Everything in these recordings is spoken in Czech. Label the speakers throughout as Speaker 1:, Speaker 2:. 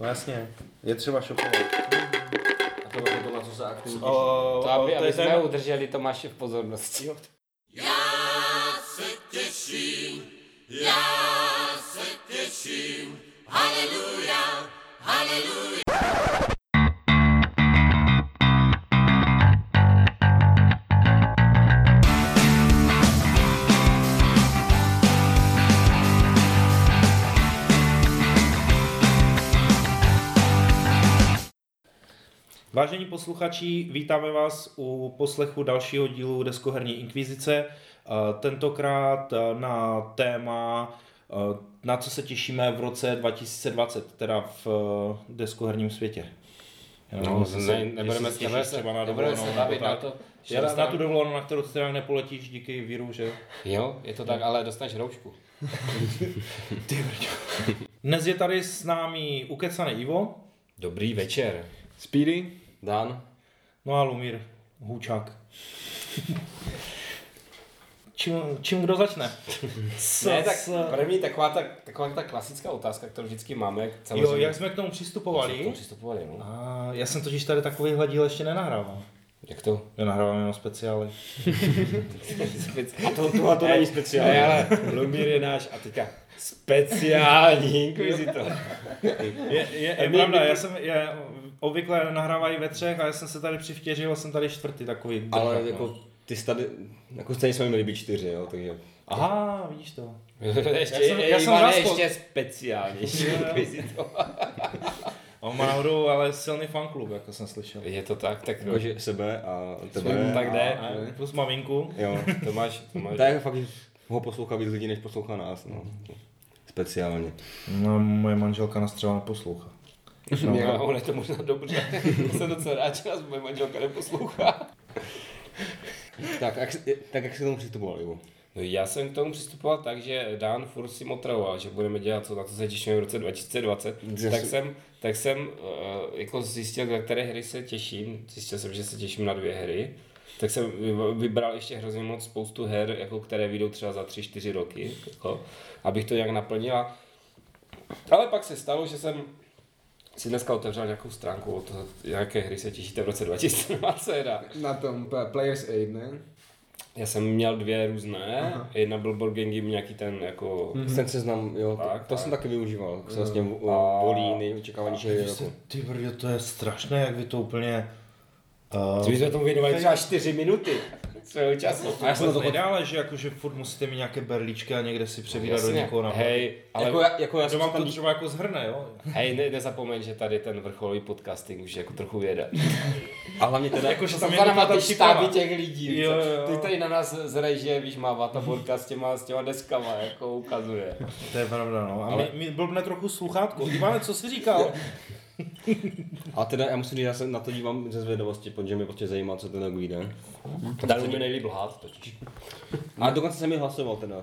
Speaker 1: No jasně, je třeba šopovat.
Speaker 2: A to bylo to, na co se aktivně
Speaker 3: To, aby, aby
Speaker 1: je
Speaker 3: jsme udrželi Tomáše v pozornosti.
Speaker 1: Jo. Vážení posluchači, vítáme vás u poslechu dalšího dílu Deskoherní inkvizice. Eh, Tentokrát eh, na téma, eh, na co se těšíme v roce 2020, teda v deskoherním světě.
Speaker 3: No,
Speaker 1: se-
Speaker 3: ne, nebudeme, nebudeme, se,
Speaker 1: třeba na
Speaker 3: nebudeme se
Speaker 1: dovolenou,
Speaker 3: bavit na to.
Speaker 1: Že
Speaker 3: Já
Speaker 1: na tu dovolenou, na kterou teda nepoletíš díky víru, že jo?
Speaker 3: Je to tak, ale dostaneš roušku.
Speaker 1: Dnes je tady s námi ukecaný Ivo,
Speaker 3: Dobrý večer.
Speaker 2: Speedy?
Speaker 3: Dan?
Speaker 1: no a Lumír Hůčák. čím, čím kdo začne? S-
Speaker 3: Ne, tak
Speaker 1: s-
Speaker 3: první taková ta, taková ta klasická otázka, kterou vždycky máme.
Speaker 1: Jo, jak jsme k tomu
Speaker 3: Jak jsme k
Speaker 1: přistupovali?
Speaker 3: tomu přistupovali, no.
Speaker 1: A já jsem totiž tady takovýhle díl ještě nenahrával.
Speaker 3: Jak to?
Speaker 1: Já nahrávám jenom speciály.
Speaker 3: A to, to, to není speciální. Ne, ale Lumír je náš a teďka speciální inkvizitor.
Speaker 1: Je, je, je
Speaker 3: My-
Speaker 1: pravda, já jsem, je, obvykle nahrávají ve třech a já jsem se tady přivtěřil a jsem tady čtvrtý takový.
Speaker 2: Ale
Speaker 1: drbák,
Speaker 2: jako
Speaker 1: no.
Speaker 2: ty jsi tady, jako stejně jsme měli být čtyři, jo, takže...
Speaker 1: Aha, vidíš to.
Speaker 3: ještě,
Speaker 1: Já jsem- já jsem
Speaker 3: Ivane, ještě speciálnější.
Speaker 1: On má náhodou ale silný fanklub, jako jsem slyšel.
Speaker 3: Je to tak, tak
Speaker 2: Jakože sebe a tebe.
Speaker 3: Tak jde.
Speaker 2: A,
Speaker 1: A plus maminku.
Speaker 2: jo.
Speaker 3: Tomáš, Tomáš.
Speaker 2: To je fakt, že ho poslouchá víc lidí, než poslouchá nás, no. Speciálně.
Speaker 1: No, moje manželka nás třeba neposlouchá.
Speaker 3: No, no, on je to možná dobře. jsem docela rád, že nás moje manželka neposlouchá.
Speaker 2: Tak, jak, tak jak se k tomu přistupoval, Ivo?
Speaker 3: No, já jsem k tomu přistupoval tak, že Dan furt si motravoval, že budeme dělat co, na to se těšíme v roce 2020.
Speaker 2: Já
Speaker 3: tak jsem, tak jsem uh, jako zjistil, na které hry se těším. Zjistil jsem, že se těším na dvě hry. Tak jsem vy- vybral ještě hrozně moc spoustu her, jako které vyjdou třeba za 3-4 roky, jako, abych to nějak naplnila. Ale pak se stalo, že jsem si dneska otevřel nějakou stránku o to, jaké hry se těšíte v roce 2020. A
Speaker 4: Na tom Players Aid, ne?
Speaker 3: já jsem měl dvě různé,
Speaker 4: Aha.
Speaker 3: jedna byl Board Game Game, nějaký ten jako...
Speaker 2: Ten seznam, jo, to,
Speaker 3: Tak,
Speaker 2: to
Speaker 3: tak.
Speaker 2: jsem taky využíval. Se vlastně
Speaker 3: A-
Speaker 2: volí nejočekávanější hry roku.
Speaker 1: Ty brďo, to je strašné, jak vy to úplně... Uh,
Speaker 3: My jsme tomu věnovali třeba 4 minuty svého času.
Speaker 1: a já jsem to nejdále, že jakože furt musíte mít nějaké berličky a někde si převídat do někoho na
Speaker 3: Hej, ale
Speaker 2: Jako, já- jako já jsem
Speaker 1: vám to třeba jako zhrne, jo?
Speaker 3: hej, ne, nezapomeň, že tady ten vrcholový podcasting už jako trochu jede.
Speaker 2: A hlavně teda,
Speaker 1: Jakože
Speaker 3: To
Speaker 1: tam je nutná
Speaker 3: ty štáby těch lidí.
Speaker 1: Jo, jo.
Speaker 3: Teď tady na nás zrej, že víš, mává ta borka s těma, s těma deskama, jako ukazuje.
Speaker 1: To je pravda, no. A
Speaker 3: Ale-
Speaker 1: mi, mi blbne trochu sluchátko. Ivane, co jsi říkal?
Speaker 2: A teda já musím říct, já se na to dívám ze zvědavosti, protože mě prostě zajímá, co ten vyjde.
Speaker 3: Dali mi nejlíp lhát totiž.
Speaker 2: A dokonce jsem mi hlasoval teda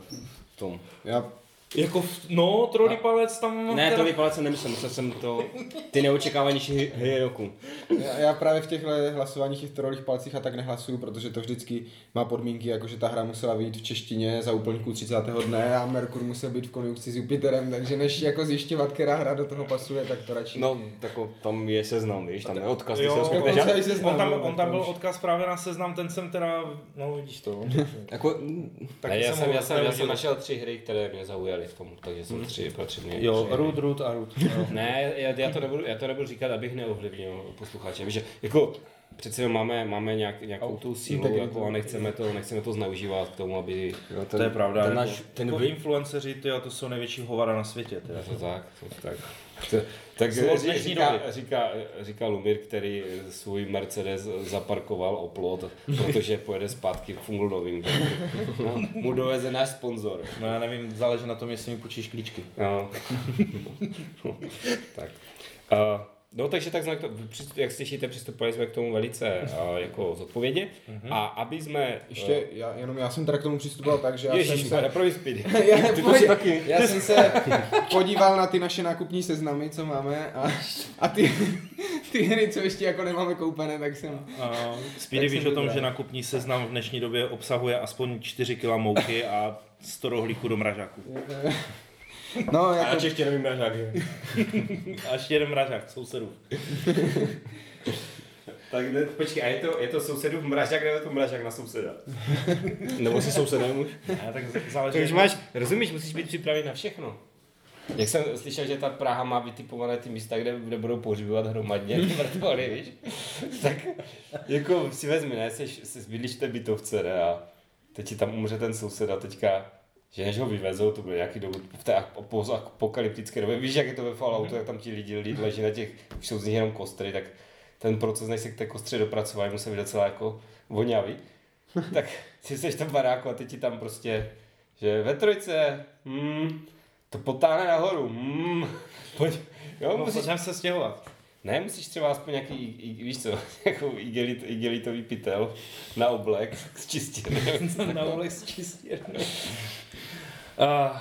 Speaker 2: v tom.
Speaker 4: Já,
Speaker 1: jako, v, no, trolí palec tam...
Speaker 2: Ne,
Speaker 1: teda-
Speaker 2: to vypadá jsem nemyslel, myslel jsem to, ty neočekávanější hry- hry roku.
Speaker 4: já, já právě v těchto hlasováních těch trolích palcích a tak nehlasuju, protože to vždycky má podmínky, jako že ta hra musela být v češtině za úplňku 30. dne a Merkur musel být v konjunkci s Jupiterem, takže než jako zjišťovat, která hra do toho pasuje, tak to radši.
Speaker 2: No, tako, tam je seznam, víš, tam je odkaz,
Speaker 1: Jo,
Speaker 2: se rozklikneš.
Speaker 4: i seznam,
Speaker 1: on tam,
Speaker 4: no,
Speaker 1: on
Speaker 4: tak
Speaker 1: tam byl odkaz právě na seznam, ten jsem teda, no vidíš to.
Speaker 2: Jako,
Speaker 1: Taky
Speaker 3: Ne, já, jsem, já, jsem, já jsem našel tři hry, které mě zaujaly v tom, takže jsem tři patřičně.
Speaker 1: Jo,
Speaker 3: tři hry.
Speaker 1: Root, Root a Root. jo.
Speaker 3: Ne, já, já, to nebudu, já to nebudu říkat, abych neovlivnil posluchače, že jako přece jenom máme, máme nějak, nějakou tu sílu
Speaker 4: integritu.
Speaker 3: jako, a nechceme to, nechceme to zneužívat k tomu, aby...
Speaker 2: jo,
Speaker 1: To je pravda.
Speaker 2: Ten
Speaker 1: jako,
Speaker 2: náš, ten
Speaker 1: jako
Speaker 2: vy,
Speaker 1: influenceři, tyjo, to jsou největší hovada na světě. Tyjo.
Speaker 3: Je to tak, to, tak. To, tak říká, říká, říká Lumír, který svůj Mercedes zaparkoval oplot, protože pojede zpátky k Funglnovým. No, mu doveze náš sponzor.
Speaker 1: No já nevím, záleží na tom, jestli mi půjčíš klíčky.
Speaker 3: No. tak. Uh, no takže tak jsme jak slyšíte, přistupovali jsme k tomu velice jako zodpovědně. A aby jsme...
Speaker 4: Ještě, já, jenom já jsem teda k tomu přistupoval tak, že já
Speaker 3: Ježíš,
Speaker 4: jsem se...
Speaker 3: speedy.
Speaker 4: já,
Speaker 2: Ty si taky.
Speaker 4: já jsem se podíval na ty naše nákupní seznamy, co máme a, a ty, ty hry, co ještě jako nemáme koupené, tak jsem...
Speaker 1: Uh, Speedy víš o tom, že nakupní seznam v dnešní době obsahuje aspoň 4 kg mouky a 100 rohlíků do mražáku.
Speaker 4: No,
Speaker 2: A
Speaker 4: jako,
Speaker 2: ještě nevím mražák, že?
Speaker 1: A ještě jeden mražák sousedů.
Speaker 3: Tak ne, počkej, a je to, je to sousedův mražák nebo je to mražák na souseda?
Speaker 2: Nebo si sousedem už?
Speaker 1: A tak záleží.
Speaker 3: To už máš, rozumíš, musíš být připravený na všechno. Jak jsem slyšel, že ta Praha má vytipované ty místa, kde, kde budou pohřbívat hromadně ty mrtvoly, víš? Tak jako si vezmi, ne, jsi, jsi bydlíš v té bytovce, ne, a teď ti tam umře ten soused a teďka, že než ho vyvezou, to bude nějaký dobu v té apokalyptické době, víš, jak je to ve Falloutu, jak tam ti lidi, lidi leží na těch, už jsou z nich jenom kostry, tak ten proces, než se k té kostře dopracovají, musí být docela jako vonavý. tak si jsi v tom baráku a teď ti tam prostě, že ve trojce, hmm, to potáhne nahoru, hmm, pojď, jo,
Speaker 1: No,
Speaker 3: musíš,
Speaker 1: se stěhovat.
Speaker 3: ne, musíš třeba aspoň nějaký, i, i, víš co, jako igelit, igelitový pytel na oblek s čistírnem.
Speaker 1: Na ulech z čistírny. Uh,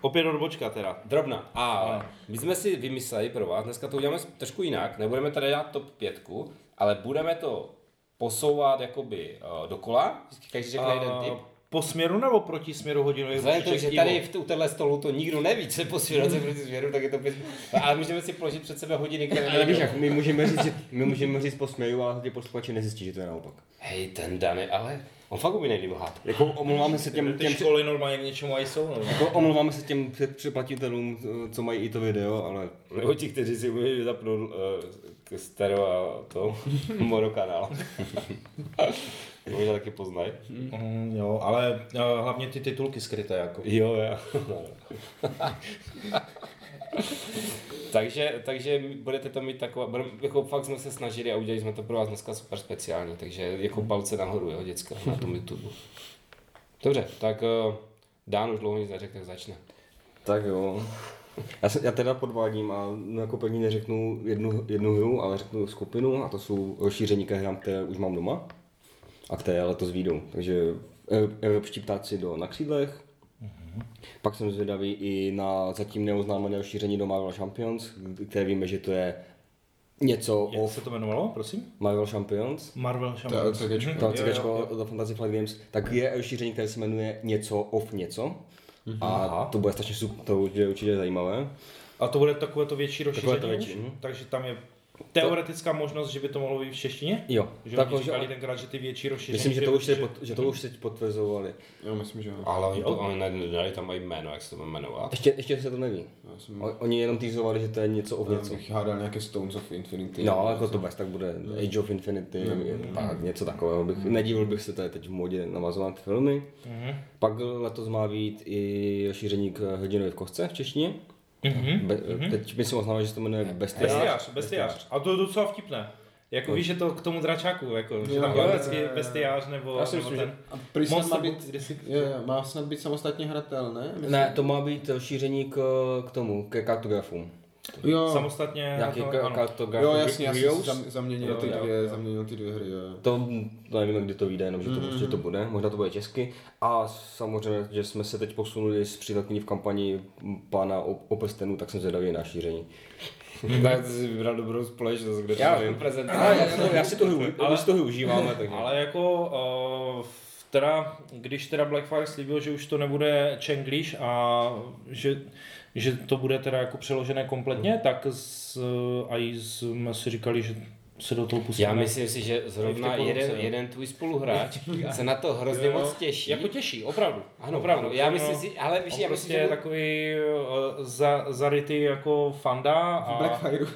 Speaker 1: opět odbočka teda.
Speaker 3: Drobna. A my jsme si vymysleli pro vás, dneska to uděláme trošku jinak, nebudeme tady dát top pětku, ale budeme to posouvat jakoby uh, dokola, každý řekne jeden
Speaker 1: Uh,
Speaker 3: tip.
Speaker 1: po směru nebo proti směru hodinový
Speaker 3: Vzhledem tomu, že tady v tu- u téhle stolu to nikdo neví, co je po svěroce proti směru, tak je to pět... Ale můžeme si položit před sebe hodiny, které
Speaker 2: Ale víš jak, my můžeme říct, že, my můžeme říct posměju, ale ty posluchači nezjistí, že to je naopak.
Speaker 3: Hej, ten Dany, ale on fakt umí nejlíp lhát.
Speaker 2: Jako omlouváme se těm,
Speaker 1: Ty
Speaker 2: těm,
Speaker 1: školy normálně k něčemu aj jsou. No.
Speaker 2: jako omlouváme se těm před- předplatitelům, co mají i to video, ale
Speaker 3: Nebo ti, kteří si umí zapnout uh, stereo a to monokanál. to možná taky poznají.
Speaker 1: Mm, jo, ale uh, hlavně ty titulky skryté jako.
Speaker 3: Jo, jo. takže, takže budete to mít taková, budeme, jako fakt jsme se snažili a udělali jsme to pro vás dneska super speciální, takže jako palce nahoru, jo, děcka, na tom YouTube. Dobře, tak uh, Dán už dlouho nic neřekl, tak začne.
Speaker 2: tak jo. Já, se, já teda podvádím a no, jako první neřeknu jednu, jednu hru, ale řeknu skupinu a to jsou rozšíření ke hrám, které už mám doma a které letos výjdou. Takže ev- evropští ptáci do na křídlech, pak jsem zvědavý i na zatím neoznámené rozšíření do Marvel Champions, které víme, že to je něco
Speaker 1: Jak
Speaker 2: o
Speaker 1: se to jmenovalo, prosím?
Speaker 2: Marvel Champions.
Speaker 1: Marvel
Speaker 4: to je
Speaker 1: Champions.
Speaker 4: LCGčko.
Speaker 1: Mhm.
Speaker 2: To
Speaker 1: Jo, jo,
Speaker 2: CGčko
Speaker 1: jo.
Speaker 2: do Fantasy Flight Games, tak je rozšíření, které se jmenuje něco of něco. A to bude strašně super, to bude určitě zajímavé.
Speaker 1: A to bude takové to větší rozšíření
Speaker 2: Takové to větší, mhm.
Speaker 1: Takže tam je teoretická možnost, že by to mohlo být v češtině?
Speaker 2: Jo,
Speaker 1: Že
Speaker 2: tak,
Speaker 1: oni
Speaker 2: že,
Speaker 1: říkali tenkrát, že ty větší rozšíření...
Speaker 2: myslím, že to už,
Speaker 1: že,
Speaker 2: pot, že to už teď potvrzovali.
Speaker 4: Jo, myslím, že jo.
Speaker 3: Ale oni,
Speaker 1: Jo.
Speaker 3: to, oni nedali tam mají jméno, jak se to bude jmenovat.
Speaker 2: Ještě, ještě se to neví.
Speaker 4: Jsem,
Speaker 2: Oni jenom týzovali, že to je něco o
Speaker 4: já
Speaker 2: něco.
Speaker 4: bych hádal nějaké Stones of Infinity.
Speaker 2: No, jako to bez, tak bude Age of Infinity, tak něco takového. Bych, nedivil bych se, to je teď v modě navazovat filmy.
Speaker 1: Mhm.
Speaker 2: Pak letos má být i rozšíření k hrdinovi v kostce v češtině.
Speaker 1: Mhm.
Speaker 2: Be, Teď myslím oznámil, že se to jmenuje Bestiář.
Speaker 1: Bestiář, bestiář. A to je docela vtipné. Jako víš, že to k tomu dračáku, jako, že tam byl vždycky bestiář nebo,
Speaker 2: Já si
Speaker 1: nebo
Speaker 2: myslím,
Speaker 1: ten...
Speaker 4: A prý snad má
Speaker 1: Monster
Speaker 4: být,
Speaker 1: kdysi.
Speaker 4: je, má snad být samostatně hratelné? Myslím.
Speaker 2: Ne, to má být rozšíření k, k tomu, ke kartografům.
Speaker 4: Jo,
Speaker 1: Samostatně...
Speaker 2: Nějaký ka-
Speaker 1: ano.
Speaker 2: kartograf.
Speaker 4: jo, jasně, já jsem zam, zaměnil
Speaker 1: Jo,
Speaker 4: ty
Speaker 1: jo,
Speaker 4: dvě,
Speaker 1: jo.
Speaker 4: zaměnil ty dvě hry, jo.
Speaker 2: To, to nevíme, kdy to vyjde, jenom že to, mm. že to bude, možná to bude česky. A samozřejmě, že jsme se teď posunuli z přítelkyní v kampani pána o, o prstenu, tak jsem zvědavý na šíření.
Speaker 3: Tak jsi vybral dobrou společnost, kde
Speaker 2: Já
Speaker 3: to prezentuje.
Speaker 2: Já, to, já si to, hru, ale, si to hru užíváme, takže.
Speaker 1: Ale jako, uh, teda, když teda Blackfire slíbil, že už to nebude Chenglish a že, že to bude teda jako přeložené kompletně, tak z, a i jsme si říkali, že se do toho pustíme.
Speaker 3: Já myslím si, že zrovna jeden,
Speaker 1: jo.
Speaker 3: jeden tvůj spoluhráč se na to hrozně
Speaker 1: Jo,
Speaker 3: moc těší.
Speaker 1: Jako těší, opravdu.
Speaker 3: Ano,
Speaker 1: opravdu.
Speaker 3: já myslím si, ale víš, já
Speaker 1: prostě
Speaker 3: myslím, že...
Speaker 1: takový uh, za, zarytý jako fanda a
Speaker 4: Blackfire.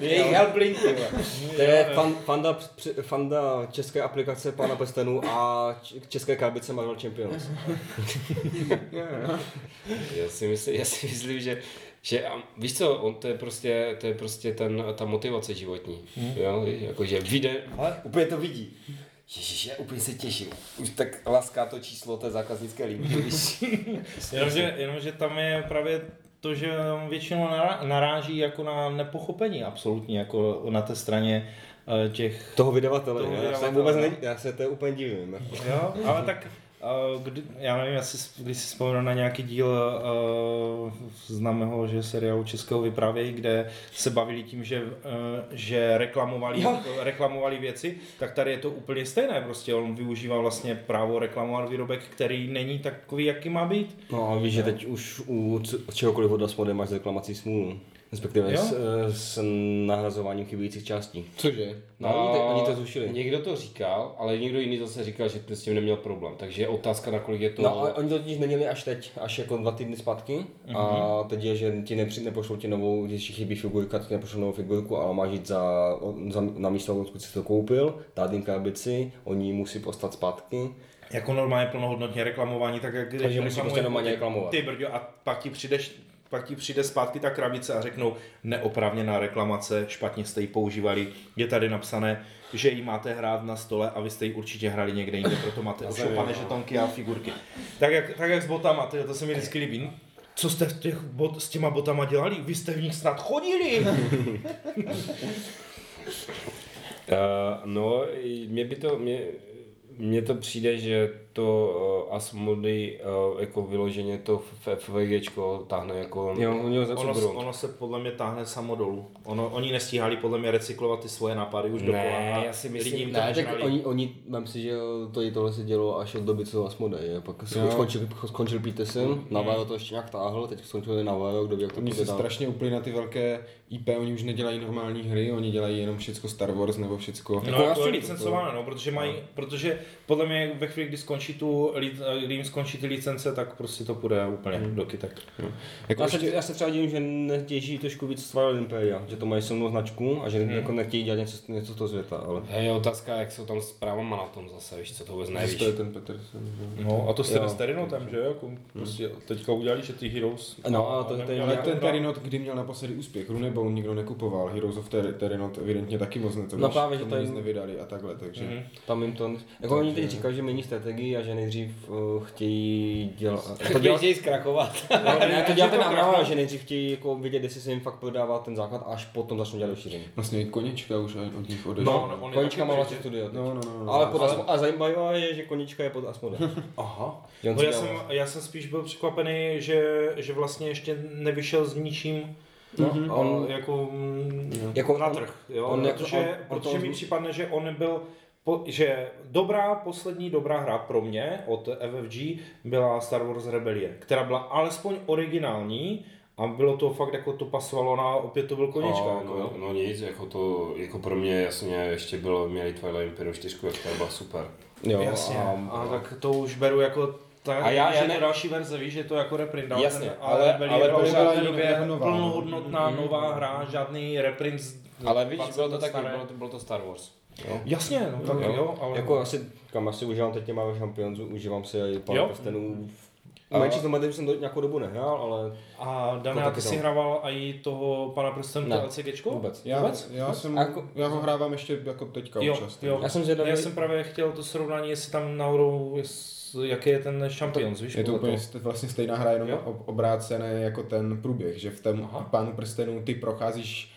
Speaker 3: Je jich Hellblink, ty vole.
Speaker 2: To je fan, fanda, při- fanda české aplikace Pána prstenů a české krabice Marvel Champions.
Speaker 3: Já si myslím, já si myslím že, že a víš co, on to je prostě, to je prostě ten, ta motivace životní. Jo, víš, jakože vyjde, ale úplně to vidí. Ježiš, já úplně se těším. Už tak laská to číslo té zákaznické linky, víš.
Speaker 1: Jenomže, jenomže tam je právě to, že většinou nará- naráží jako na nepochopení absolutní, jako na té straně eh, těch...
Speaker 2: Toho vydavatele,
Speaker 1: Toho
Speaker 2: já se
Speaker 1: vydavatele,
Speaker 2: vůbec
Speaker 1: no.
Speaker 2: ne, já se to úplně divím.
Speaker 1: Jo, ale tak kdy, já nevím, jestli, když si vzpomenu na nějaký díl uh, známého že seriálu Českého vyprávějí, kde se bavili tím, že, uh, že reklamovali,
Speaker 2: Jo.
Speaker 1: reklamovali věci, tak tady je to úplně stejné. Prostě on využívá vlastně právo reklamovat výrobek, který není takový, jaký má být.
Speaker 2: No a víš, že teď už u čehokoliv od Asmode máš reklamací smůlu. Respektive
Speaker 1: Jo.
Speaker 2: s, eh, s nahrazováním chybějících částí.
Speaker 4: Cože?
Speaker 2: No, oni, to, oni to zrušili.
Speaker 3: Někdo to říkal, ale někdo jiný zase říkal, že s tím neměl problém. Takže je otázka, nakolik je to...
Speaker 2: No, ale oni to totiž neměli až teď, až jako dva týdny zpátky. A teď je, že ti nepři, nepošlou ti novou, když ti chybí figurka, tak ti nepošlou novou figurku, ale máš jít za, za na místo, odkud jsi to koupil, dát jim krabici, oni musí poslat zpátky.
Speaker 1: Jako normálně plnohodnotně reklamování, tak jak když
Speaker 2: Takže musí prostě normálně
Speaker 1: ty-
Speaker 2: reklamovat.
Speaker 1: Ty brďo, a pak ti přijdeš pak ti přijde zpátky ta krabice a řeknou neoprávněná reklamace, špatně jste ji používali, je tady napsané, že ji máte hrát na stole a vy jste ji určitě hrali někde jinde, proto máte ošoupané žetonky a figurky. Tak jak, tak jak s botama, to, to se mi vždycky líbí. Co jste v těch bot, s těma botama dělali? Vy jste v nich snad chodili!
Speaker 3: Uh, no, i mně by to, mně, mně to přijde, že to uh, Asmody uh, jako vyloženě to FVGčko táhne jako...
Speaker 2: Jo, oni ho
Speaker 1: Ono,
Speaker 3: budou.
Speaker 1: ono se podle mě táhne samo dolů. Ono, oni nestíhali podle mě recyklovat ty svoje nápady už.
Speaker 3: Ne,
Speaker 1: a
Speaker 3: já si myslím-
Speaker 1: to
Speaker 2: Ne, tak oni, oni, mám si, že to i tohle se dělo až od doby, co Asmode je. Pak se
Speaker 4: Jo.
Speaker 2: skončil, skončil Peterson, na Varo to ještě nějak táhl, teď skončil na Varo, kdo ví, jak to
Speaker 4: Oni se
Speaker 2: dál.
Speaker 4: strašně upli na ty velké IP, oni už nedělají normální hry, oni dělají jenom všecko Star Wars nebo všecko.
Speaker 1: No,
Speaker 2: Jako já
Speaker 1: jako
Speaker 2: si-
Speaker 1: licencované, no, protože mají, protože podle mě ve chvíli, kdy skončí tu, li- kdy jim skončí ty licence, tak prostě to půjde úplně do kytek.
Speaker 4: Jako
Speaker 2: Já se,
Speaker 4: ještě,
Speaker 2: já se třeba divím, že netěží trošku víc Twilight Imperia, že to mají silnou značku a že jako nechtějí dělat něco, něco z toho světa, ale...
Speaker 3: Je otázka, jak jsou tam s právama na tom zase, víš, co to vůbec nevíš.
Speaker 4: to je ten Peterson.
Speaker 1: No a to jste
Speaker 2: Jo.
Speaker 1: s Terinotem, že jako prostě teďka udělali, že ty Heroes.
Speaker 2: No, ale to-
Speaker 1: neměli
Speaker 4: Ale ten
Speaker 1: program.
Speaker 4: Terinot, kdy měl naposledy úspěch, Runebound nikdo nekupoval, Heroes of Ter- Terinot evidentně taky moc ne, to
Speaker 2: No právě, že
Speaker 4: nic nevydali a takhle, takže...
Speaker 1: Mhm.
Speaker 2: Tam jim to... Jako oni teď říkají, že mění strategii a že nejdřív uh, chtějí dělat... To dělat,
Speaker 3: chtějí zkrachovat.
Speaker 2: ne, ne, to dělat ten
Speaker 1: to
Speaker 2: náhrava,
Speaker 1: krachne.
Speaker 2: že nejdřív chtějí jako vidět, jestli se jim fakt prodává ten základ a až potom začnou dělat rozšíření.
Speaker 4: Vlastně i Konička už od nich odešel.
Speaker 1: No, no, on
Speaker 2: Konička má vlastně studio. teď.
Speaker 4: no, no, no, no.
Speaker 2: Ale pod
Speaker 1: Ale-
Speaker 2: a zajímavé je, že Konička je pod Asmodem.
Speaker 1: Aha.
Speaker 2: On
Speaker 1: No já, jsem, já jsem spíš byl překvapený, že, že vlastně ještě nevyšel s ničím
Speaker 2: No,
Speaker 1: a
Speaker 2: on,
Speaker 1: jako, mm,
Speaker 2: Jako
Speaker 1: na
Speaker 2: on-
Speaker 1: trh, jo?
Speaker 2: on jako-
Speaker 1: protože,
Speaker 2: on- on to
Speaker 1: protože mi
Speaker 2: zvu-
Speaker 1: připadne, že on byl po, že dobrá, poslední dobrá hra pro mě od FFG byla Star Wars Rebellie, která byla alespoň originální a bylo to fakt jako to pasovalo na, opět to byl koněčka.
Speaker 3: No,
Speaker 1: jako, jo.
Speaker 3: no, no, nic, jako to, jako pro mě jasně ještě bylo, měli Twilight Imperium 4, která byla super.
Speaker 2: jo,
Speaker 1: Jasně,
Speaker 2: a,
Speaker 1: a, tak to už beru jako ta,
Speaker 3: A já-
Speaker 1: že
Speaker 3: já ne-
Speaker 1: další verze, víš, že to jako reprint. ale
Speaker 3: Jasně,
Speaker 1: ten-
Speaker 3: ale- ale
Speaker 1: byla
Speaker 3: pořád
Speaker 1: v žádné době
Speaker 4: jako nová.
Speaker 1: plnohodnotná nová hra, žádný reprint
Speaker 3: Ale víš,
Speaker 1: 20
Speaker 3: bylo to
Speaker 1: staré.
Speaker 3: bylo to, bylo to Star Wars. Jo?
Speaker 1: Jasně, no tak
Speaker 3: Jo.
Speaker 1: jo, ale...
Speaker 2: Jako asi, kam asi užívám teď těma šampionzů, užívám si i pár prstenů.
Speaker 3: A-
Speaker 2: Menší to že jsem to nějakou dobu nehrál, ale
Speaker 1: A Dana,
Speaker 2: To
Speaker 1: a
Speaker 2: taky
Speaker 1: ty si
Speaker 2: to.
Speaker 1: hrával i toho pana prstenu to LCGčko?
Speaker 2: vůbec.
Speaker 4: Já,
Speaker 1: Vůbec?
Speaker 4: já, jsem,
Speaker 2: Jako-
Speaker 4: já ho hrávám ještě jako teďka
Speaker 1: Jo,
Speaker 4: občas.
Speaker 1: jo.
Speaker 2: Já jsem zvědavý,
Speaker 1: Já jsem právě chtěl to srovnání, jestli tam jest- jaký je ten Champions, víš?
Speaker 4: Je to úplně st- vlastně stejná hra, jenom
Speaker 1: Jo.
Speaker 4: ob- obrácené jako ten průběh, že v tom
Speaker 1: Aha.
Speaker 4: pánu prstenů ty procházíš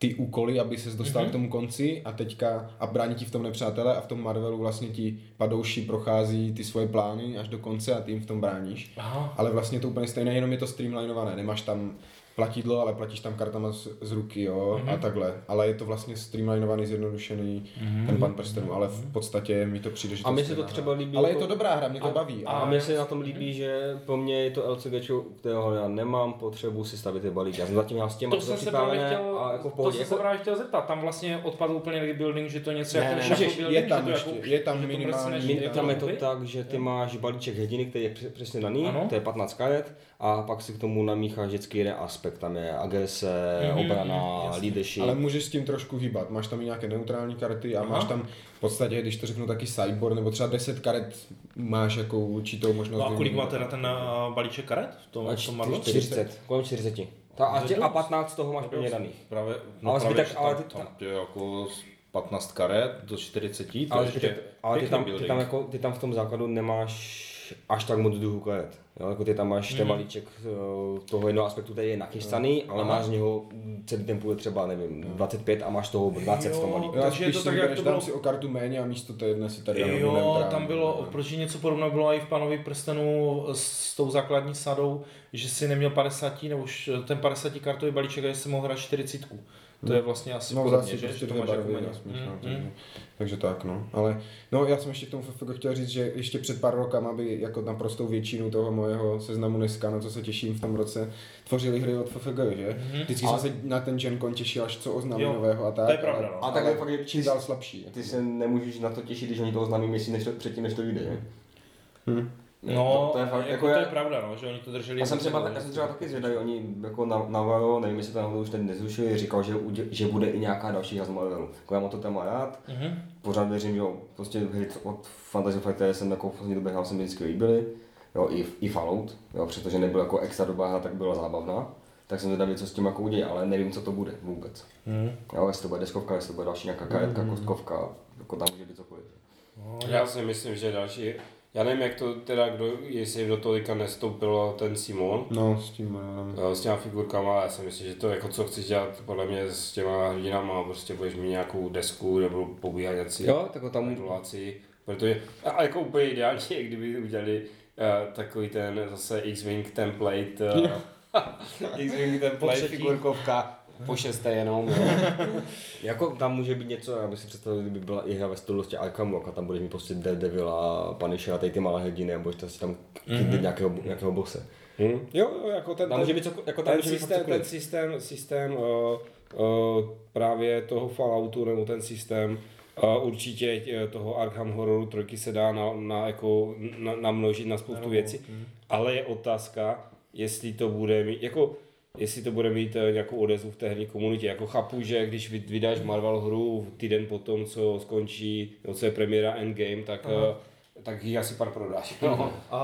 Speaker 4: ty úkoly, aby ses dostal
Speaker 1: Mhm.
Speaker 4: k tomu konci a teďka a brání ti v tom nepřátelé a v tom Marvelu vlastně ti padouši prochází ty svoje plány až do konce a ty jim v tom bráníš.
Speaker 1: Aha.
Speaker 4: Ale vlastně to úplně stejné, jenom je to streamlinované, nemáš tam platidlo, ale platíš tam kartama z, z ruky, jo,
Speaker 1: Mhm.
Speaker 4: a takhle. Ale je to vlastně streamlinovaný, zjednodušený ten pan prstenů, ale v podstatě mi to přijde, že
Speaker 2: A
Speaker 4: to
Speaker 2: mně
Speaker 4: je
Speaker 2: se to třeba líbí
Speaker 4: Ale je
Speaker 2: jako-
Speaker 4: to dobrá hra, mě to
Speaker 1: A-
Speaker 4: baví.
Speaker 2: A
Speaker 1: A-
Speaker 2: mně se na tom líbí, že pro mě je to LCG, kterého já nemám potřebu si stavit ty balíky. Já jsem zatím já s těma
Speaker 1: To jsem se právě chtěl,
Speaker 2: a jako v
Speaker 1: to
Speaker 2: pohodě.
Speaker 1: se
Speaker 2: Jako,
Speaker 1: právě chtěl zeptat, tam vlastně odpadl úplně rebuilding, že to něco
Speaker 2: Ne,
Speaker 1: jako
Speaker 2: ne, můžeš,
Speaker 1: building,
Speaker 4: je tam
Speaker 1: to
Speaker 4: ještě,
Speaker 1: jako,
Speaker 4: je tam
Speaker 1: že to
Speaker 4: minimální-
Speaker 1: prostě
Speaker 2: Min,
Speaker 1: než-
Speaker 2: tam je to
Speaker 1: jako-
Speaker 2: tak, že ty máš balíček hrdiny, který je přes- přesně daný, to je 15 karet, a pak si k tomu namícháš vždycky jeden aspekt, tam je agrese,
Speaker 1: Mhm,
Speaker 2: obrana,
Speaker 1: jasně.
Speaker 2: leadership.
Speaker 4: Ale můžeš s tím trošku hýbat. Máš tam i nějaké neutrální karty a
Speaker 1: Aha.
Speaker 4: máš tam v podstatě, když to řeknu, taky sideboard, nebo třeba 10 karet máš jako určitou možnost.
Speaker 1: No a kolik má teda ten balíček karet v tom,
Speaker 2: A
Speaker 1: v tom Marvelu?
Speaker 2: 40, kolem 40. Ta, a, tě, a 15 z toho máš plně daných.
Speaker 1: Právě,
Speaker 2: Ale
Speaker 1: právě,
Speaker 2: zbytek- ale
Speaker 1: tam,
Speaker 2: ty-
Speaker 1: tam je jako z 15 karet do 40, to
Speaker 2: Ale,
Speaker 1: ještě
Speaker 2: zbytek, ale ty, tam, ty, tam jako, ty tam v tom základu nemáš až tak moc druhů karet. Jo, jako ty tam máš ten balíček eh, toho jednoho aspektu, který je nachystaný, ale máš z něho celý ten půl je třeba, nevím, 25 a máš toho 20 v tom balíku.
Speaker 1: Takže je to
Speaker 4: si
Speaker 1: tak, jak to bylo-
Speaker 4: si o kartu méně a místo té jedné si tady
Speaker 1: Jo, tam bylo, protože něco podobného bylo i v Panovi prstenu s tou základní sadou, že si neměl 50 nebo už ten 50 kartový balíček a že si mohl hrát 40. To je vlastně asi
Speaker 4: No,
Speaker 1: podobně, že?
Speaker 4: prostě
Speaker 1: to máš jako
Speaker 4: barvy a smíš, no,
Speaker 1: Mm,
Speaker 4: takže,
Speaker 1: mm.
Speaker 4: takže tak, no. Ale no, já jsem ještě k tomu FFG chtěl říct, že ještě před pár rokama by jako naprostou většinu toho mojeho seznamu dneska, na co se těším v tom roce, tvořili hry od FFG, že? Vždycky jsem se na ten Gen Con těšil, až co oznámí
Speaker 1: Jo,
Speaker 4: nového a tak.
Speaker 1: to je pravda, no.
Speaker 2: A
Speaker 4: tak
Speaker 2: fakt je
Speaker 4: čím dál slabší.
Speaker 2: Ty se nemůžeš na to těšit, když oni to oznámí měsíc než to, předtím, než to vyjde, že?
Speaker 1: No,
Speaker 2: to, to je fakt,
Speaker 1: jako,
Speaker 2: jako
Speaker 1: to
Speaker 2: já-
Speaker 1: je pravda, no, že oni to drželi.
Speaker 2: Já jsem třeba, já jsem třeba taky zvědavý, oni jako na, Navarro, nevím, jestli to náhodou už teď nezrušili, říkal, že, udě, že bude i nějaká další hra z Marvelu. Jako já mám to téma rád,
Speaker 1: Mhm.
Speaker 2: pořád věřím, že jo, prostě hry od Fantasy Fighter jsem jako v poslední době hrál, se mi vždycky líbily, jo, i, i Fallout, jo, protože nebyl jako extra dobrá hra, tak byla zábavná, tak jsem zvědavý, co s tím jako uděje, ale nevím, co to bude vůbec.
Speaker 1: Mhm.
Speaker 2: Jo, jestli to bude deskovka, jestli to bude další nějaká karetka, kostkovka, jako tam může být cokoliv.
Speaker 3: Já si myslím, že další, já nevím, jak to teda, kdo, jestli do tolika nestoupilo ten Simon,
Speaker 4: No, s tím, um,
Speaker 3: eh, s těma figurkama, ale já si myslím, že to jako co chceš dělat podle mě s těma hrdinama, prostě budeš mít nějakou desku nebo pobíhat nějací
Speaker 2: Jo, tak tam-
Speaker 3: modulaci, protože a jako úplně ideální je, kdyby udělali uh, takový ten zase X-Wing template, uh, X-Wing template figurkovka, po šesté jenom, jo.
Speaker 2: Jako tam může být něco, já bych si představil, kdyby byla i hra ve stylu prostě Arkham Rock a tam budeš mít prostě Daredevil a Punisher a tady ty malé hrdiny a budeš si tam mm-hmm. nějakého, nějakého bose.
Speaker 3: Hm? Jo, jo, jako ten,
Speaker 2: Tam
Speaker 3: ten,
Speaker 2: může být, cokoliv- jako tam
Speaker 3: ten,
Speaker 2: může být
Speaker 3: systém, ten
Speaker 2: cokoliv.
Speaker 3: systém, systém uh, uh, právě toho Falloutu nebo ten systém uh, určitě toho Arkham Horroru trojky se dá na, na, jako, na, namnožit na spoustu věcí, ale je otázka, jestli to bude mít, jako jestli to bude mít eh, nějakou odezvu v té herní komunitě. Jako chápu, že když vy- vydáš Marvel hru týden po tom, co skončí, no, co je premiéra Endgame, tak, uh, tak ji asi pár prodáš. No.
Speaker 1: A,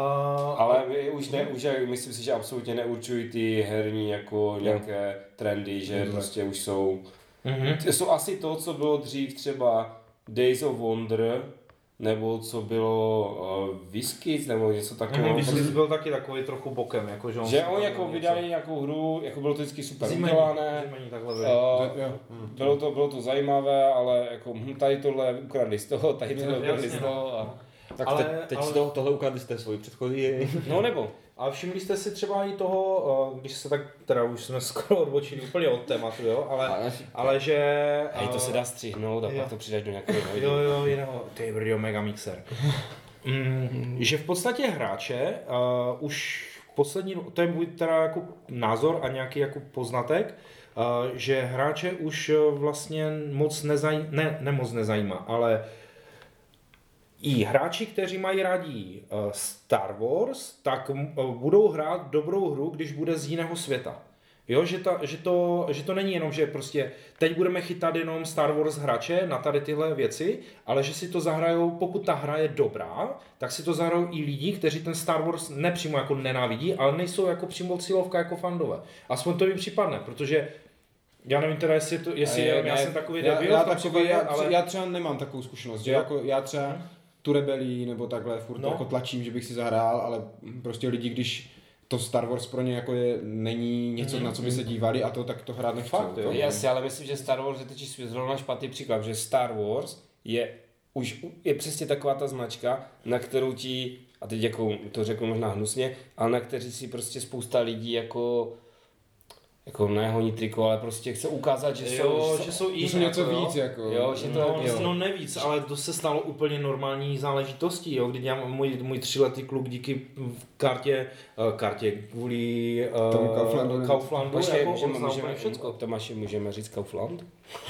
Speaker 3: Ale my už ne, už myslím si, že absolutně neurčují ty herní jako nějaké trendy, že prostě už jsou,
Speaker 1: Mhm.
Speaker 3: ty jsou asi to, co bylo dřív třeba Days of Wonder, nebo co bylo uh, Whiskies, nebo něco takového.
Speaker 1: Mhm, Když jsi byl taky takový trochu bokem, jako že on
Speaker 3: že oni jako
Speaker 1: něco-
Speaker 3: vydali nějakou hru, jako bylo to vždycky super
Speaker 1: Zimení,
Speaker 3: udělané,
Speaker 1: zimení takhle
Speaker 3: uh,
Speaker 4: jo.
Speaker 3: bylo, to, bylo to zajímavé, ale jako hm, tady tohle ukradli z toho, tady tohle ukradli z toho. A...
Speaker 2: Tak
Speaker 1: Ale-
Speaker 2: ale, teď
Speaker 1: ale-
Speaker 2: ale... toho, tohle ukradli jste svoji předchozí.
Speaker 3: No nebo,
Speaker 1: A všimli jste si třeba i toho, eh, když se tak, teda už jsme skoro odbočili úplně od tématu, jo, ale, ale že...
Speaker 3: hej, to
Speaker 1: eh,
Speaker 3: se dá střihnout a
Speaker 1: jo.
Speaker 3: pak to přidáš do nějakého
Speaker 1: Jo, jo, jiného, ty brdio, mega mixer. Mm, že v podstatě hráče uh, už poslední, to je můj teda jako názor a nějaký jako poznatek, uh, že hráče už eh, vlastně moc nezajímá, ne, ne moc nezajímá, ale i hráči, kteří mají rádi eh, Star Wars, tak eh, budou hrát dobrou hru, když bude z jiného světa. Jo, že, ta, že, to, že to není jenom, že prostě teď budeme chytat jenom Star Wars hráče na tady tyhle věci, ale že si to zahrajou, pokud ta hra je dobrá, tak si to zahrajou i lidi, kteří ten Star Wars nepřímo jako nenávidí, ale nejsou jako přímo cílovka jako fandové. Aspoň to mi připadne, protože já nevím teda, jestli, to, jestli
Speaker 3: je-
Speaker 1: já
Speaker 3: ne,
Speaker 1: jsem takový
Speaker 4: Já,
Speaker 1: debil,
Speaker 4: já, takový, já,
Speaker 1: ale...
Speaker 4: já třeba nemám takovou zkušenost, že
Speaker 1: Jo.
Speaker 4: jako já třeba tu rebelí nebo takhle furt
Speaker 1: No.
Speaker 4: jako tlačím, že bych si zahrál, ale prostě lidi, když to Star Wars pro ně jako je, není něco, na co by se dívali a to, tak to hrát nechcou.
Speaker 1: Fakt, jo.
Speaker 4: To-
Speaker 3: Jasně, ale myslím, že Star Wars je totiž zrovna špatný příklad, že Star Wars je už je přesně taková ta značka, na kterou ti, a teď jako to řeknu možná hnusně, ale na kteří si prostě spousta lidí jako jako nehoní triko, ale prostě chce ukázat, že jsou,
Speaker 1: Jo, že jsou
Speaker 4: Že
Speaker 1: jiní,
Speaker 4: jsou něco
Speaker 1: jako, jo.
Speaker 4: víc, jako.
Speaker 3: jo, že to,
Speaker 1: No,
Speaker 3: jo.
Speaker 1: no nevíc, ale to se stalo úplně normální záležitostí, jo, kdy já můj, můj třiletý kluk díky v kartě, eh, kartě kvůli uh,
Speaker 4: Tomu Kauflandu.
Speaker 1: Kauflandu
Speaker 3: Počkej,
Speaker 1: jako
Speaker 3: můžeme, můžeme,
Speaker 1: všecko.
Speaker 3: Tomáši, můžeme říct Kaufland?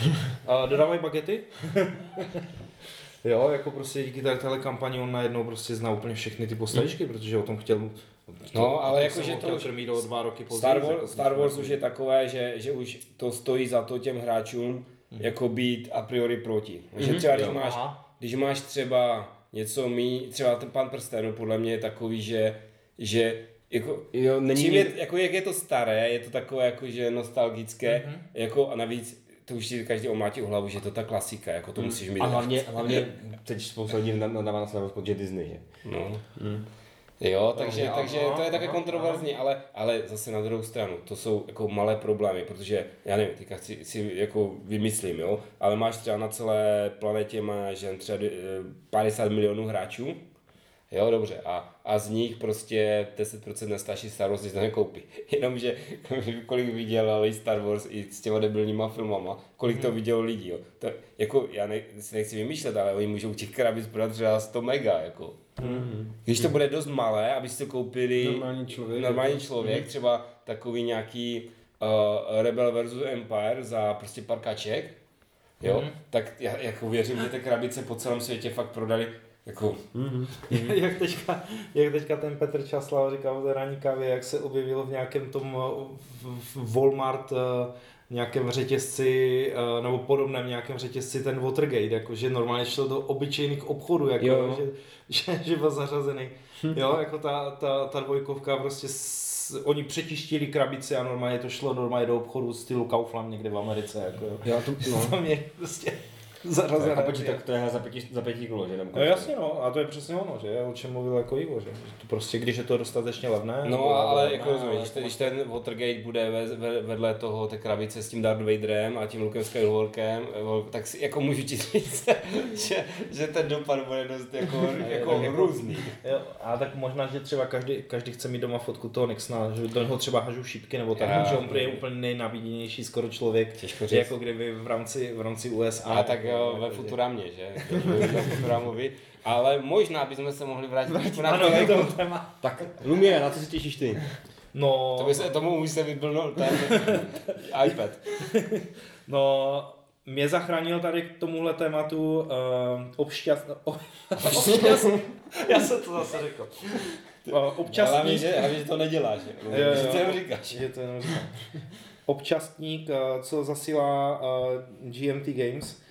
Speaker 1: Uh, dodávají bagety? jo, jako prostě díky té téhle kampani on najednou prostě zná úplně všechny ty postavičky, protože o tom chtěl
Speaker 3: No, ale jako, že
Speaker 1: ho
Speaker 3: to už-
Speaker 1: krmit o dva roky později.
Speaker 3: Star Wars,
Speaker 1: jako
Speaker 3: Star Wars už je takové, že, že už to stojí za to těm hráčům jako být a priori proti. Že třeba když máš, když máš třeba něco mý, třeba ten pan prstenů podle mě je takový, že, že jako,
Speaker 2: Jo, není
Speaker 3: čím je, jako jak je to staré, je to takové jako, že nostalgické,
Speaker 1: Mhm.
Speaker 3: jako a navíc to už si každý omlátí o hlavu, že to je ta klasika, jako to musíš mít.
Speaker 2: A hlavně, hlavně teď spousta lidí nadává na Star Wars, protože Disney, že?
Speaker 3: No. Jo, takže, takže to je také kontroverzní, ale, ale zase na druhou stranu, to jsou jako malé problémy, protože já nevím, teďka si, si jako vymyslím, jo, ale máš třeba na celé planetě máš jen třeba eh, 50 milionů hráčů, Jo, dobře. A, a z nich prostě 10% nestáší Star Wars, to nekoupí. Jenomže kolik viděl Star Wars i s těma debilníma filmama, kolik to vidělo lidí, jo. To, jako, já ne, si nechci vymýšlet, ale oni můžou těch krabic prodat třeba 100 mega, jako. Když to bude dost malé, abyste to koupili
Speaker 4: Normální člověk.
Speaker 3: normální člověk třeba takový nějaký uh, Rebel versus Empire za prostě pár kaček, jo, tak já jako věřím, že ty krabice po celém světě fakt prodali jako
Speaker 1: jak, teďka, jak teďka ten Petr Časlav říkal v ranní kávě, jak se objevilo v nějakém tom eh, Walmart eh, nějakém řetězci, eh, nebo podobném nějakém řetězci ten Watergate, jako že normálně šel do obyčejných obchodů, jako,
Speaker 2: Jo.
Speaker 1: že, že, že, byl zařazený. Jo, jako ta, ta, ta dvojkovka prostě s, oni přetištili krabici a normálně to šlo normálně do obchodu stylu Kaufland někde v Americe, jako jo.
Speaker 2: Já to, no.
Speaker 1: Tam je prostě zařazené.
Speaker 2: A počít, tak to je za pěti, za pěti kilo, že? Nebo
Speaker 1: No jasně no, a to je přesně ono, že o čem mluvil jako Ivo, že Že to prostě, když je to dostatečně levné.
Speaker 3: No, ale
Speaker 1: levné,
Speaker 3: jako rozumíš, když, ten- když ten Watergate bude ve, ve, vedle toho té krabice s tím Darth Vaderem a tím Lukem Skywalkerem, eh, tak si, jako můžu ti říct, že, že ten dopad bude dost jako, jako různý.
Speaker 1: Jo, a tak možná, že třeba každý, každý chce mít doma fotku toho Nixona, že do něho třeba hažu šípky nebo tak,
Speaker 3: Já,
Speaker 1: že on je úplně nejnaviděnější skoro člověk,
Speaker 3: Těžko říct.
Speaker 1: jako kdyby v rámci, v rámci USA.
Speaker 3: A tak jo, ve
Speaker 1: že-
Speaker 3: Futuramě, že? Ve Futuramovi. Ale možná bychom se mohli vrátit trošku na
Speaker 1: Ano,
Speaker 3: to,
Speaker 1: je
Speaker 3: jako,
Speaker 1: téma.
Speaker 2: Tak, Lumie, na co se těšíš ty?
Speaker 1: No,
Speaker 3: to by se, tomu už se vyblnul ten iPad.
Speaker 1: no, mě zachránil tady k tomuhle tématu uh, obšťast... Obšťast... Já jsem to zase řekl. Uh,
Speaker 3: Ale
Speaker 1: občasný...
Speaker 3: hlavně, že, že to neděláš.
Speaker 1: Jo, jo.
Speaker 3: Že to jenom říkáš.
Speaker 1: Je to jenom říkám. Občastník, eh, co zasílá eh, GMT Games eh,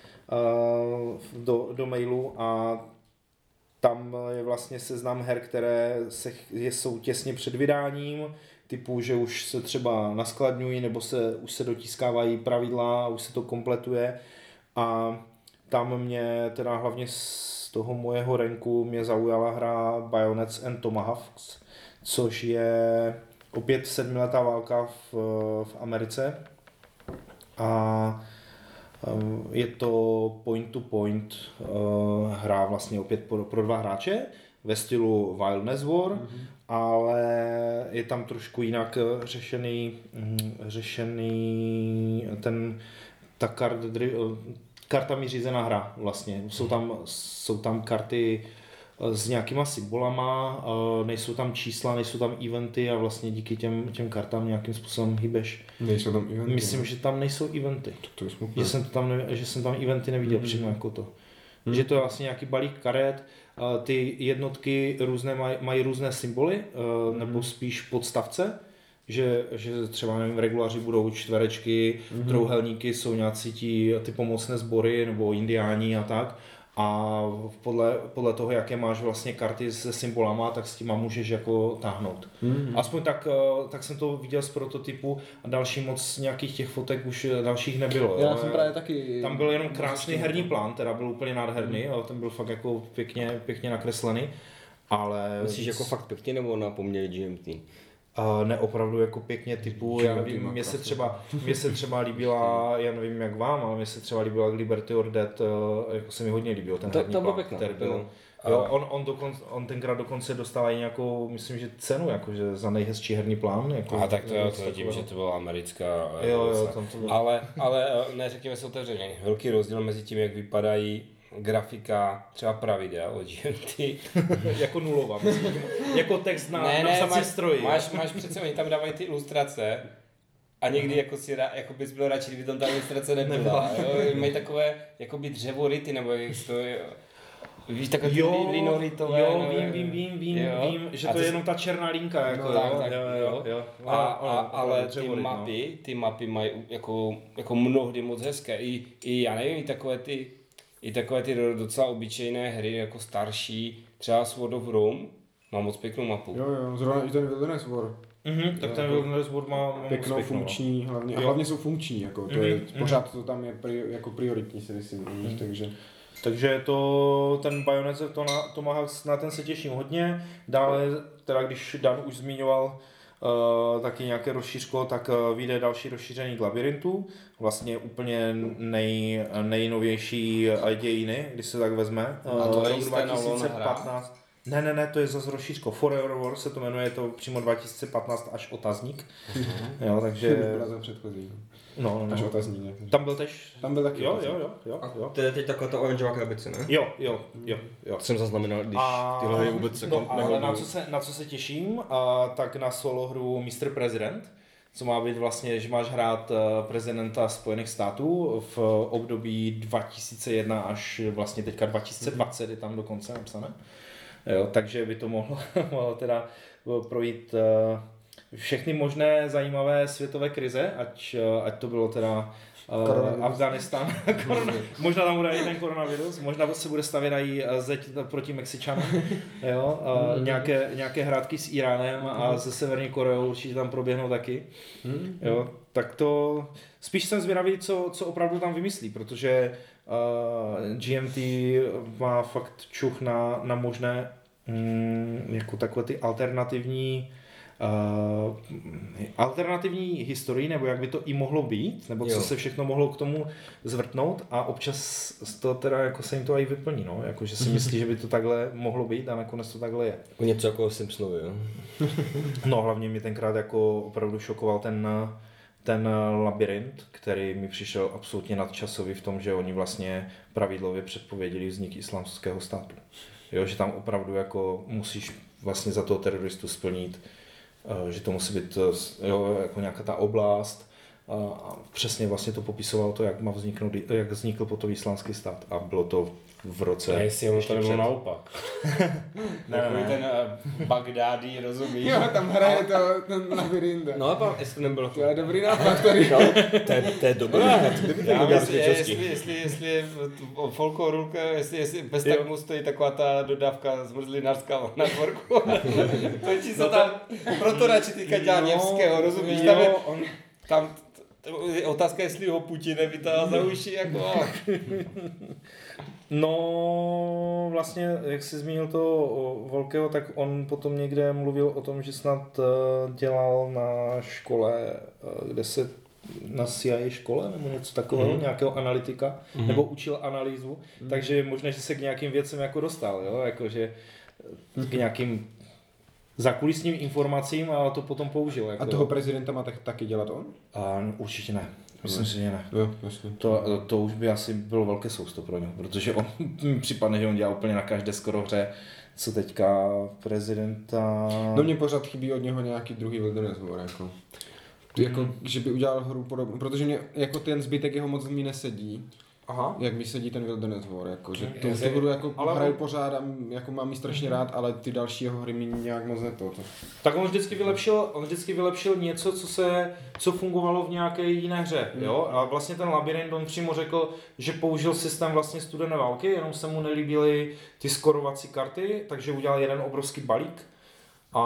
Speaker 1: do, do mailu a tam je vlastně seznam her, které se, je, jsou těsně před vydáním, typu, že už se třeba naskladňují nebo se, už se dotiskávají pravidla už se to kompletuje. A tam mě teda hlavně z toho mojeho renku mě zaujala hra Bayonets and Tomahawks, což je opět sedmiletá válka v, v Americe. A je to point to point uh, hra vlastně opět pro, pro dva hráče ve stylu Wildness War, mm-hmm. ale je tam trošku jinak eh, řešený, mm, řešený ten ta kart, eh, kartami řízená hra vlastně. Jsou tam, jsou tam karty eh, s nějakýma symbolama, eh, nejsou tam čísla, nejsou tam eventy a vlastně díky těm, těm kartám nějakým způsobem hýbeš.
Speaker 4: Nejsou tam eventy.
Speaker 1: Myslím,
Speaker 4: ne?
Speaker 1: že tam nejsou eventy.
Speaker 4: To je smutné.
Speaker 1: Že jsem, to tam, že jsem tam eventy neviděl
Speaker 4: Mhm.
Speaker 1: přímo jako to. Že to je vlastně nějaký balík karet, a ty jednotky různé mají, mají různé symboly, eh,
Speaker 4: Mhm.
Speaker 1: nebo spíš podstavce, že, že třeba nevím, regulaři budou čtverečky,
Speaker 4: Mhm.
Speaker 1: trouhelníky jsou nějací ti, ty pomocné sbory nebo indiáni a tak. A podle, podle toho, jaké máš vlastně karty se symbolama, tak s těma můžeš jako táhnout.
Speaker 4: Mhm.
Speaker 1: Aspoň tak, eh, tak jsem to viděl z prototypu a další moc nějakých těch fotek už eh, dalších nebylo.
Speaker 4: Já
Speaker 1: jo.
Speaker 4: jsem právě taky...
Speaker 1: Tam byl jenom krásný herní plán, teda byl úplně nádherný, jo, ten byl fakt jako pěkně, pěkně nakreslený, ale
Speaker 2: Myslíš jako fakt pěkně nebo na poměry GMT?
Speaker 1: A ne opravdu jako pěkně typu, já nevím, mně se třeba, mně se třeba líbila, já nevím jak vám, ale mně se třeba líbila Liberty or Dead, eh, jako se mi hodně líbil ten
Speaker 2: To-
Speaker 1: herní plán,
Speaker 2: pěkné,
Speaker 1: který byl.
Speaker 2: bylo.
Speaker 1: Jo, on, on, dokonce, on tenkrát dokonce dostal i nějakou, myslím, že cenu, jakože za nejhezčí herní plán. Jako,
Speaker 3: A tak to,
Speaker 1: něco
Speaker 3: to je tím, že to byla americká
Speaker 1: Jo, jo,
Speaker 3: revoluce.
Speaker 1: tam to bylo.
Speaker 3: Ale, ale eh, ne, řekněme si otevřeně, velký rozdíl mezi tím, jak vypadají grafika třeba pravidel od GMT.
Speaker 1: jako nulová, myslím, jako text na, ne, na
Speaker 3: máš,
Speaker 1: stroji.
Speaker 3: máš, máš přece, oni tam dávají ty ilustrace a někdy jako si jako bys byl radši, kdyby tam ta ilustrace nebyla. jo? Mají takové jakoby dřevority, nebo jak to je, Víš, takové
Speaker 1: Jo,
Speaker 3: li- linoritové.
Speaker 1: jo,
Speaker 3: nebo-
Speaker 1: vím, vím, vím, vím,
Speaker 3: jo.
Speaker 1: vím, že
Speaker 3: A
Speaker 1: to je
Speaker 3: jsi-
Speaker 1: jenom ta černá linka, jako
Speaker 3: No,
Speaker 1: jo,
Speaker 3: tak, tak,
Speaker 1: jo, jo, jo.
Speaker 3: A, a,
Speaker 1: Ono,
Speaker 3: ale ty
Speaker 1: dřevoryt, no.
Speaker 3: mapy, ty mapy mají jako, jako mnohdy moc hezké. I, I já nevím, i takové ty, i takové ty docela obyčejné hry, jako starší, třeba Sword of Rome, má moc pěknou mapu.
Speaker 4: Jo, jo, zrovna i ten Wilderness War.
Speaker 1: Mhm, tak ten Wilderness World má, má
Speaker 4: Pěknou,
Speaker 1: pěknou, no.
Speaker 4: funkční hlavně. A hlavně jsou funkční, jako to
Speaker 1: Mhm,
Speaker 4: je,
Speaker 1: mhm.
Speaker 4: pořád to tam je pri, jako prioritní si myslím u nich, takže
Speaker 1: Takže to, ten Bayonetta to na, Tomahawk, na ten se těším hodně. Dále, teda když Dan už zmiňoval taky nějaké rozšířko, tak uh, vyjde další rozšíření k labirintu, vlastně úplně nej, nejnovější dějiny, když se tak vezme.
Speaker 3: A to je
Speaker 1: rok
Speaker 3: jisté Nolan hra?
Speaker 1: Ne, ne, ne, to je zase rozšířko. Forever War se to jmenuje, je to přímo 2015 až otazník. Jo, takže...
Speaker 4: Předchozí.
Speaker 1: No, no,
Speaker 4: Až
Speaker 1: no.
Speaker 4: otazník. ne?
Speaker 1: Tam byl tež...
Speaker 4: Tam byl taky
Speaker 1: Jo, jo, jo, jo,
Speaker 2: A
Speaker 1: jo.
Speaker 2: to je teď taková ta oranžová krabice, ne?
Speaker 1: Jo, jo, jo, jo.
Speaker 2: To jsem zaznamenal, když
Speaker 1: A,
Speaker 2: tyhle hry vůbec jako
Speaker 1: no, ale na co, se, na co se těším, a, tak na solo hru Mr. President, co má být vlastně, že máš hrát eh, prezidenta Spojených států v období 2001 až vlastně teďka 2020 je tam dokonce napsané. Jo, takže by to mohlo, mohlo teda projít eh, všechny možné zajímavé světové krize, ať, eh, ať to bylo teda uh,
Speaker 4: Koronavirus.
Speaker 1: Afganistán, korona, možná tam bude i ten koronavirus, možná se bude stavět i eh, zeď proti Mexičanům, jo, uh, nějaké, nějaké hrátky s Iránem a se Severní Koreou určitě tam proběhnou taky, jo, tak to, spíš jsem zvědavý, co, co opravdu tam vymyslí, protože uh, GMT má fakt čuch na, na možné mm, jako takové ty alternativní uh, alternativní historii, nebo jak by to i mohlo být, nebo co
Speaker 2: Jo.
Speaker 1: se všechno mohlo k tomu zvrtnout a občas to teda jako se jim to i vyplní, no, jako že si myslí, že by to takhle mohlo být a nakonec to takhle je.
Speaker 2: Jako něco jako Simpsonovi, jo?
Speaker 1: No hlavně mě tenkrát jako opravdu šokoval ten, ten labirint, který mi přišel absolutně nadčasový v tom, že oni vlastně pravidlově předpověděli vznik islámského státu. Jo, že tam opravdu jako musíš vlastně za toho teroristu splnit, eh, že to musí být eh, jo, jako nějaká ta oblast, a a přesně vlastně to popisoval to, jak má vzniknout, jak vznikl potom islámský stát. A bylo to v roce.
Speaker 3: A jestli ono
Speaker 1: ještě
Speaker 3: to nebylo
Speaker 1: před-
Speaker 3: naopak.
Speaker 1: Ne,
Speaker 3: Takový
Speaker 1: ne.
Speaker 3: ten uh, Bagdádi, rozumíš?
Speaker 4: Jo, tam hraje to, ten labirint.
Speaker 2: No a pak, jestli to nebylo
Speaker 4: To je dobrý nápad tady.
Speaker 2: No, to je, to je dobrá, to by
Speaker 3: Já
Speaker 2: to
Speaker 3: myslím, jestli, jestli, jestli v folklorulka, jestli, jestli bez termu stojí taková ta dodávka zmrzlinářská na dvorku. Točí se
Speaker 1: No
Speaker 3: tam, proto radši teďka dělá Něvského, rozumíš? Tam, je,
Speaker 1: on,
Speaker 3: tam je otázka, jestli ho Putin nevytáhá za uši, jako...
Speaker 1: No, vlastně, jak jsi zmínil toho Volkého, tak on potom někde mluvil o tom, že snad eh, dělal na škole, eh, kde se na CIA škole nebo něco takového, mm. nějakého analytika, mm. nebo učil analýzu, mm. takže je možné, že se k nějakým věcem jako dostal, jo, jakože k nějakým zakulisním informacím a to potom použil. Jako,
Speaker 4: A toho prezidenta má tak, taky dělat on?
Speaker 1: A určitě ne. Myslím si, že ne.
Speaker 4: Jo, jasně.
Speaker 1: To, to už by asi bylo velké sousto pro něj, protože on připadne, že on dělá úplně na každé skoro hře, co teďka prezidenta...
Speaker 4: No mě pořád chybí od něho nějaký druhý Wilderness War, jako. Jako, že by udělal hru podobnou, protože mě jako ten zbytek jeho moc mi nesedí,
Speaker 1: Aha.
Speaker 4: jak mi sedí ten Wilderness War, jako, že tu,
Speaker 3: se-
Speaker 4: hru jako
Speaker 1: ale
Speaker 4: hraju
Speaker 1: on-
Speaker 4: pořád a jako mám ji strašně rád, ale ty další jeho hry mi nějak moc neto. To.
Speaker 1: Tak on vždycky vylepšil, on vždycky vylepšil něco, co se, co fungovalo v nějaké jiné hře, jo? A vlastně ten labirint, on přímo řekl, že použil systém vlastně studené války, jenom se mu nelíbily ty skorovací karty, takže udělal jeden obrovský balík a,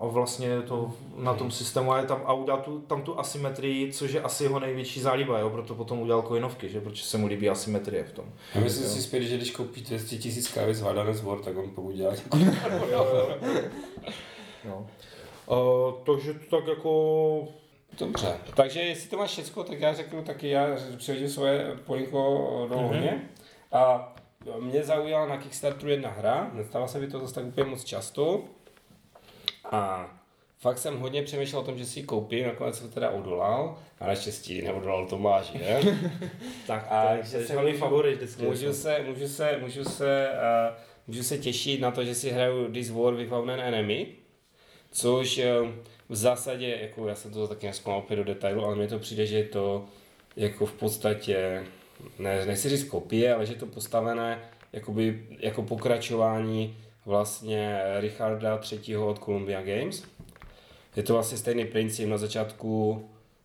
Speaker 1: a vlastně to na tom systému a je tam a udělal tu, tam tu asymetrii, což je asi jeho největší záliba, jo? proto potom udělal coinovky, že? protože se mu líbí asymetrie v tom.
Speaker 3: Já myslím si zpět, že když koupíte 200 tisíc kávy z Vadanes War, tak on pokud dělá
Speaker 1: Jo. Uh, takže to tak jako
Speaker 3: Dobře. Takže jestli to máš všecko, tak já řeknu taky, já přehodím svoje polinko do ohně. A mě zaujala na Kickstarteru jedna hra, nestala se mi to zase tak úplně moc často. A fakt jsem hodně přemýšlel o tom, že si ji koupím, nakonec jsem teda odolal, ale naštěstí neodolal Tomáš, že?
Speaker 1: tak,
Speaker 3: A
Speaker 1: a
Speaker 3: že
Speaker 1: že
Speaker 3: se
Speaker 1: se hlavní
Speaker 3: můžu-
Speaker 1: favorit vždycky.
Speaker 3: Můžu se, můžu se, můžu se, uh, můžu se těšit na to, že si hraju This War Without an Enemy, což uh, v zásadě, jako já jsem to taky neskoumal opět do detailu, ale mně to přijde, že je to jako v podstatě, ne, nechci říct kopie, ale že je to postavené jakoby, jako pokračování vlastně Richarda III. od Columbia Games. Je to vlastně stejný princip na začátku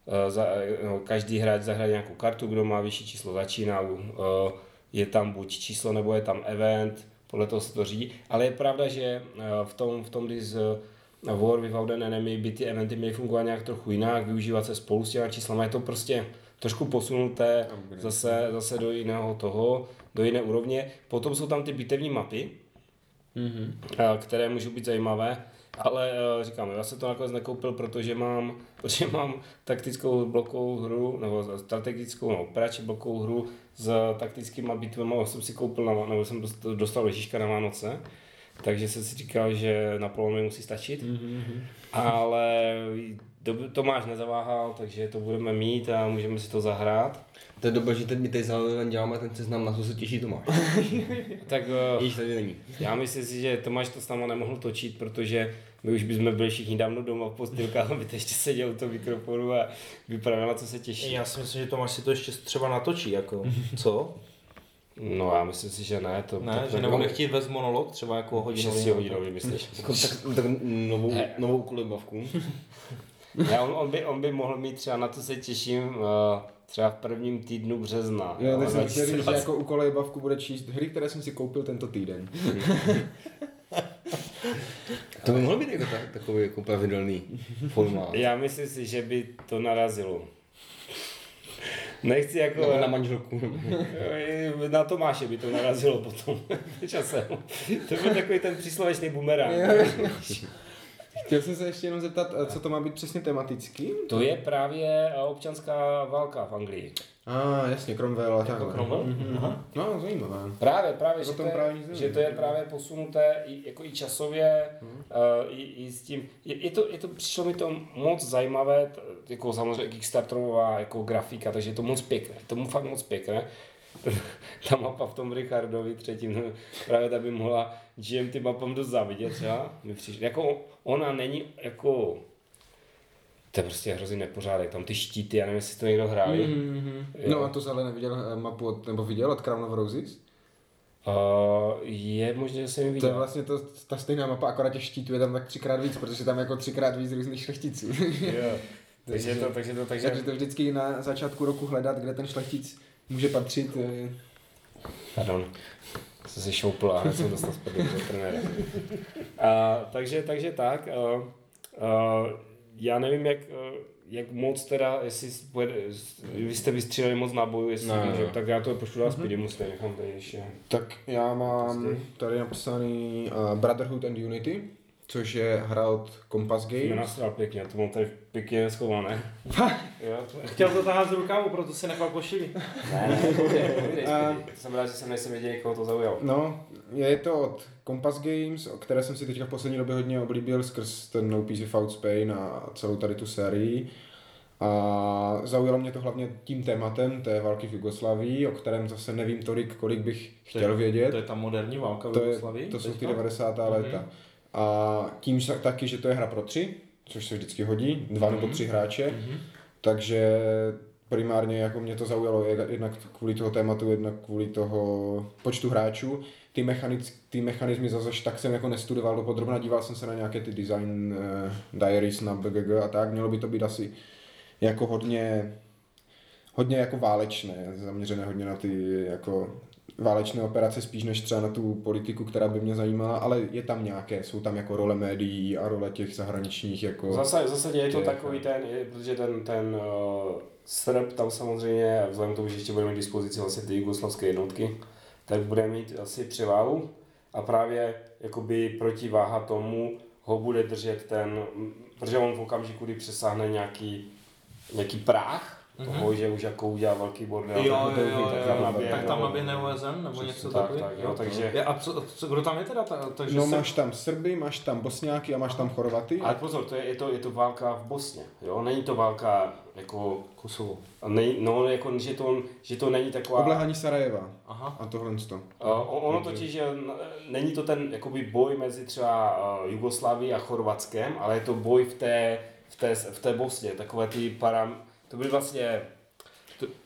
Speaker 3: eh, za, no, každý hráč zahraje nějakou kartu, kdo má vyšší číslo začíná, eh, je tam buď číslo nebo je tam event, podle toho se to řídí, ale je pravda, že eh, v tom, v tom eh, War Without an Enemy by ty eventy měly fungovat nějak trochu jinak, využívat se spolu s těma číslama, je to prostě trošku posunuté zase, zase do jiného toho, do jiné úrovně. Potom jsou tam ty bitevní mapy,
Speaker 4: Mhm.
Speaker 3: a které můžou být zajímavé, ale eh, říkám, já se to nakonec nekoupil, protože mám, protože mám taktickou blokovou hru, nebo strategickou, no, operační blokovou hru s taktickými bitvami, já jsem si koupil, na, nebo jsem dost- dostal Ježíška na Vánoce, takže jsem si říkal, že Napoleon mi musí stačit,
Speaker 4: Mhm.
Speaker 3: ale to- Tomáš nezaváhal, takže to budeme mít a můžeme si to zahrát.
Speaker 2: To je dobré, že teď mi tady zároveň děláme ten seznam, na co se těší Tomáš.
Speaker 3: Tak eh,
Speaker 2: Již tady není.
Speaker 3: Já myslím si, že Tomáš to s náma nemohl točit, protože my už bychom byli všichni dávno doma v postýlkách, aby to ještě seděl u toho mikrofonu a vyprávěl, na co se těší.
Speaker 1: Já si myslím, že Tomáš si to ještě třeba natočí, jako, co?
Speaker 3: No já myslím si, že ne. To,
Speaker 1: Ne, že nebude chtít vést monolog, třeba jako hodinový.
Speaker 3: 6 hodinový, myslíš?
Speaker 2: Jako tak, tak novou, novou kulebavku.
Speaker 3: Ne, on, on, by, on by mohl mít třeba na to se těším uh, třeba v prvním týdnu března.
Speaker 4: Jo, tak jsem chtěl
Speaker 3: 2020.
Speaker 4: říct, že jako u kolejbavku bude číst hry, které jsem si koupil tento týden.
Speaker 2: To by mohlo být jako tak, takový jako pravidelný formát.
Speaker 3: Já myslím si, že by to narazilo. Nechci jako...
Speaker 2: Nebo na manželku.
Speaker 3: Na Tomáše by to narazilo potom časem. To byl takový ten příslovečný bumerang.
Speaker 4: Chtěl jsem se ještě jenom zeptat, eh, co to má být přesně tematicky?
Speaker 3: To je právě eh, občanská válka v Anglii.
Speaker 4: A ah, jasně, Cromwell a takhle.
Speaker 1: Cromwell?
Speaker 4: Mhm.
Speaker 1: Aha.
Speaker 4: No, zajímavé.
Speaker 3: Právě, právě,
Speaker 4: O
Speaker 3: že to, je,
Speaker 4: právě
Speaker 3: že to je právě posunuté i, jako i časově,
Speaker 4: Mhm.
Speaker 3: uh, i, i s tím, je, je, to, je to, přišlo mi to moc zajímavé, t- jako samozřejmě Kickstarterová jako grafika, takže je to moc pěkné, je to mu fakt moc pěkné. Ta mapa v tom Richardovi třetím, právě ta by mohla GM ty mapám dost závidět třeba. Mi přišlo, jako ona není jako to je prostě hrozný nepořádek, tam ty štíty, já nevím, jestli to někdo hráli.
Speaker 4: Mm-hmm.
Speaker 3: Jo.
Speaker 4: No a to jsi ale neviděl eh, mapu, od, nebo viděl od Crown of Roses?
Speaker 3: Uh, je možné, že jsem ji
Speaker 4: To
Speaker 3: viděl.
Speaker 4: je vlastně to, ta stejná mapa, akorát těch štítů je tam tak třikrát víc, protože tam je jako třikrát víc různých šlechticů.
Speaker 3: Jo. Takže to, takže to, takže...
Speaker 4: Takže to vždycky na začátku roku hledat, kde ten šlechtic může patřit. eh,
Speaker 3: Pardon. Jsem si šoupl a jsem dostal zpět do toho trenéra. A, takže, takže tak. A, a, já nevím, jak, jak moc teda, jestli pojede, vy jste vystříleli moc nábojů, jestli
Speaker 2: Ne,
Speaker 3: může,
Speaker 2: ne.
Speaker 3: tak já to pošlu dál zpět, musím nechám tady ještě.
Speaker 4: Tak já mám tady napsaný uh, Brotherhood and Unity, což je hra od Compass
Speaker 3: Mě
Speaker 4: Games.
Speaker 3: nasral pěkně, to mám tady pěkně schované. jo, to,
Speaker 1: Chtěl to tahat z rukávu, proto si nechal košili.
Speaker 3: ne, ne. Jsem rád, že jsem nejsem jediný, koho to zaujalo.
Speaker 4: No, je to od Compass Games, o které jsem si teďka v poslední době hodně oblíbil skrz ten No Peace Without Spain a celou tady tu sérii. A zaujalo mě to hlavně tím tématem té války v Jugoslávii, o kterém zase nevím tolik, kolik bych chtěl vědět.
Speaker 1: To je ta moderní válka v
Speaker 4: To, je,
Speaker 1: Jugoslavii?
Speaker 4: to jsou ty
Speaker 1: teďka?
Speaker 4: 90.
Speaker 1: Mhm.
Speaker 4: léta. A tím sa- taky, že to je hra pro tři, což se vždycky hodí, dva nebo tři hráče,
Speaker 1: Mhm.
Speaker 4: takže primárně jako mě to zaujalo je- jednak kvůli toho tématu, jednak kvůli toho počtu hráčů. Ty, mechanic, ty mechanizmy zase tak jsem jako nestudoval dopodrobna, díval jsem se na nějaké ty design uh, diaries na BGG a tak, mělo by to být asi jako hodně, hodně jako válečné, zaměřené hodně na ty jako válečné operace spíš než třeba na tu politiku, která by mě zajímala, ale je tam nějaké, jsou tam jako role médií a role těch zahraničních jako...
Speaker 3: Zase, v zásadě je to
Speaker 4: těch,
Speaker 3: takový ten, je, protože ten, ten uh, Srb tam samozřejmě, vzhledem k tomu, že ještě budeme mít k dispozici vlastně ty jugoslavské jednotky, tak bude mít asi převáhu a právě jakoby protiváha tomu ho bude držet ten, protože on v okamžiku, kdy přesáhne nějaký, nějaký práh, toho, že už jako udělá velký bordel,
Speaker 1: Mhm. Jo,
Speaker 3: tak,
Speaker 1: jo, jo,
Speaker 3: tak tam
Speaker 1: jo,
Speaker 3: naběhne.
Speaker 1: tak tam naběhne OSN nebo
Speaker 3: Přesně
Speaker 1: něco
Speaker 3: tak,
Speaker 1: takového?
Speaker 3: tak, jo, takže-
Speaker 1: Je, a co, co, kdo tam je teda? Ta, takže
Speaker 4: No
Speaker 1: se-
Speaker 4: máš tam Srby, máš tam Bosňáky a máš tam Chorvaty.
Speaker 3: Ale pozor, to je, je, to, je to válka v Bosně, jo? Není to válka jako
Speaker 1: Kosovo.
Speaker 3: A Nej, no, jako, že, to, že to není taková...
Speaker 4: Oblehání Sarajeva
Speaker 1: Aha.
Speaker 4: a tohle to.
Speaker 3: Uh, ono totiž, že není to ten jakoby boj mezi třeba uh, Jugoslávií a Chorvatskem, ale je to boj v té, v té, v té Bosně, takové ty param... To byly vlastně...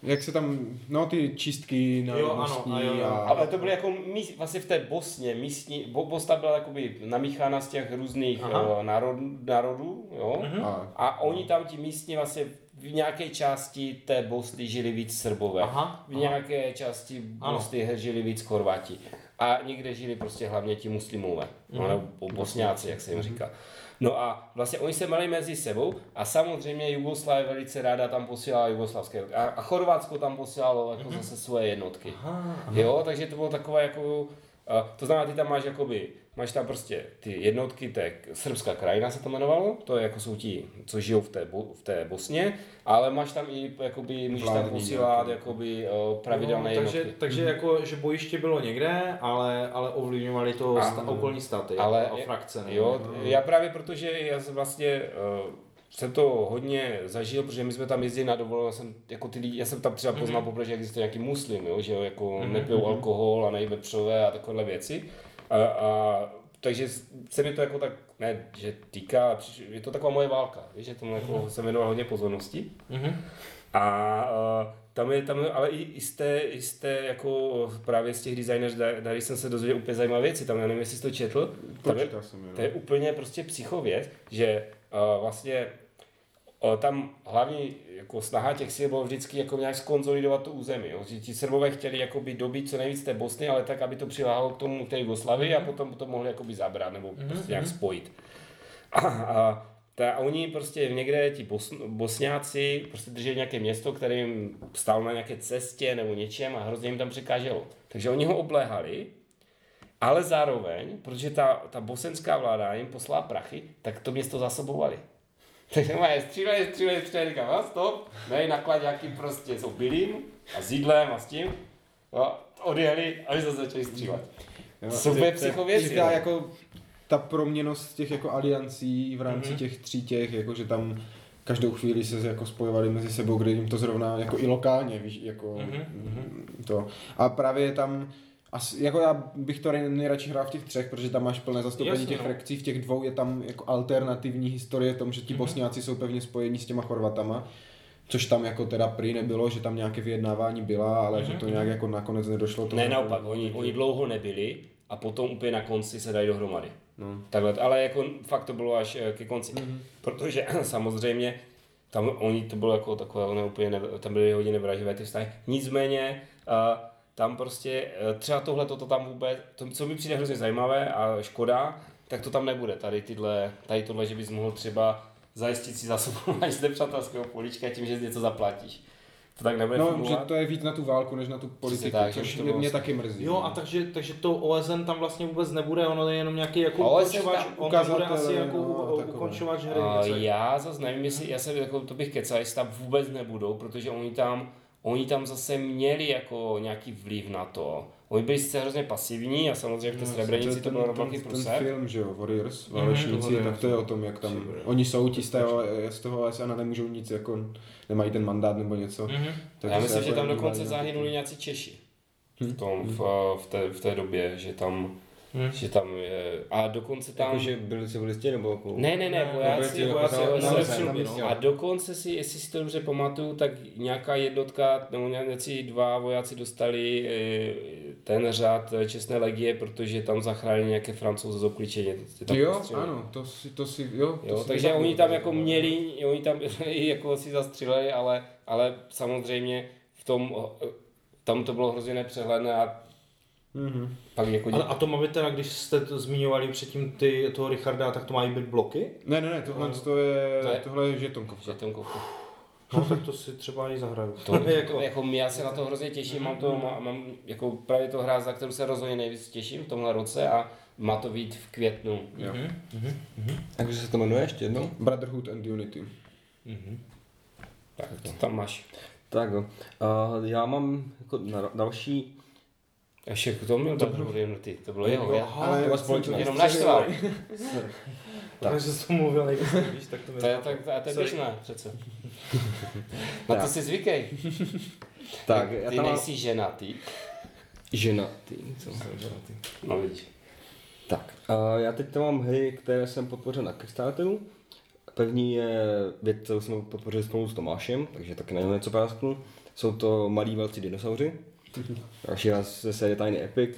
Speaker 4: Jak se tam, no ty čistky národnostní
Speaker 1: ano, a jo, jo.
Speaker 4: a...
Speaker 3: Ale to byly jako míst, vlastně v té Bosně, místní... Bo, Bosna byla jakoby namíchána z těch různých
Speaker 1: Aha.
Speaker 3: uh, národ, národů, jo?
Speaker 1: Mhm.
Speaker 4: a
Speaker 3: A oni tam ti místní vlastně v nějaké části té Bosny žili víc Srbové.
Speaker 1: Aha,
Speaker 3: v
Speaker 1: aha.
Speaker 3: nějaké části
Speaker 1: Ano.
Speaker 3: Bosny žili víc Chorvati. a někde žili prostě hlavně ti muslimové, mm. nebo bosňáci, jak se jim říká. No a vlastně oni se mali mezi sebou a samozřejmě Jugoslávie velice ráda tam posílala jugoslavské a, a Chorvatsko tam posílalo jako mm-hmm. zase svoje jednotky. Aha, aha. Jo, takže to bylo takové jako, a to znamená, ty tam máš jakoby máš tam prostě ty jednotky, té srbská krajina se to jmenovalo, to je jako jsou ti, co žijou v té, v té Bosně, ale máš tam i, jakoby, můžeš tam posílat jakoby, pravidelné
Speaker 1: no, takže,
Speaker 3: jednotky.
Speaker 1: Takže mm-hmm. jako, že bojiště bylo někde, ale, ale ovlivňovali to a, sta, okolní státy,
Speaker 3: ale,
Speaker 1: a frakce. Ne?
Speaker 3: Jo, já právě protože já vlastně uh, jsem to hodně zažil, protože my jsme tam jezdili na dovolenou, jsem, jako ty lidi, já jsem tam třeba poznal mm-hmm. poprvé, že existuje nějaký muslim, jo, že jo, jako mm-hmm. nepijou alkohol a nejí vepřové a takovéhle věci. A, a, takže se mi to jako tak, ne, že týká, je to taková moje válka, víš, že tomu jako mm. jsem věnoval hodně pozornosti. Mm-hmm. A, a tam je, tam ale i jisté, jisté jako právě z těch designers, tady jsem se dozvěděl úplně zajímavé věci, tam já nevím, jestli jsi to četl, tam je, to je úplně prostě psychověc, že uh, vlastně tam hlavní jako snaha těch sil bylo vždycky jako nějak skonzolidovat tu území. Jo. Ti Srbové chtěli jakoby dobít co nejvíc té Bosny, ale tak, aby to přiláhlo k tomu té Jugoslavii a potom to mohli jakoby zabrat nebo mm-hmm. prostě nějak spojit. A, a, ta, a oni prostě někde, ti bos, bosňáci, prostě drželi nějaké město, které jim stalo na nějaké cestě nebo něčem a hrozně jim tam překáželo. Takže oni ho obléhali, ale zároveň, protože ta, ta bosenská vláda jim poslala prachy, tak to město zasobovali. Takže mají střílej, střílej, střílej, říkám, a stop, mají naklad nějaký prostě, jsou bylím a s jídlem a s tím, jo, odjeli a my se začali střílet. Jo, úplně psychověci.
Speaker 4: jako ta proměnost těch jako aliancí v rámci mm-hmm. těch tří těch, jako že tam každou chvíli se jako spojovali mezi sebou, kde jim to zrovna jako i lokálně, víš, jako mm-hmm. to. A právě tam asi, jako já bych to nejradši hrál v těch třech, protože tam máš plné zastoupení Jasně, těch no. frakcí, v těch dvou je tam jako alternativní historie tom, že ti mm-hmm. bosňáci jsou pevně spojení s těma Chorvatama, což tam jako teda prý nebylo, že tam nějaké vyjednávání byla, ale mm-hmm. že to mhm. nějak jako nakonec nedošlo.
Speaker 3: To ne, naopak, oni, oni dlouho nebyli a potom úplně na konci se dají dohromady. No. Takhle, ale jako fakt to bylo až eh, ke konci, mm-hmm. protože samozřejmě tam oni to bylo jako takové, ono úplně ne, tam byly hodně nevraživé ty vztahy. Nicméně uh, tam prostě eh, třeba tohle toto tam vůbec, to, co mi přijde hrozně zajímavé a škoda, tak to tam nebude. Tady tyhle, tady tohle, že bys mohl třeba zajistit si zásobování z nepřátelského polička tím, že něco zaplatíš. To tak nebude
Speaker 4: no,
Speaker 3: fungovat.
Speaker 4: že to je víc na tu válku, než na tu politiku, tak, což to mě vlastně... taky mrzí.
Speaker 1: Jo, a takže, takže to OSN tam vlastně vůbec nebude, ono je jenom nějaký jako ukončovač, on bude asi jako no, ukončovač hry.
Speaker 3: já zase nevím, jestli, já se jako, to bych kecal, jestli tam vůbec nebudou, protože oni tam oni tam zase měli jako nějaký vliv na to. Oni byli sice hrozně pasivní a samozřejmě v té no, Srebrenici to bylo velký průser.
Speaker 4: Ten film, že jo, Warriors, mhm, válečníci, mm-hmm, tak to je o tom, jak tam, oni jsou ti z, toho, z toho OSN a nemůžou nic, jako nemají ten mandát nebo něco. Mm-hmm.
Speaker 3: Tak Já myslím, že tam dokonce zahynuli nějací Češi. V, tom, v, v, té, v té době, že tam Hmm. Že tam je, a dokonce tam...
Speaker 2: Jakože byli civilisti nebo jako...
Speaker 3: Ne, ne, ne, vojáci, vojáci, vojáci A dokonce si, jestli si to dobře pamatuju, tak nějaká jednotka, nebo nějací dva vojáci dostali eh, ten řád čestné legie, protože tam zachránili nějaké francouze z okličeně.
Speaker 4: Jo, postřeli. ano, to si, to si, jo.
Speaker 3: jo
Speaker 4: to
Speaker 3: takže si oni tam jako měli, oni tam jako si zastřelili, ale, ale samozřejmě v tom, tam to bylo hrozně nepřehledné a
Speaker 1: Mm-hmm. Pak jako a, a to máme teda, když jste to zmiňovali předtím ty, toho Richarda, tak to mají být bloky?
Speaker 4: Ne, ne, ne, tohle, no. to je, to je, tohle je žetonkovka.
Speaker 3: žetonkovka.
Speaker 1: No tak to si třeba i zahraju.
Speaker 3: To, to, jako, jako já se na to hrozně těším, mám to, mám, mám jako právě to hra, za kterou se rozhodně nejvíc těším v tomhle roce a má to být v květnu. Jo. Mm-hmm.
Speaker 2: Mm-hmm. Takže se to jmenuje ještě jednou?
Speaker 4: Brotherhood and Unity. Mm-hmm.
Speaker 3: Tak to tam máš.
Speaker 2: Tak jo. Uh, já mám jako na další
Speaker 3: ještě k tomu měl dobrou jednoty, to bylo jeho,
Speaker 1: já, ale
Speaker 3: to společnost. Jenom naštval.
Speaker 1: tak. Takže jsem mluvil nejvíc, víš, tak to
Speaker 3: mi to je, tak, a to je běžné přece. Na to si zvykej.
Speaker 2: tak,
Speaker 3: já Ty nejsi ženatý.
Speaker 2: Ženatý, co jsem ženatý. No vidíš. Tak, uh, já teď tam mám hry, které jsem podpořil na Kickstarteru. První je věc, kterou jsme podpořili spolu s Tomášem, takže taky na něm něco prásknu. Jsou to malí velcí dinosauři. Další raz ze série Tiny Epic.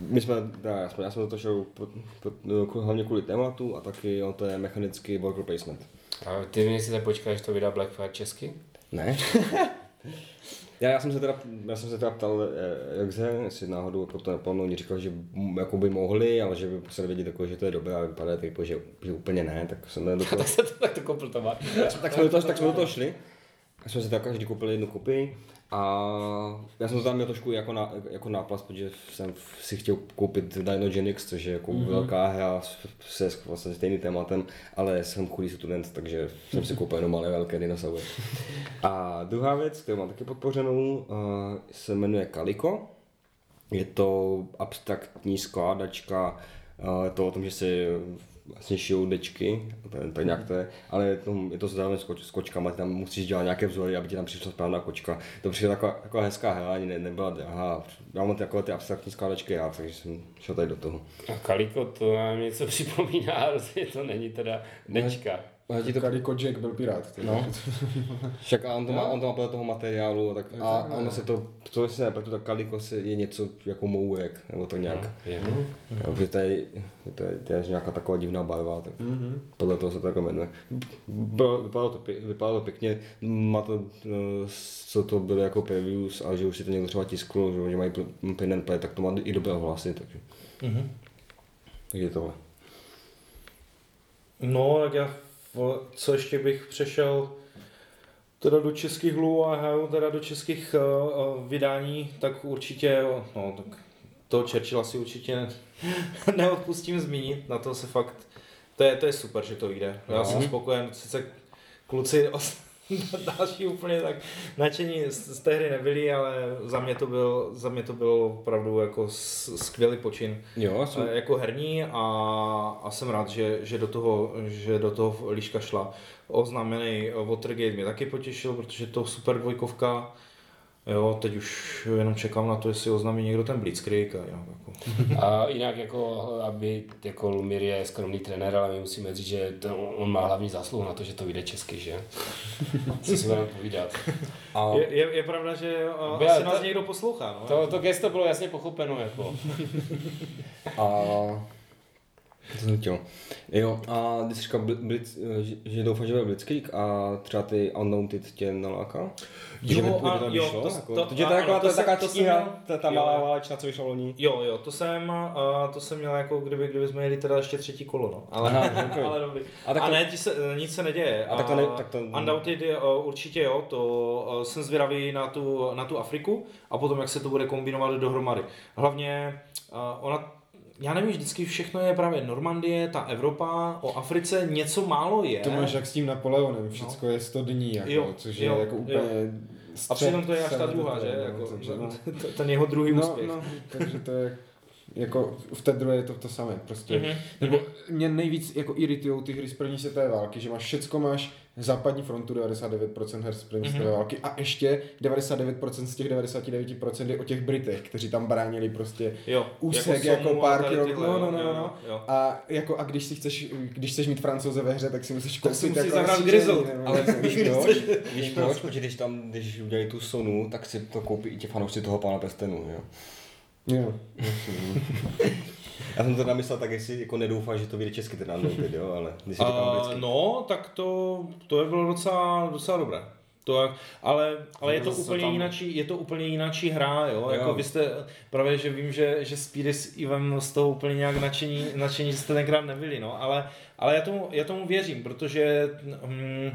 Speaker 2: My jsme, já, já jsem to šel hlavně kvůli tématu a taky o to je mechanický worker placement.
Speaker 3: A ty mi si počkáš, to vydá Blackfire česky?
Speaker 2: Ne. Já, já, jsem se teda, já jsem se teda ptal eh, Joxe, jestli náhodou jako to napadlo, oni říkal, že jako by mohli, ale že by museli vědět, jako, že to je dobré a vypadá jako, že, že úplně ne, tak jsme do toho,
Speaker 3: tak se to tak to kompletovat.
Speaker 2: tak jsme do toho, tak jsme do toho šli. Tak jsme si tak každý koupili jednu kopii a já jsem to tam měl trošku jako, na, jako náplast, protože jsem si chtěl koupit Dinogenix, což je jako mm-hmm. velká hra se vlastně stejným tématem, ale jsem chudý student, takže jsem si koupil jenom malé velké dinosaury. A druhá věc, kterou mám taky podpořenou, uh, se jmenuje Calico. Je to abstraktní skládačka, uh, to o tom, že si vlastně šijou dečky, to je, tak nějak to je, ale je to, je to zároveň s, koč, s kočkama, tam musíš dělat nějaké vzory, aby ti tam přišla správná kočka. To přijde taková, taková hezká hra, ani ne, nebyla drahá. Já mám takové ty abstraktní skládačky rád, takže jsem šel tady do toho.
Speaker 3: A Kaliko to nám něco připomíná, rozhodně to není teda nečka.
Speaker 2: Ale ti to
Speaker 4: Kaliko Jack byl pirát.
Speaker 2: No. Však a on to má, on to má podle toho materiálu, tak, a, a ono se to, to se nepletu, tak kaliko se je něco jako mouek, nebo to nějak.
Speaker 3: Je.
Speaker 2: Jo, že to je, to je, to je nějaká taková divná barva, tak mm-hmm. podle toho se to jako jmenuje. Vypadalo to, vypadalo to pěkně, má to, eh, co to bylo jako previews a že už si to někdo třeba tiskl, že, mají pin and play, tak to má i dobré hlasy, takže,
Speaker 1: Mhm.
Speaker 2: takže tohle.
Speaker 1: No, tak já, co ještě bych přešel teda do českých hlů a teda do českých uh, vydání, tak určitě, no tak toho Churchilla si určitě ne, neodpustím zmínit, na to se fakt, to je, to je super, že to vyjde. Já
Speaker 2: No.
Speaker 1: jsem spokojen, sice kluci os- další úplně tak nadšení z, z té hry nebyli, ale za mě to byl, za mě to byl opravdu jako skvělý počin.
Speaker 2: Jo, jsem,
Speaker 1: jako herní a, a jsem rád, že, že, do toho, že do toho Líška šla. Oznámený Watergate mě taky potěšil, protože to super dvojkovka. Jo, teď už jenom čekám na to, jestli oznámí někdo ten Blitzkrieg. A jinak jako.
Speaker 3: A jinak jako, aby jako Lumír je skromný trenér, ale my musíme říct, že to, on má hlavní zásluhu na to, že to vyjde česky, že? Co si budeme povídat.
Speaker 2: a,
Speaker 1: Je, je, je, pravda, že uh,
Speaker 3: Byla
Speaker 1: asi
Speaker 3: to-
Speaker 1: nás někdo poslouchá. No?
Speaker 3: To, to gesto bylo jasně pochopeno, jako.
Speaker 2: A to jsem chtěl. Jo, a ty jsi říkal, blitz, že, že doufáš, že bude Blitzkrieg a třeba ty Undaunted tě naláká?
Speaker 1: Jo,
Speaker 2: že by,
Speaker 1: a-
Speaker 2: to
Speaker 1: jo, to-
Speaker 2: jako,
Speaker 1: to-
Speaker 2: to,
Speaker 1: a-
Speaker 2: to, taková,
Speaker 1: to
Speaker 2: taková
Speaker 1: to jsem
Speaker 2: čtíha,
Speaker 1: měl-
Speaker 2: ta, ta malá válečna, co vyšla loni.
Speaker 1: Jo, jo, to jsem, uh, to jsem měl jako kdyby, kdyby jsme jeli teda ještě třetí kolo, no. Ale,
Speaker 2: Aha,
Speaker 1: ale dobrý.
Speaker 2: A
Speaker 1: A,
Speaker 2: tak
Speaker 1: a
Speaker 2: to-
Speaker 1: ne, ti se, nic se neděje.
Speaker 2: A tak to ne- tak to-
Speaker 1: Undoubted je, uh, určitě jo, to uh, jsem zvědavý na tu, na tu Afriku a potom jak se to bude kombinovat dohromady. Hlavně uh, ona já nevím, vždycky všechno je právě Normandie, ta Evropa, o Africe něco málo je.
Speaker 4: To máš jak s tím Napoleonem, všecko je 100 dní, jako,
Speaker 1: Jo,
Speaker 4: což
Speaker 1: jo,
Speaker 4: je jako úplně...
Speaker 1: A přitom to je až ta druhá, že?
Speaker 4: no,
Speaker 1: Jako,
Speaker 4: takže, no.
Speaker 1: ten jeho druhý
Speaker 4: No,
Speaker 1: úspěch.
Speaker 4: no, takže to je jako v té druhé je to to samé, prostě.
Speaker 1: Mhm.
Speaker 4: Nebo mě nejvíc jako iritují ty hry z první světové války, že máš všecko máš západní frontu 99% her z první světové války a ještě 99% z těch 99% je o těch Britech, kteří tam bránili prostě
Speaker 1: Jo,
Speaker 4: úsek
Speaker 1: jako
Speaker 4: jako, pár kilometrů. No, no,
Speaker 1: jo,
Speaker 4: no,
Speaker 1: jo,
Speaker 4: no.
Speaker 1: jo.
Speaker 4: A jako a když si chceš, když chceš mít francouze ve hře, tak si musíš koupit jako
Speaker 1: zahrát
Speaker 4: nebo
Speaker 2: Ale víš proč? Víš proč? Protože když tam, když udělají tu Sonu, tak si to koupí i ti fanoušci toho pána prstenů, jo.
Speaker 4: Jo.
Speaker 2: Já jsem teda myslel tak, jestli jako nedoufáš, že to vyjde česky ten Undaunted, jo, ale když
Speaker 1: Uh,
Speaker 2: vždycky.
Speaker 1: no, tak to, to je bylo docela, docela dobré. To, je- ale, ale je to úplně
Speaker 3: tam-
Speaker 1: jináčí, je to úplně jináčí hra, jo?
Speaker 2: Jo.
Speaker 1: Jako vy jste, právě, že vím, že, že Speedy s Ivem z toho úplně nějak nadšení, nadšení že jste tenkrát nebyli, no, ale, ale já, tomu, já tomu věřím, protože hm,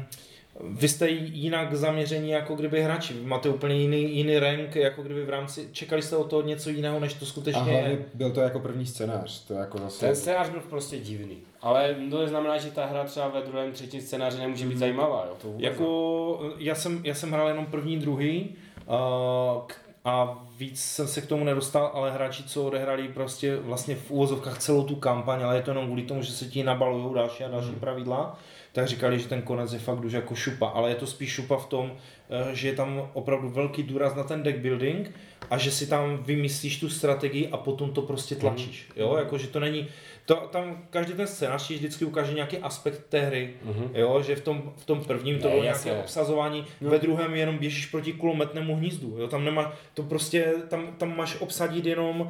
Speaker 1: vy jste jinak zaměření jako kdyby hráči, vy máte úplně jiný, jiný rank, jako kdyby v rámci, čekali jste o to něco jiného, než to
Speaker 4: A
Speaker 1: skutečně
Speaker 4: hlavně
Speaker 1: je.
Speaker 4: byl to jako první scénář, to jako zase...
Speaker 3: Ten scénář byl prostě divný. Ale to neznamená, že ta hra třeba ve druhém, třetím scénáři nemůže být zajímavá. Jo? To vůbec ne.
Speaker 1: Jako, já jsem, já jsem hrál jenom první, druhý uh, k- a víc jsem se k tomu nedostal, ale hráči, co odehráli prostě vlastně v úvozovkách celou tu kampaň, ale je to jenom kvůli tomu, že se ti nabalují další a další pravidla, tak říkali, že ten konec je fakt už jako šupa, ale je to spíš šupa v tom, eh, že je tam opravdu velký důraz na ten deck building a že si tam vymyslíš tu strategii a potom to prostě tlačíš, jo, jako že to není, to, tam každý ten scénář ti vždycky ukáže nějaký aspekt té hry, jo, že v tom, v tom prvním to
Speaker 3: Ne,
Speaker 1: bylo nějaké obsazování, ve druhém jenom běžíš proti kulometnému hnízdu, jo, tam nemá, to prostě, tam, tam máš obsadit jenom, uh,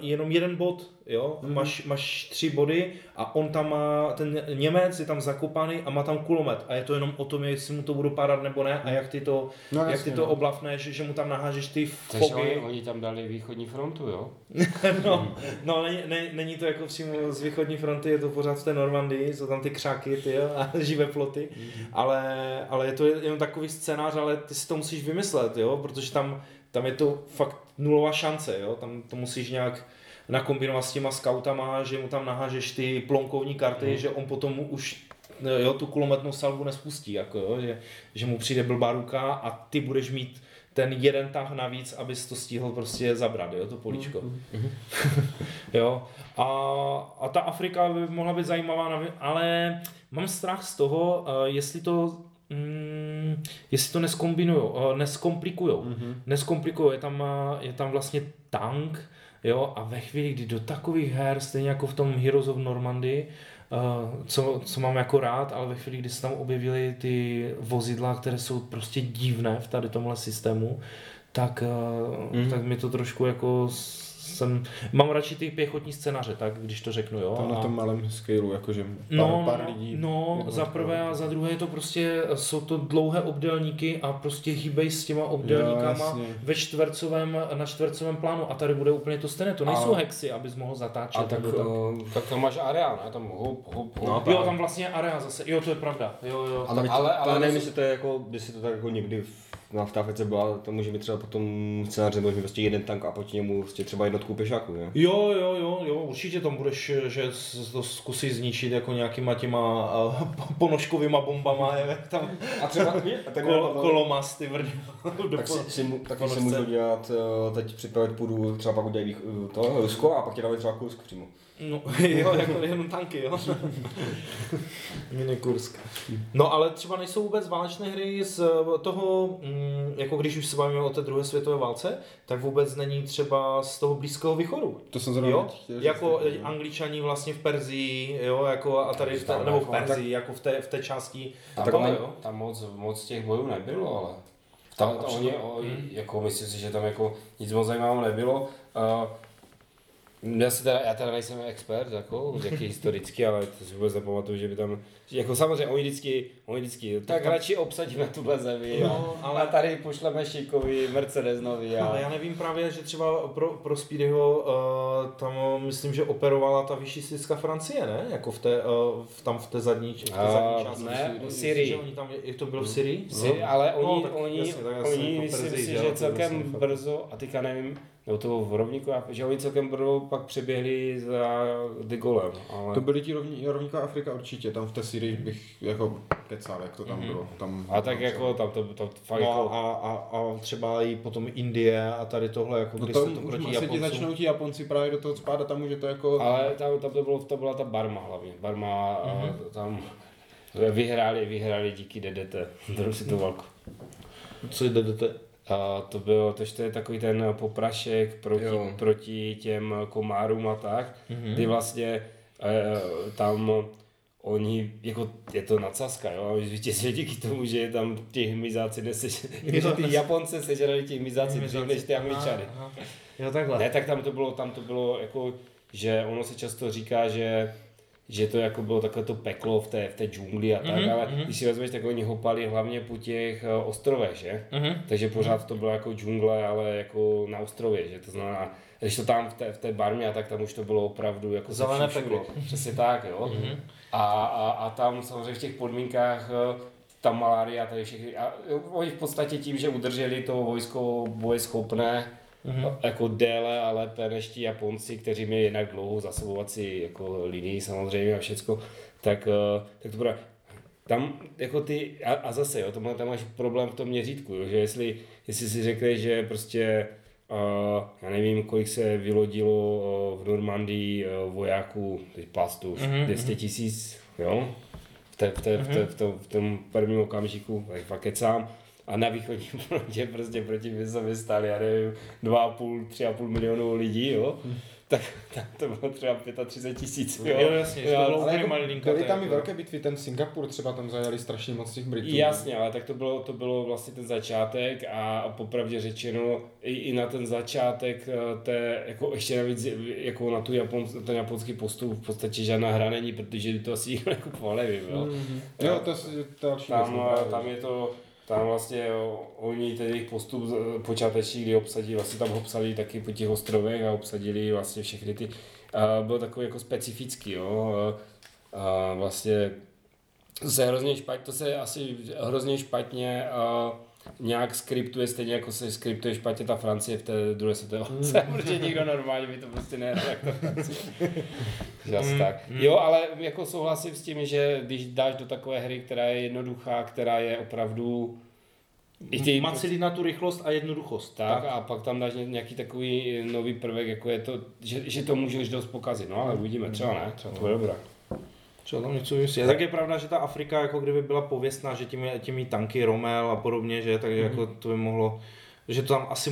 Speaker 1: jenom jeden bod, jo,
Speaker 4: Mhm.
Speaker 1: máš, máš tři body a on tam má, ten Němec je tam zakopaný a má tam kulomet a je to jenom o tom, jestli mu to budou pádat nebo ne a jak ty to,
Speaker 4: No,
Speaker 1: jak
Speaker 4: jasně,
Speaker 1: ty to
Speaker 4: no.
Speaker 1: oblafneš, že mu tam nahážeš ty
Speaker 3: Takže oni,
Speaker 1: fogy.
Speaker 3: oni tam dali východní frontu, jo?
Speaker 1: No, no není, ne, není, to jako přímo z východní fronty, je to pořád v té Normandii, jsou tam ty křáky ty jo, a živé ploty, ale, ale je to jenom takový scénář, ale ty si to musíš vymyslet, jo, protože tam, tam je to fakt nulová šance, jo, tam to musíš nějak nakombinovat s těma scoutama, že mu tam nahážeš ty plonkovní karty, že on potom mu už jo, tu kulometnou salvu nespustí, jako jo, že, že mu přijde blbá ruka a ty budeš mít ten jeden tah navíc, abys to stihl prostě zabrat, jo, to políčko. jo, a, a ta Afrika by mohla být zajímavá, ale mám strach z toho, eh, jestli to Mm, jestli to neskombinujou, eh, neskomplikujou. Mm-hmm. Neskomplikujou, je tam, eh, je tam vlastně tank, jo, a ve chvíli, kdy do takových her, stejně jako v tom Heroes of Normandy, uh, co, co mám jako rád, ale ve chvíli, kdy se tam objevily ty vozidla, které jsou prostě divné v tady tomhle systému, tak, mm. tak mi to trošku jako jsem, mám radši ty pěchotní scénáře, tak když to řeknu, jo.
Speaker 4: Tam na
Speaker 1: a-
Speaker 4: tom malém scaleu, jakože pár,
Speaker 1: No,
Speaker 4: pár
Speaker 1: no,
Speaker 4: lidí.
Speaker 1: no za prvé a za druhé je to prostě, jsou to dlouhé obdélníky a prostě hýbej s těma obdélníkama
Speaker 4: Jo, jasně.
Speaker 1: ve čtvercovém, na čtvercovém plánu a tady bude úplně to stejné, to nejsou
Speaker 3: A-
Speaker 1: hexy, abys mohl zatáčet.
Speaker 3: A tak,
Speaker 1: tak.
Speaker 3: uh, tak tam máš areál, ne? Tam hop, hop, hop.
Speaker 2: No,
Speaker 1: Jo, tam vlastně area zase, jo, to je pravda, jo, jo.
Speaker 2: Ale, ale,
Speaker 3: ale-
Speaker 2: ale
Speaker 3: ale
Speaker 2: nevím,
Speaker 3: to-
Speaker 2: jestli to je jako, si to tak jako někdy v, na vtávce byla, to může být třeba potom scénář, nebo může prostě jeden tank a proti němu prostě třeba jednotku pěšáků, ne?
Speaker 1: Jo, jo, jo, jo, určitě tam budeš, že to zkusí zničit jako nějakýma těma uh, ponožkovýma bombama, jak tam
Speaker 2: A třeba, a tak
Speaker 1: kol, kolomas, ty vrdy.
Speaker 2: tak si, si, taky si můžu dělat, eh, teď připravit půdu, třeba pak udělají vých- to, Rusko a pak tě dávají třeba Kursk přímo.
Speaker 1: No, jo, jako jenom tanky, jo. Mini Kursk. No ale třeba nejsou vůbec válečné hry z toho, mm, jako když už se bavíme o té druhé světové válce, tak vůbec není třeba z toho Blízkého východu.
Speaker 4: To jsem zrovna
Speaker 1: Jo,
Speaker 4: chtěl
Speaker 1: jako
Speaker 4: taky, no.
Speaker 1: angličani vlastně v Perzii, jo, jako a tady v té, nebo v
Speaker 3: jako-
Speaker 1: Perzii, jako v té, v té části
Speaker 3: Tam, tam,
Speaker 1: jo.
Speaker 3: tam moc, moc těch bojů nebylo, ale tam, tam oni, oni, jako myslím si, že tam jako nic moc zajímavého nebylo. Uh, já, si teda, já teda nejsem expert, jako, jaký historický, ale to si vůbec nepamatuju, že by tam, že jako samozřejmě oni vždycky, oni vždycky, tak radši obsadíme tuhle zemi,
Speaker 1: No,
Speaker 3: jo,
Speaker 1: ale-
Speaker 3: a tady pošleme Šikovi Mercedes nový a...
Speaker 1: Ale já nevím právě, že třeba pro, pro Speedyho uh, tam myslím, že operovala ta vyššistická Francie, ne? Jako v té, uh, v, tam v té zadní, v té
Speaker 3: A,
Speaker 1: zadní části.
Speaker 3: ne, v
Speaker 1: že
Speaker 3: Syrii.
Speaker 1: oni tam, je to bylo v Syrii?
Speaker 3: Si, ale
Speaker 1: No,
Speaker 3: oni,
Speaker 1: tak
Speaker 3: oni,
Speaker 1: jasně, tak
Speaker 3: oni
Speaker 1: jako
Speaker 3: myslím si, že celkem
Speaker 1: vlastně
Speaker 3: brzo, a teďka nevím, nebo to bylo v rovníku, že oni celkem brzo pak přeběhli za de ale...
Speaker 4: To byly ti rovní, rovníková Afrika určitě, tam v té Syrii bych jako kecal, jak to tam bylo. Tam,
Speaker 3: A tak jako tam to, to fakt
Speaker 1: No
Speaker 3: jako...
Speaker 1: a, a, a, třeba i potom Indie a tady tohle, jako
Speaker 4: No
Speaker 1: když
Speaker 4: to
Speaker 1: se to
Speaker 4: už
Speaker 1: proti
Speaker 4: asi ti
Speaker 1: Japoncům.
Speaker 4: začnou ti Japonci právě do toho spát a tam může to jako...
Speaker 3: Ale tam, tam to, bylo, to byla ta Barma hlavně. Barma mm-hmm. tam vyhráli, vyhráli díky DDT, druhou světovou válku.
Speaker 1: Co je DDT?
Speaker 3: A to bylo, tož to je takový ten poprašek proti,
Speaker 2: Jo.
Speaker 3: proti těm komárům a tak,
Speaker 1: Mhm.
Speaker 3: mm-hmm. kdy vlastně e, tam oni, jako je to nadsazka, jo, zvítězili díky tomu, že tam ti hmyzáci nesež, že ty Japonce sežrali ti hmyzáci dřív než ty Angličany.
Speaker 1: Jo, takhle.
Speaker 3: Ne, tak tam to bylo, tam to bylo jako, že ono se často říká, že že to jako bylo takové to peklo v té, v té džungli a tak,
Speaker 1: Mhm,
Speaker 3: mm-hmm. ale
Speaker 1: mhm.
Speaker 3: když si vezmeš, tak oni hopali hlavně po těch eh, ostrovech, že?
Speaker 1: Mhm.
Speaker 3: Takže pořád to bylo jako džungle, ale jako na ostrově, že to znamená, když to tam v té, v té barmě a tak tam už to bylo opravdu jako
Speaker 1: Zelené peklo.
Speaker 3: Přesně tak, jo. A, a, a, tam samozřejmě v těch podmínkách eh, ta malária, tady všechny, a oni v podstatě tím, že udrželi to vojsko bojeschopné, mm-hmm. jako déle a lépe než ti Japonci, kteří měli jinak dlouhou zasobovací jako linii samozřejmě a všecko, tak, eh, tak to bude. Tam jako ty, a, a zase jo, tam, tam máš problém v tom měřítku, jo, že jestli, jestli si řekneš, že prostě Uh, já nevím, kolik se vylodilo uh, v Normandii uh, vojáků, teď plastu,
Speaker 1: Mhm,
Speaker 3: 200 tisíc, jo? V, té, v, té, v, té, v, tom, v tom prvním okamžiku, tak fakt kecám. A na východním frontě prostě proti mě se stáli, já nevím, 2,5, 3,5 milionů lidí, jo? tak, tak to bylo třeba 35 tisíc.
Speaker 1: Jo, jasně, že to bylo
Speaker 4: Ale
Speaker 1: úplně
Speaker 4: jako byly tam i
Speaker 1: jako-
Speaker 4: velké bitvy, ten Singapur třeba tam zajali strašně moc těch Britů.
Speaker 3: Jasně, ale tak to bylo, to bylo vlastně ten začátek a popravdě řečeno i, i na ten začátek eh, té, jako ještě navíc, jako na tu Japon, ten japonský postup v podstatě žádná hra není, protože to asi nikdo nekupoval, nevím, jo.
Speaker 4: Mm-hmm. Jo, to je další
Speaker 3: Tam,
Speaker 4: no, právě.
Speaker 3: tam je to, tam vlastně oni ten jejich postup z- počáteční, kdy obsadili, vlastně tam obsadili taky po těch ostrovech a obsadili vlastně všechny ty, a byl takový jako specifický, jo. A, vlastně se hrozně špatně, to se asi hrozně špatně a nějak skriptuje, stejně jako se skriptuje špatně ta Francie v té druhé světové válce, protože nikdo normálně by to prostě nehrál jak ta Francie. Že Asi tak. Jo, ale jako souhlasím s tím, že když dáš do takové hry, která je jednoduchá, která je opravdu
Speaker 1: Má cílit na tu rychlost a jednoduchost.
Speaker 3: tak, a pak tam dáš ně- nějaký takový nový prvek, jako je to, že, že to můžeš dost pokazit, no ale uvidíme, třeba ne, třeba to bude dobré.
Speaker 1: Čo tam něco myslí. Tak je pravda, že ta Afrika jako kdyby byla pověstná, že těmi, těmi tanky Romel a podobně, že takže jako to by mohlo, že to tam asi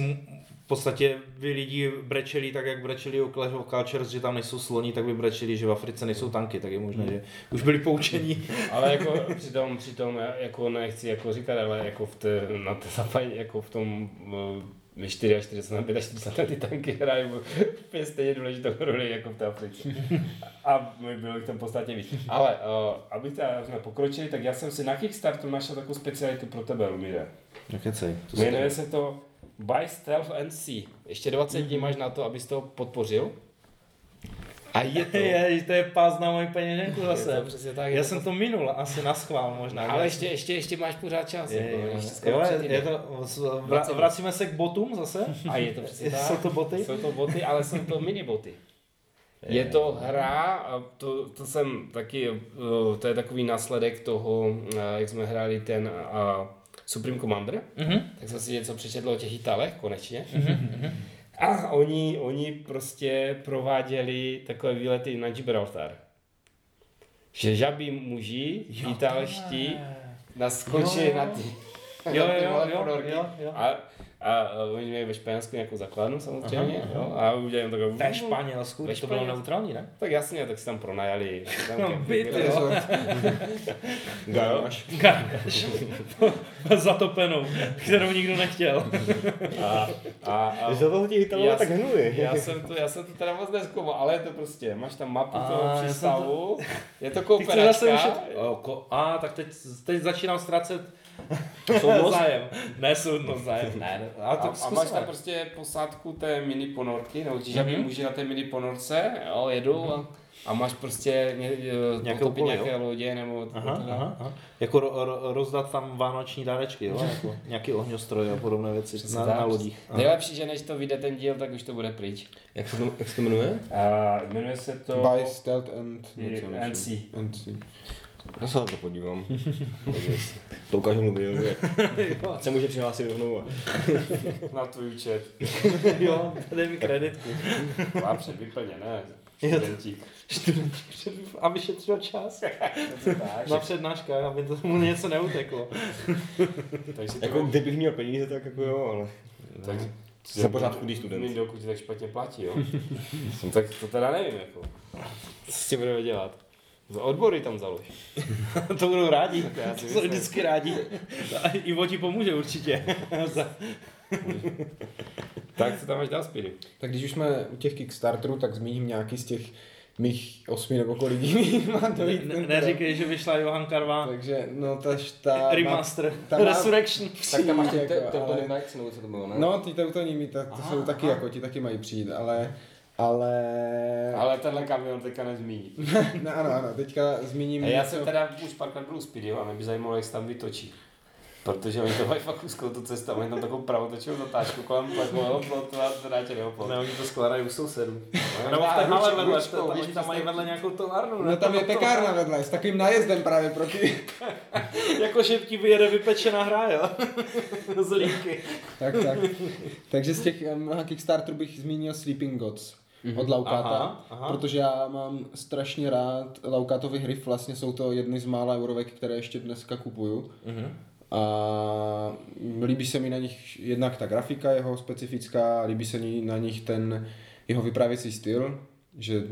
Speaker 1: v podstatě by lidi brečeli tak, jak brečeli o Clash of Cultures, že tam nejsou sloni, tak by brečeli, že v Africe nejsou tanky, tak je možné, že už byli poučení.
Speaker 3: Ale jako přitom, přitom jako nechci jako říkat, ale jako v té, na té západě, jako v tom uh, 44 na 45 ty tanky hrají úplně stejně důležitou roli jako v té Africe. A my bylo jich tam podstatně víc. Ale uh, aby teda jsme pokročili, tak já jsem si na Kickstarteru našel takovou specialitu pro tebe, Lumire.
Speaker 1: Nekecej.
Speaker 3: Jmenuje se to Buy Stealth and See. Ještě 20 dní máš na to, abys to podpořil. A je to...
Speaker 1: je, to je pás na moji peněženku
Speaker 3: Je
Speaker 1: zase.
Speaker 3: to přesně tak.
Speaker 1: Já
Speaker 3: to
Speaker 1: jsem to minul, asi na schvál možná.
Speaker 3: Ale ještě, ještě, ještě máš pořád čas.
Speaker 1: je,
Speaker 3: jako,
Speaker 1: je,
Speaker 3: ještě
Speaker 1: je, jo, je, to, vra, vracíme se k botům zase?
Speaker 3: A je to přesně tak.
Speaker 1: Jsou to boty?
Speaker 3: Jsou to boty, ale jsou to mini boty. Je to hra, a to, to jsem taky, uh, to je takový následek toho, uh, jak jsme hráli ten uh, Supreme Commander,
Speaker 1: Mhm.
Speaker 3: tak jsem si něco přečetl o těch Italech, konečně. A oni, oni prostě prováděli takové výlety na Gibraltar. Že žabí muži, italští, naskočili na ty,
Speaker 1: Jo, jo, jo, jo, jo.
Speaker 3: A, a, a oni měli ve Španělsku nějakou základnu samozřejmě,
Speaker 1: Aha,
Speaker 3: jo, a udělali takové...
Speaker 1: To je Španělsku,
Speaker 3: Ve
Speaker 1: to bylo neutrální, ne?
Speaker 3: Tak jasně, tak si tam pronajali. Tam
Speaker 1: No, byty,
Speaker 3: jo.
Speaker 1: jo.
Speaker 2: Garáž.
Speaker 1: Garáž. Zatopenou, kterou nikdo nechtěl.
Speaker 3: A, a, a,
Speaker 2: Za toho ti Italové
Speaker 3: Já
Speaker 2: tak hnuli.
Speaker 3: já jsem to, já jsem to teda moc neskoumal, ale je to prostě, máš tam mapu
Speaker 1: A,
Speaker 3: toho přístavu, je to
Speaker 1: Ty chceš zase. O, ko... A, tak teď, teď začínám ztrácet
Speaker 2: Soudnost?
Speaker 1: zájem. Ne, soudnost, zájem. Ne, ne. A,
Speaker 3: a,
Speaker 1: tak
Speaker 3: a
Speaker 1: zkusme.
Speaker 3: máš tam prostě posádku té mini ponorky, nebo ti žabí
Speaker 1: Mhm.
Speaker 3: muži na té mini ponorce, jo, jedou a, a máš prostě ně,
Speaker 1: Nějaké
Speaker 3: nějaké, potopit
Speaker 1: úkoly,
Speaker 3: nějaké lodě, nebo
Speaker 1: Aha,
Speaker 3: teda.
Speaker 1: aha, aha. Jako ro, ro, rozdat tam vánoční dárečky, jo? Jako nějaký ohňostroj a podobné věci
Speaker 3: Přesně
Speaker 1: na,
Speaker 3: tak.
Speaker 1: na lodích. Aha.
Speaker 3: Nejlepší, že než to vyjde ten díl, tak už to bude pryč.
Speaker 2: Jak se to, jak se to jmenuje?
Speaker 3: A jmenuje se to...
Speaker 4: By Stealth and...
Speaker 3: And. See.
Speaker 4: And.
Speaker 2: Já se na to podívám. to ukážu mobilově. Ať se může přihlásit rovnou. a-
Speaker 3: Na tvůj účet.
Speaker 1: jo, dej mi kreditku.
Speaker 3: Má před vyplněné.
Speaker 1: Jo.
Speaker 3: Studentík.
Speaker 1: aby šetřil čas na přednáškách, aby to mu něco neuteklo.
Speaker 3: takže
Speaker 2: Jako kdybych měl peníze, tak jako jo, ale...
Speaker 3: tak,
Speaker 2: Za pořád chudý student.
Speaker 3: Dokud ti tak špatně platí, jo. tak to teda nevím, jako. Co s tím budeme dělat? Za odbory tam založ.
Speaker 1: to budou rádi.
Speaker 3: Já si
Speaker 1: To jsou vždycky rádi. A Ivo ti pomůže určitě.
Speaker 3: Tak co tam máš dál, Speedy?
Speaker 4: Tak když už jsme u těch Kickstarterů, tak zmíním nějaký z těch mých osmi nebo kolik dní má to jít
Speaker 1: ne, neříkej, že vyšla Johan Karva
Speaker 4: Takže, no ta, ta
Speaker 1: remaster,
Speaker 4: ta má-
Speaker 1: Resurrection.
Speaker 4: tak tam máš jako,
Speaker 2: Teutonic
Speaker 4: ale,
Speaker 2: Knights, nebo co to bylo, ne?
Speaker 4: No, ty teutonimi, to, to
Speaker 1: Aha,
Speaker 4: jsou taky jako, ti taky mají přijít, ale, ale,
Speaker 3: Ale tenhle kamion teďka nezmíní.
Speaker 4: ne, ano, ano, teďka zmíním
Speaker 3: A já
Speaker 4: něco-
Speaker 3: jsem teda už párkrát byl u Speedyho a mě by zajímalo, jak se tam vytočí. Protože oni to mají fakt úzkou tu cestu, mají tam takovou pravotočivou zatáčku kolem takového plotu a drátěného plotu.
Speaker 1: Ne, oni to skládají u sousedů.
Speaker 3: No,
Speaker 1: Nebo v té
Speaker 3: ručkou,
Speaker 1: hale vedle, tam,
Speaker 3: víš,
Speaker 1: oni tam mají vedle nějakou továrnu.
Speaker 4: No tam je pekárna vedle, s takovým nájezdem právě pro ty.
Speaker 1: Jakože ti vyjede vypečená hra, jo? Z líky.
Speaker 4: tak, tak. Takže z těch um, Kickstarterů bych zmínil Sleeping Gods od Laukáta,
Speaker 1: Aha, aha.
Speaker 4: protože já mám strašně rád Laukátovy hry, vlastně jsou to jedny z mála eurovek, které ještě dneska kupuju. A líbí se mi na nich jednak ta grafika jeho specifická, líbí se mi na nich ten jeho vyprávěcí styl, že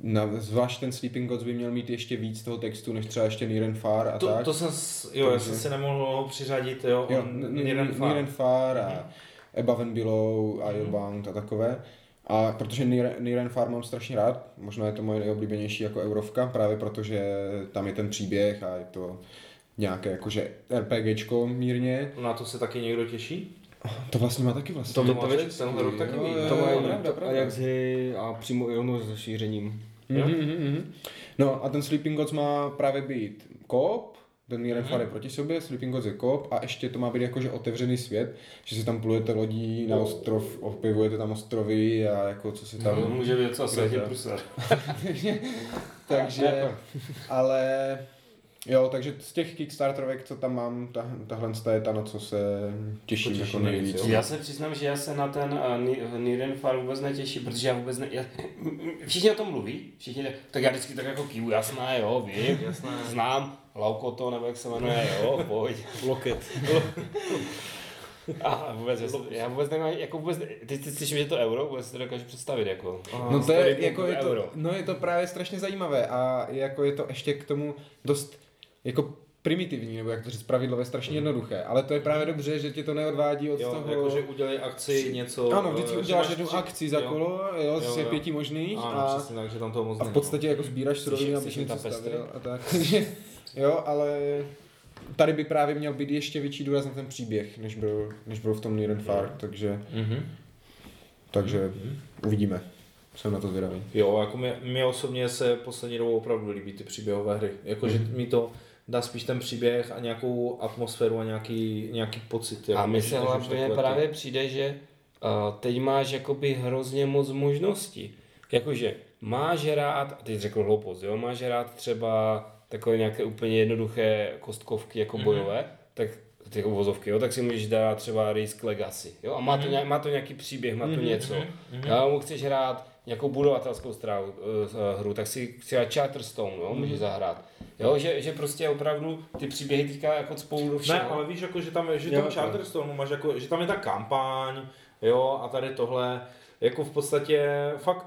Speaker 4: na, zvlášť ten Sleeping Gods by měl mít ještě víc toho textu, než třeba ještě Niren Far a
Speaker 1: To,
Speaker 4: tak.
Speaker 1: to jsem, jo, já
Speaker 4: Takže-
Speaker 1: jsem si nemohl přiřadit, jo,
Speaker 4: jo,
Speaker 1: Niren Far.
Speaker 4: Niren Far a Above and Below, Ironbound a takové. A protože Niren, Niren Far mám strašně rád, možná je to moje nejoblíbenější jako Eurovka, právě protože tam je ten příběh a je to nějaké jakože RPGčko mírně.
Speaker 1: Na to se taky někdo těší?
Speaker 4: To vlastně má taky vlastně.
Speaker 1: To, to,
Speaker 2: to
Speaker 1: to,
Speaker 2: věc-
Speaker 1: tenhle rok taky
Speaker 4: jo,
Speaker 2: To
Speaker 4: pravda, pravda.
Speaker 2: a jak z hry a přímo i ono s rozšířením.
Speaker 1: Jo?
Speaker 4: Mhm, mhm, mhm. No a ten Sleeping Gods má právě být koop,
Speaker 1: Mhm.
Speaker 4: Far je proti sobě, Sleeping Gods je koop a ještě to má být jakože otevřený svět, že si tam plujete lodí na ostrov, objevujete tam ostrovy a jako co se tam...
Speaker 3: No, může být co
Speaker 4: Kde?
Speaker 3: prusar.
Speaker 4: takže, ale jo, takže z těch Kickstarterovek, co tam mám, ta, tahle je ta, na co se těším
Speaker 1: Potěší
Speaker 4: jako
Speaker 1: nejvíc, jo.
Speaker 3: Já se přiznám, že já se na ten uh, Ni- Niren Far vůbec netěším, protože já vůbec ne... Já, všichni o tom mluví, všichni, tak- já vždycky tak jako kývu, jasné, jo, vím,
Speaker 1: Jasné.
Speaker 3: znám, Laukoto, nebo jak se jmenuje, jo, pojď.
Speaker 2: Loket.
Speaker 3: A vůbec, já, já vůbec nevím, jako vůbec, teď teď slyším, že je to euro, vůbec si to dokážu představit, jako.
Speaker 4: No to je, jako je to,
Speaker 3: euro.
Speaker 4: no je to právě strašně zajímavé a jako je to ještě k tomu dost jako primitivní, nebo jak to říct, pravidlové, strašně jednoduché, ale to je právě dobře, že tě to neodvádí od
Speaker 1: Jo,
Speaker 4: toho...
Speaker 1: jakože udělej akci, něco...
Speaker 4: ano, vždycky
Speaker 1: eh,
Speaker 4: uděláš
Speaker 1: že
Speaker 4: jednu
Speaker 1: tři-
Speaker 4: akci za
Speaker 1: jo.
Speaker 4: kolo, jo,
Speaker 1: Jo,
Speaker 4: z
Speaker 1: jo.
Speaker 4: pěti možných
Speaker 1: Ano,
Speaker 4: a,
Speaker 1: přesně tak, že tam toho moc
Speaker 4: a v podstatě jako sbíráš suroviny, abys něco
Speaker 3: tapestry?
Speaker 4: stavil a tak. jo, ale tady by právě měl být ještě větší důraz na ten příběh, než byl, než byl v tom Niren Far, takže,
Speaker 1: Mhm.
Speaker 4: takže uvidíme. Jsem na to zvědavý.
Speaker 1: Jo, jako mě, mě osobně se poslední dobou opravdu líbí ty příběhové hry. Jakože
Speaker 4: Mhm.
Speaker 1: mi to dá spíš ten příběh a nějakou atmosféru a nějaký, nějaký pocit.
Speaker 3: A
Speaker 1: jako,
Speaker 3: mi
Speaker 1: než-
Speaker 3: se hlavně
Speaker 1: ty-
Speaker 3: právě přijde, že uh, teď máš jakoby hrozně moc možností. Jakože máš rád, a teď řekl hloupost, jo, máš rád třeba takové nějaké úplně jednoduché kostkovky jako
Speaker 1: Mhm.
Speaker 3: bojové, tak ty uvozovky, jo, tak si můžeš dát třeba Risk Legacy, jo, a má, to, nějak, má to nějaký příběh, má to
Speaker 1: Mhm,
Speaker 3: něco.
Speaker 1: mhm, mhm.
Speaker 3: Já mu chceš hrát nějakou budovatelskou strávu, uh, hru, tak si třeba Charterstone, jo,
Speaker 1: Mhm.
Speaker 3: můžeš zahrát. Jo, že, že prostě opravdu ty příběhy teďka jako spolu do všeho.
Speaker 1: Ne, ale víš, jako, že tam, že tam Charterstone máš, jako, že tam je ta kampaň, jo, a tady tohle, jako v podstatě fakt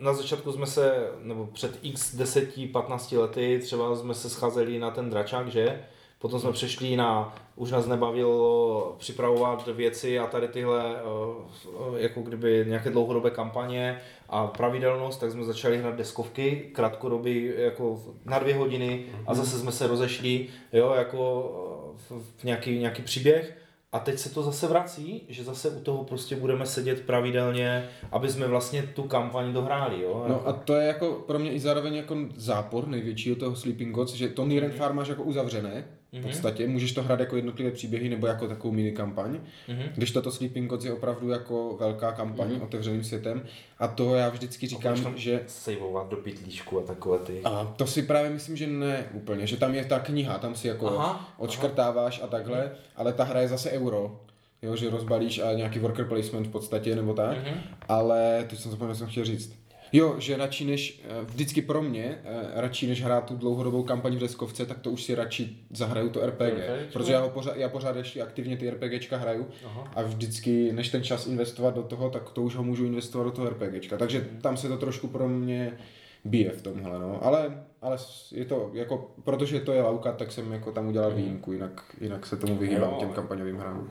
Speaker 1: na začátku jsme se, nebo před x 10-15 lety třeba jsme se scházeli na ten dračák, že? Potom jsme přešli na, už nás nebavilo připravovat věci a tady tyhle, eh, jako kdyby nějaké dlouhodobé kampaně a pravidelnost, tak jsme začali hrát deskovky, krátkodobý, jako na dvě hodiny a zase jsme se rozešli, jo, jako eh, v, v nějaký, nějaký příběh a teď se to zase vrací, že zase u toho prostě budeme sedět pravidelně, aby jsme vlastně tu kampaň dohráli, jo.
Speaker 4: No a to je jako pro mě i zároveň jako zápor největšího toho Sleeping Gods, že to Niren Far máš jako uzavřené, v podstatě, můžeš to hrát jako jednotlivé příběhy nebo jako takovou mini kampaň,
Speaker 1: Mhm.
Speaker 4: když toto Sleeping Gods je opravdu jako velká kampaň otevřeným světem a to já vždycky říkám,
Speaker 1: tam
Speaker 4: že
Speaker 1: Sejvovat do pytlíčku a takové ty.
Speaker 4: a to si právě myslím, že ne úplně, že tam je ta kniha, tam si jako
Speaker 1: Aha,
Speaker 4: odškrtáváš a takhle, ale ta hra je zase euro. Jo, že rozbalíš a nějaký worker placement v podstatě nebo tak,
Speaker 1: Mhm.
Speaker 4: ale teď jsem zapomněl, co jsem chtěl říct. Jo, že radši než, eh, vždycky pro mě, eh, radši než hrát tu dlouhodobou kampaň v deskovce, tak to už si radši zahraju to RPG,
Speaker 1: RPGčko?
Speaker 4: protože já, ho pořád, já pořád ještě aktivně ty RPGčka hraju
Speaker 1: Aha.
Speaker 4: a vždycky, než ten čas investovat do toho, tak to už ho můžu investovat do toho RPGčka, takže tam se to trošku pro mě bije v tomhle, no, ale, ale je to, jako, protože to je lauka, tak jsem jako tam udělal výjimku, jinak, jinak se tomu vyhýbám těm kampaňovým hrám.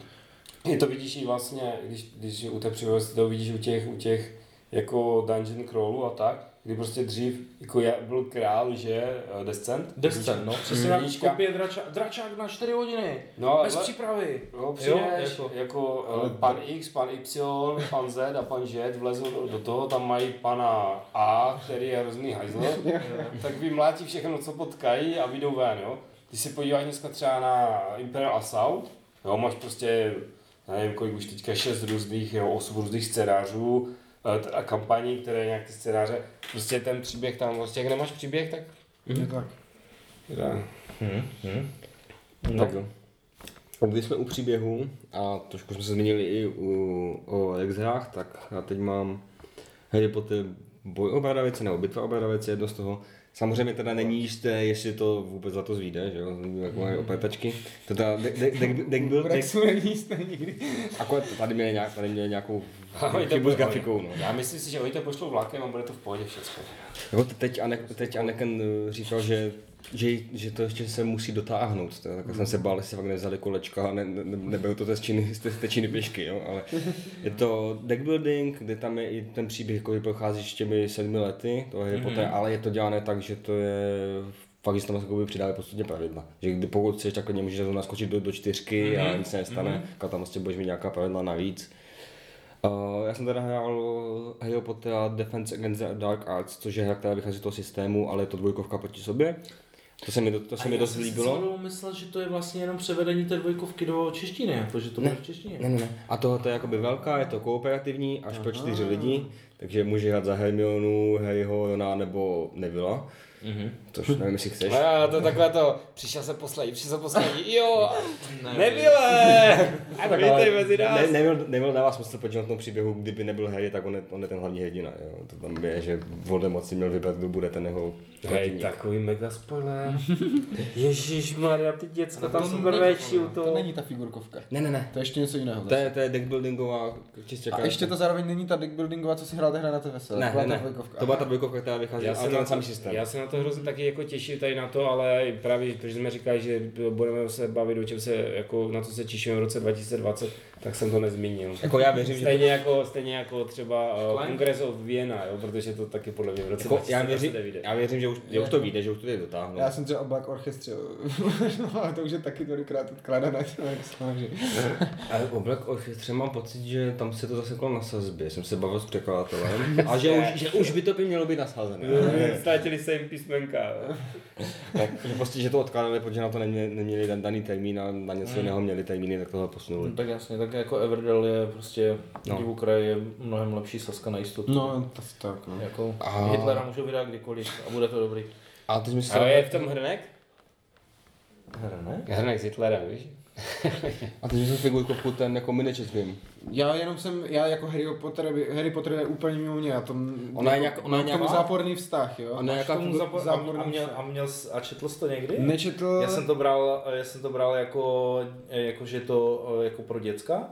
Speaker 3: Je to vidíš i vlastně, když, když u té příležitosti to vidíš u těch, u těch jako dungeon crawlů a tak, kdy prostě dřív jako já byl král, že eh, Descent.
Speaker 1: Descent, no. Přesně jak
Speaker 3: Jednička.
Speaker 1: kopie drača, dračák na 4 hodiny.
Speaker 3: No,
Speaker 1: Bez
Speaker 3: ale-
Speaker 1: přípravy.
Speaker 3: Jo, přijdeš,
Speaker 1: Jo,
Speaker 3: jako,
Speaker 1: jako-
Speaker 3: jako ale pan X, pan Y, pan Z a pan Z vlezou do, do toho, tam mají pana A, který je hrozný hajzl, tak vymlátí všechno, co potkají a vyjdou ven, jo. Když se podíváš dneska třeba na Imperial Assault, jo, máš prostě, já nevím, kolik už teďka, šest různých, jo, osm různých scénářů eh, a kampaní, které nějak ty scénáře, prostě ten příběh tam, prostě jak nemáš příběh, tak...
Speaker 4: Je tak.
Speaker 3: tak.
Speaker 2: No. Tak jo. A Když jsme u příběhu, a trošku jsme se zmínili i u, o ex-hrách, tak já teď mám Harry Potter boj o bradavice, nebo bitva o bradavice, jedno z toho. Samozřejmě teda není jisté, jestli to vůbec za to zvíde, že jo, jako mají opětačky. To teda deck, deck, deck, deck byl, deck,
Speaker 4: není jistý nikdy.
Speaker 2: akorát tady měli, nějak, tady měli nějakou
Speaker 3: Oni to
Speaker 2: chybu s grafikou, no.
Speaker 3: Já myslím si, že oni to pošlou vlakem a bude to v pohodě všechno.
Speaker 2: Jako teď, Ane, teď Aneken eh, říkal, že, že, že, to ještě se musí dotáhnout. Tak jsem se bál, jestli fakt nevzali kolečka a ne, ne, nebyl to z Číny, z té Číny pěšky, jo? ale je to deck building, kde tam je i ten příběh, jako prochází s těmi sedmi lety, toho Harry Potter, ale je to dělané tak, že to je fakt, že se tam přidávají postupně pravidla. Že kdy pokud chceš, tak klidně můžeš naskočit do, do čtyřky a nic se nestane, mm-hmm. tam prostě budeš mít nějaká pravidla navíc. Uh, já jsem teda hrál Harry Potter Defense Against the Dark Arts, což je hra, která vychází z toho systému, ale je to dvojkovka proti sobě. To se mi, do- to se mi dost líbilo.
Speaker 1: myslel, že to je vlastně jenom převedení té dvojkovky do češtiny, jako že to
Speaker 2: Ne.
Speaker 1: bude v češtině.
Speaker 2: Ne, ne, ne. A tohle je jakoby velká, je to kooperativní, až pro čtyři lidi, takže může hrát za Hermionu, Harryho, Rona nebo Nevilla.
Speaker 1: Mhm.
Speaker 2: Což nevím, jestli chceš.
Speaker 3: A to takové to, přišel se poslední, přišel se poslední, jo, nebyle, a vítej mezi nás.
Speaker 2: Ne, Neville, Neville dává smysl, protože na tom příběhu, kdyby nebyl Harry, tak on je, on je ten hlavní hrdina. Jo. To tam je, že Voldemort si měl vybrat, kdo bude ten jeho
Speaker 3: Hej, takový mega spoiler. Ježíš Maria, ty děcka
Speaker 4: To
Speaker 3: tam
Speaker 4: není-
Speaker 3: brvečí u
Speaker 4: To
Speaker 3: toho.
Speaker 4: není ta figurkovka.
Speaker 2: Ne, ne, ne.
Speaker 4: To je ještě něco jiného.
Speaker 2: To je, to je deckbuildingová čistě
Speaker 4: A ještě to zároveň není ta deckbuildingová, co si hráte hra na TVS.
Speaker 2: Ne, ne,
Speaker 4: ta
Speaker 2: ne. To byla ta dvojkovka, která vychází,
Speaker 3: Já
Speaker 2: to
Speaker 3: na
Speaker 2: je
Speaker 3: to,
Speaker 2: samý systém.
Speaker 3: já se na to hrozně taky jako těším tady na to, ale právě, protože jsme říkali, že budeme se bavit, o čem se, jako, na co se těšíme v roce 2020, tak jsem to nezmínil.
Speaker 2: Jako já věřím, že
Speaker 3: Stejně jako, stejně jako třeba uh,
Speaker 1: Klein?
Speaker 3: Congress of Vienna, jo, protože to taky podle mě v roce
Speaker 2: jako, já,
Speaker 3: 2020
Speaker 2: věřím,
Speaker 3: vyjde.
Speaker 2: já věřím, že už, že už to vyjde, že už to jde dotáhnout.
Speaker 4: Já jsem třeba o Black Orchestra, no, ale to už je taky tolikrát odkládané, že...
Speaker 2: Ale o Black Orchestra mám pocit, že tam se to zaseklo na sazbě. Jsem se bavil s překladatelem. A že už, že už by to by mělo být nasazené.
Speaker 3: Ztratili se jim písmenka.
Speaker 2: tak, že prostě, že to odkládali, protože na to neměli, neměli ten daný termín a na něco jiného měli termíny, tak tohle posunuli.
Speaker 1: No, tak jasně, tak jako Everdell je prostě
Speaker 2: No.
Speaker 1: divu kraj je mnohem lepší saska na jistotu.
Speaker 4: No, to tak, no.
Speaker 1: Jako
Speaker 2: A-
Speaker 1: Hitlera můžu vydat kdykoliv a bude to dobrý.
Speaker 2: A teď mi se...
Speaker 3: Ale je v tom hrnek?
Speaker 1: Hra, ne?
Speaker 3: Hrnek s Hitlerem, víš?
Speaker 2: A teď jsem figurkovku ten jako miničes vím.
Speaker 4: Já jenom jsem, já jako Harry Potter, Harry Potter je úplně mimo mě, já tom,
Speaker 2: Ona je nějak- ona je
Speaker 4: mám k tomu
Speaker 2: nějaká-
Speaker 4: záporný vztah, jo.
Speaker 2: Ona je
Speaker 1: Máš
Speaker 2: jaká
Speaker 1: tomu
Speaker 2: figur-
Speaker 1: zapo- a,
Speaker 4: záporný
Speaker 1: a, měl, a, měl, a četl jsi to někdy?
Speaker 4: Nečetl,
Speaker 1: Já jsem to bral, já jsem to bral jako, jako že to jako pro děcka.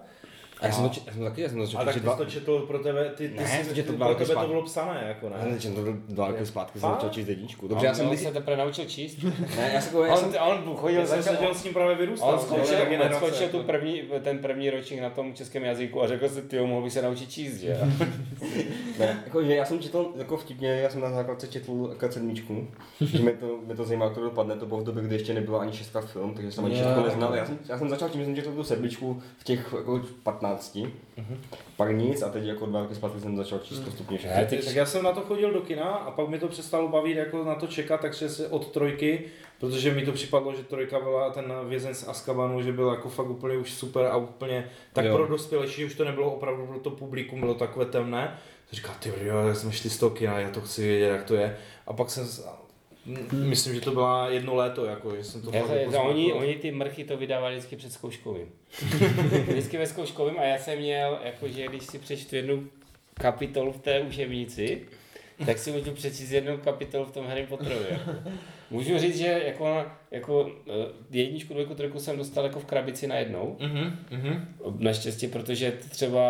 Speaker 2: A já jsem to, já jsem taky, já jsem to
Speaker 1: A
Speaker 2: začal
Speaker 1: tak ty
Speaker 2: dva...
Speaker 1: to četl pro tebe, ty, ty
Speaker 2: Ne,
Speaker 1: jsi,
Speaker 2: četl dva
Speaker 1: pro
Speaker 2: roky
Speaker 1: tebe to bylo psané, jako
Speaker 2: Já jsem
Speaker 1: ne?
Speaker 2: začal to dva roky zpátky, jsem začal číst jedničku.
Speaker 3: Dobře,
Speaker 2: já jsem
Speaker 3: on se teprve naučil číst.
Speaker 2: Ne, já jsem, já
Speaker 3: On,
Speaker 2: jsem,
Speaker 3: on chodil
Speaker 1: Já
Speaker 3: se
Speaker 1: jsem on s tím právě vyrůstal.
Speaker 3: On
Speaker 1: Ta
Speaker 3: on skočil tu
Speaker 1: jako.
Speaker 3: první, ten první ročník na tom českém jazyku a řekl si, ty mohl by se naučit číst, že?
Speaker 2: Ne, jako, že já jsem četl jako vtipně, já jsem na základce četl K7, že mě to, mě to zajímá, jak to dopadne, to bylo v době, kdy ještě nebyla ani šestka film, takže jsem ani šestku neznal. Já jsem, já jsem začal tím, že jsem četl tu sedmičku v těch jako 15, pak nic a teď jako dva roky zpátky jsem začal číst postupně všechny.
Speaker 3: Ne,
Speaker 1: Tak, já jsem na to chodil do kina a pak mi to přestalo bavit jako na to čekat, takže se od trojky, protože mi to připadlo, že trojka byla ten vězen z Azkabanu, že byl jako fakt úplně už super a úplně tak
Speaker 2: Jo.
Speaker 1: pro dospělejší, že už to nebylo opravdu pro to publikum, bylo takové temné. Říká, ty jo, já jsme šli z toho kina, já to chci vědět, jak to je. A pak jsem, myslím, že to byla jedno léto, jako, že jsem to
Speaker 3: Já,
Speaker 1: fakt
Speaker 3: se,
Speaker 1: jako
Speaker 3: oni, oni ty mrchy to vydávali vždycky před zkouškovým. vždycky ve zkouškovým a já jsem měl, jakože když si přečtu jednu kapitolu v té učebnici, tak si můžu přečíst jednu kapitolu v tom Harry Potterovi. Jako. Můžu říct, že jako, jako eh, jedničku, dvojku, trojku jsem dostal jako v krabici najednou.
Speaker 1: Mhm, mhm.
Speaker 3: Naštěstí, protože třeba,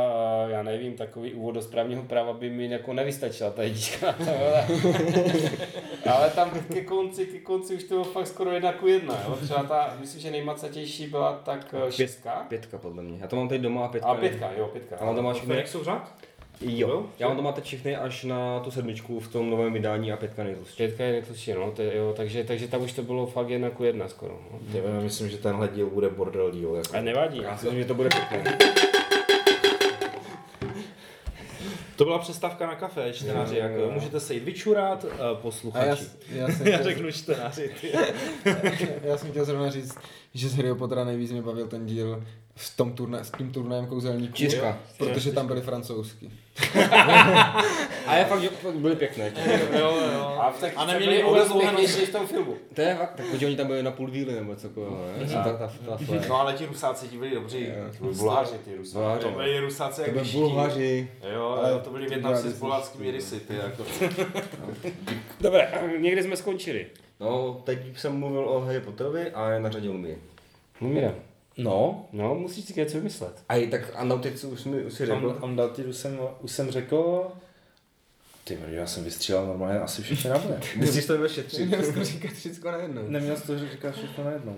Speaker 3: já nevím, takový úvod do správního práva by mi jako nevystačila ta jednička. Ale tam ke konci, ke konci už to bylo fakt skoro jedna ku jedna. Jo? Třeba ta, myslím, že nejmacatější byla tak eh, šestka.
Speaker 2: Pětka podle mě. Já to mám tady doma a pětka.
Speaker 3: A pětka, jo, pětka.
Speaker 2: A mám doma všechny.
Speaker 1: Fenixův řád?
Speaker 2: Jo. Já mám doma teď všechny až na tu sedmičku v tom novém vydání a pětka nejtlustší.
Speaker 3: Pětka je nejtlustší, no, to, je- jo, takže, takže tam už to bylo fakt jedna ku jedna skoro. No.
Speaker 1: Já myslím, že tenhle díl bude bordel díl. Jako.
Speaker 3: A nevadí.
Speaker 2: Já si myslím, že to bude pěkné.
Speaker 1: To byla přestávka na kafe, čtenáři,
Speaker 2: Jo, jo.
Speaker 1: můžete se jít vyčurat, eh,
Speaker 4: A já,
Speaker 1: posluchači.
Speaker 4: já, jsem
Speaker 1: Já řeknu čtenáři, ty.
Speaker 4: já jsem chtěl zrovna říct, že z Harry Pottera nejvíc mě bavil ten díl v tom turné, s tím turnajem kouzelníků.
Speaker 2: Čtyřka.
Speaker 4: Protože tam byly francouzsky.
Speaker 2: A je fakt, že fakt byly pěkné.
Speaker 1: Jo, jo.
Speaker 3: A, tak
Speaker 1: A neměli
Speaker 3: pěknější v tom filmu.
Speaker 2: To je fakt, tak oni tam byli na půl víly nebo co ne? Ta, ta, ta, ta, ta,
Speaker 1: No ale ti rusáci ti byli dobří.
Speaker 3: Bulháři ty.
Speaker 2: Bulháři.
Speaker 1: To byli rusáci
Speaker 2: to
Speaker 1: jak
Speaker 2: byli
Speaker 1: vyšší.
Speaker 2: Bulhaři.
Speaker 1: Jo, to byli Větnamci s bulharskými rysy, ty jako.
Speaker 3: Dobré, někde jsme skončili.
Speaker 2: No, teď jsem mluvil o Harry Potterovi a je na řadě Lumie.
Speaker 3: Lumíra.
Speaker 1: No,
Speaker 3: No, musíš si něco vymyslet.
Speaker 2: A i tak Andauticu už, mi, už si řekl.
Speaker 1: Andaltidu jsem, už jsem řekl, ty já jsem vystřílel normálně asi všechny na boje.
Speaker 2: Myslíš, to bylo šetřit?
Speaker 4: Měl jsi to říkat všechno najednou.
Speaker 1: Neměl jsi to říkat všechno najednou.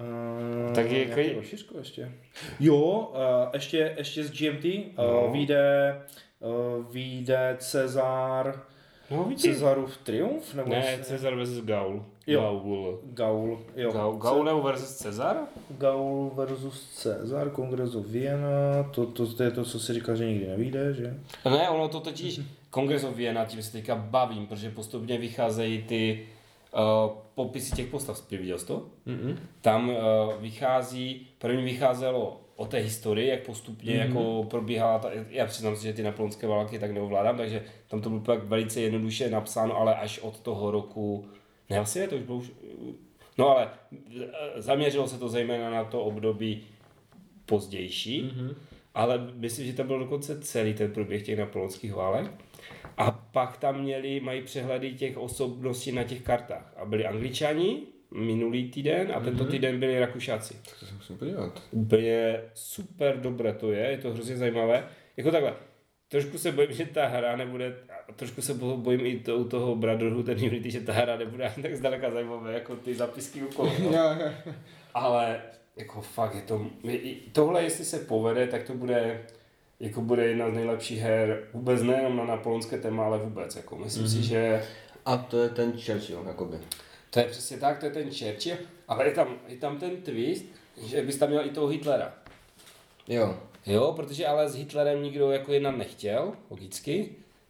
Speaker 1: Uh,
Speaker 3: Tak je
Speaker 1: nějaký
Speaker 3: klidně-
Speaker 1: rozšířko ještě. Jo, uh, ještě, ještě z GMT uh,
Speaker 3: No.
Speaker 1: vyjde, uh, vyjde Cezar,
Speaker 3: No.
Speaker 1: Cezarův triumf? Nebo
Speaker 3: Ne,
Speaker 1: jestli-
Speaker 3: Cezar versus Gaul.
Speaker 1: Jo.
Speaker 3: Gaul.
Speaker 1: Gaul, jo.
Speaker 3: Gaul, Gaul nebo versus Cezar?
Speaker 1: Gaul versus Cezar, kongresu Vienna, to, to, to je to, co si říkal, že nikdy nevíde, že?
Speaker 3: Ne, ono to totiž, Kongres of Vienna, tím se teďka bavím, protože postupně vycházejí ty uh, popisy těch postav. Viděl jsi to?
Speaker 4: Mm-mm.
Speaker 3: Tam uh, vychází, první vycházelo o té historii, jak postupně mm-hmm. jako probíhala, ta, já přiznám si, že ty napoleonské války tak neovládám, takže tam to bylo pak velice jednoduše napsáno, ale až od toho roku, ne vlastně, to už bylo už, no ale eh, zaměřilo se to zejména na to období pozdější, mm-hmm. ale myslím, že to byl dokonce celý ten průběh těch napoleonských válek. A pak tam měli, mají přehledy těch osobností na těch kartách. A byli angličani minulý týden a tento týden byli rakušáci.
Speaker 4: To se musím podívat.
Speaker 3: Úplně super dobré to je, je to hrozně zajímavé. Jako takhle, trošku se bojím, že ta hra nebude, a trošku se bo- bojím i to, u toho Brotherhood and Unity, že ta hra nebude ani tak zdaleka zajímavé, jako ty zapisky okolo. no. Ale jako fakt je to, tohle jestli se povede, tak to bude jako bude jedna z nejlepších her, vůbec nejenom na napoleonské téma, ale vůbec. Jako. Myslím mm-hmm. si, že
Speaker 2: A to je ten Churchill, jakoby.
Speaker 3: to je přesně tak, to je ten Churchill, ale je tam, je tam ten twist, že bys tam měl i toho Hitlera.
Speaker 2: Jo.
Speaker 3: Jo, protože ale s Hitlerem nikdo jako jednat nechtěl, logicky,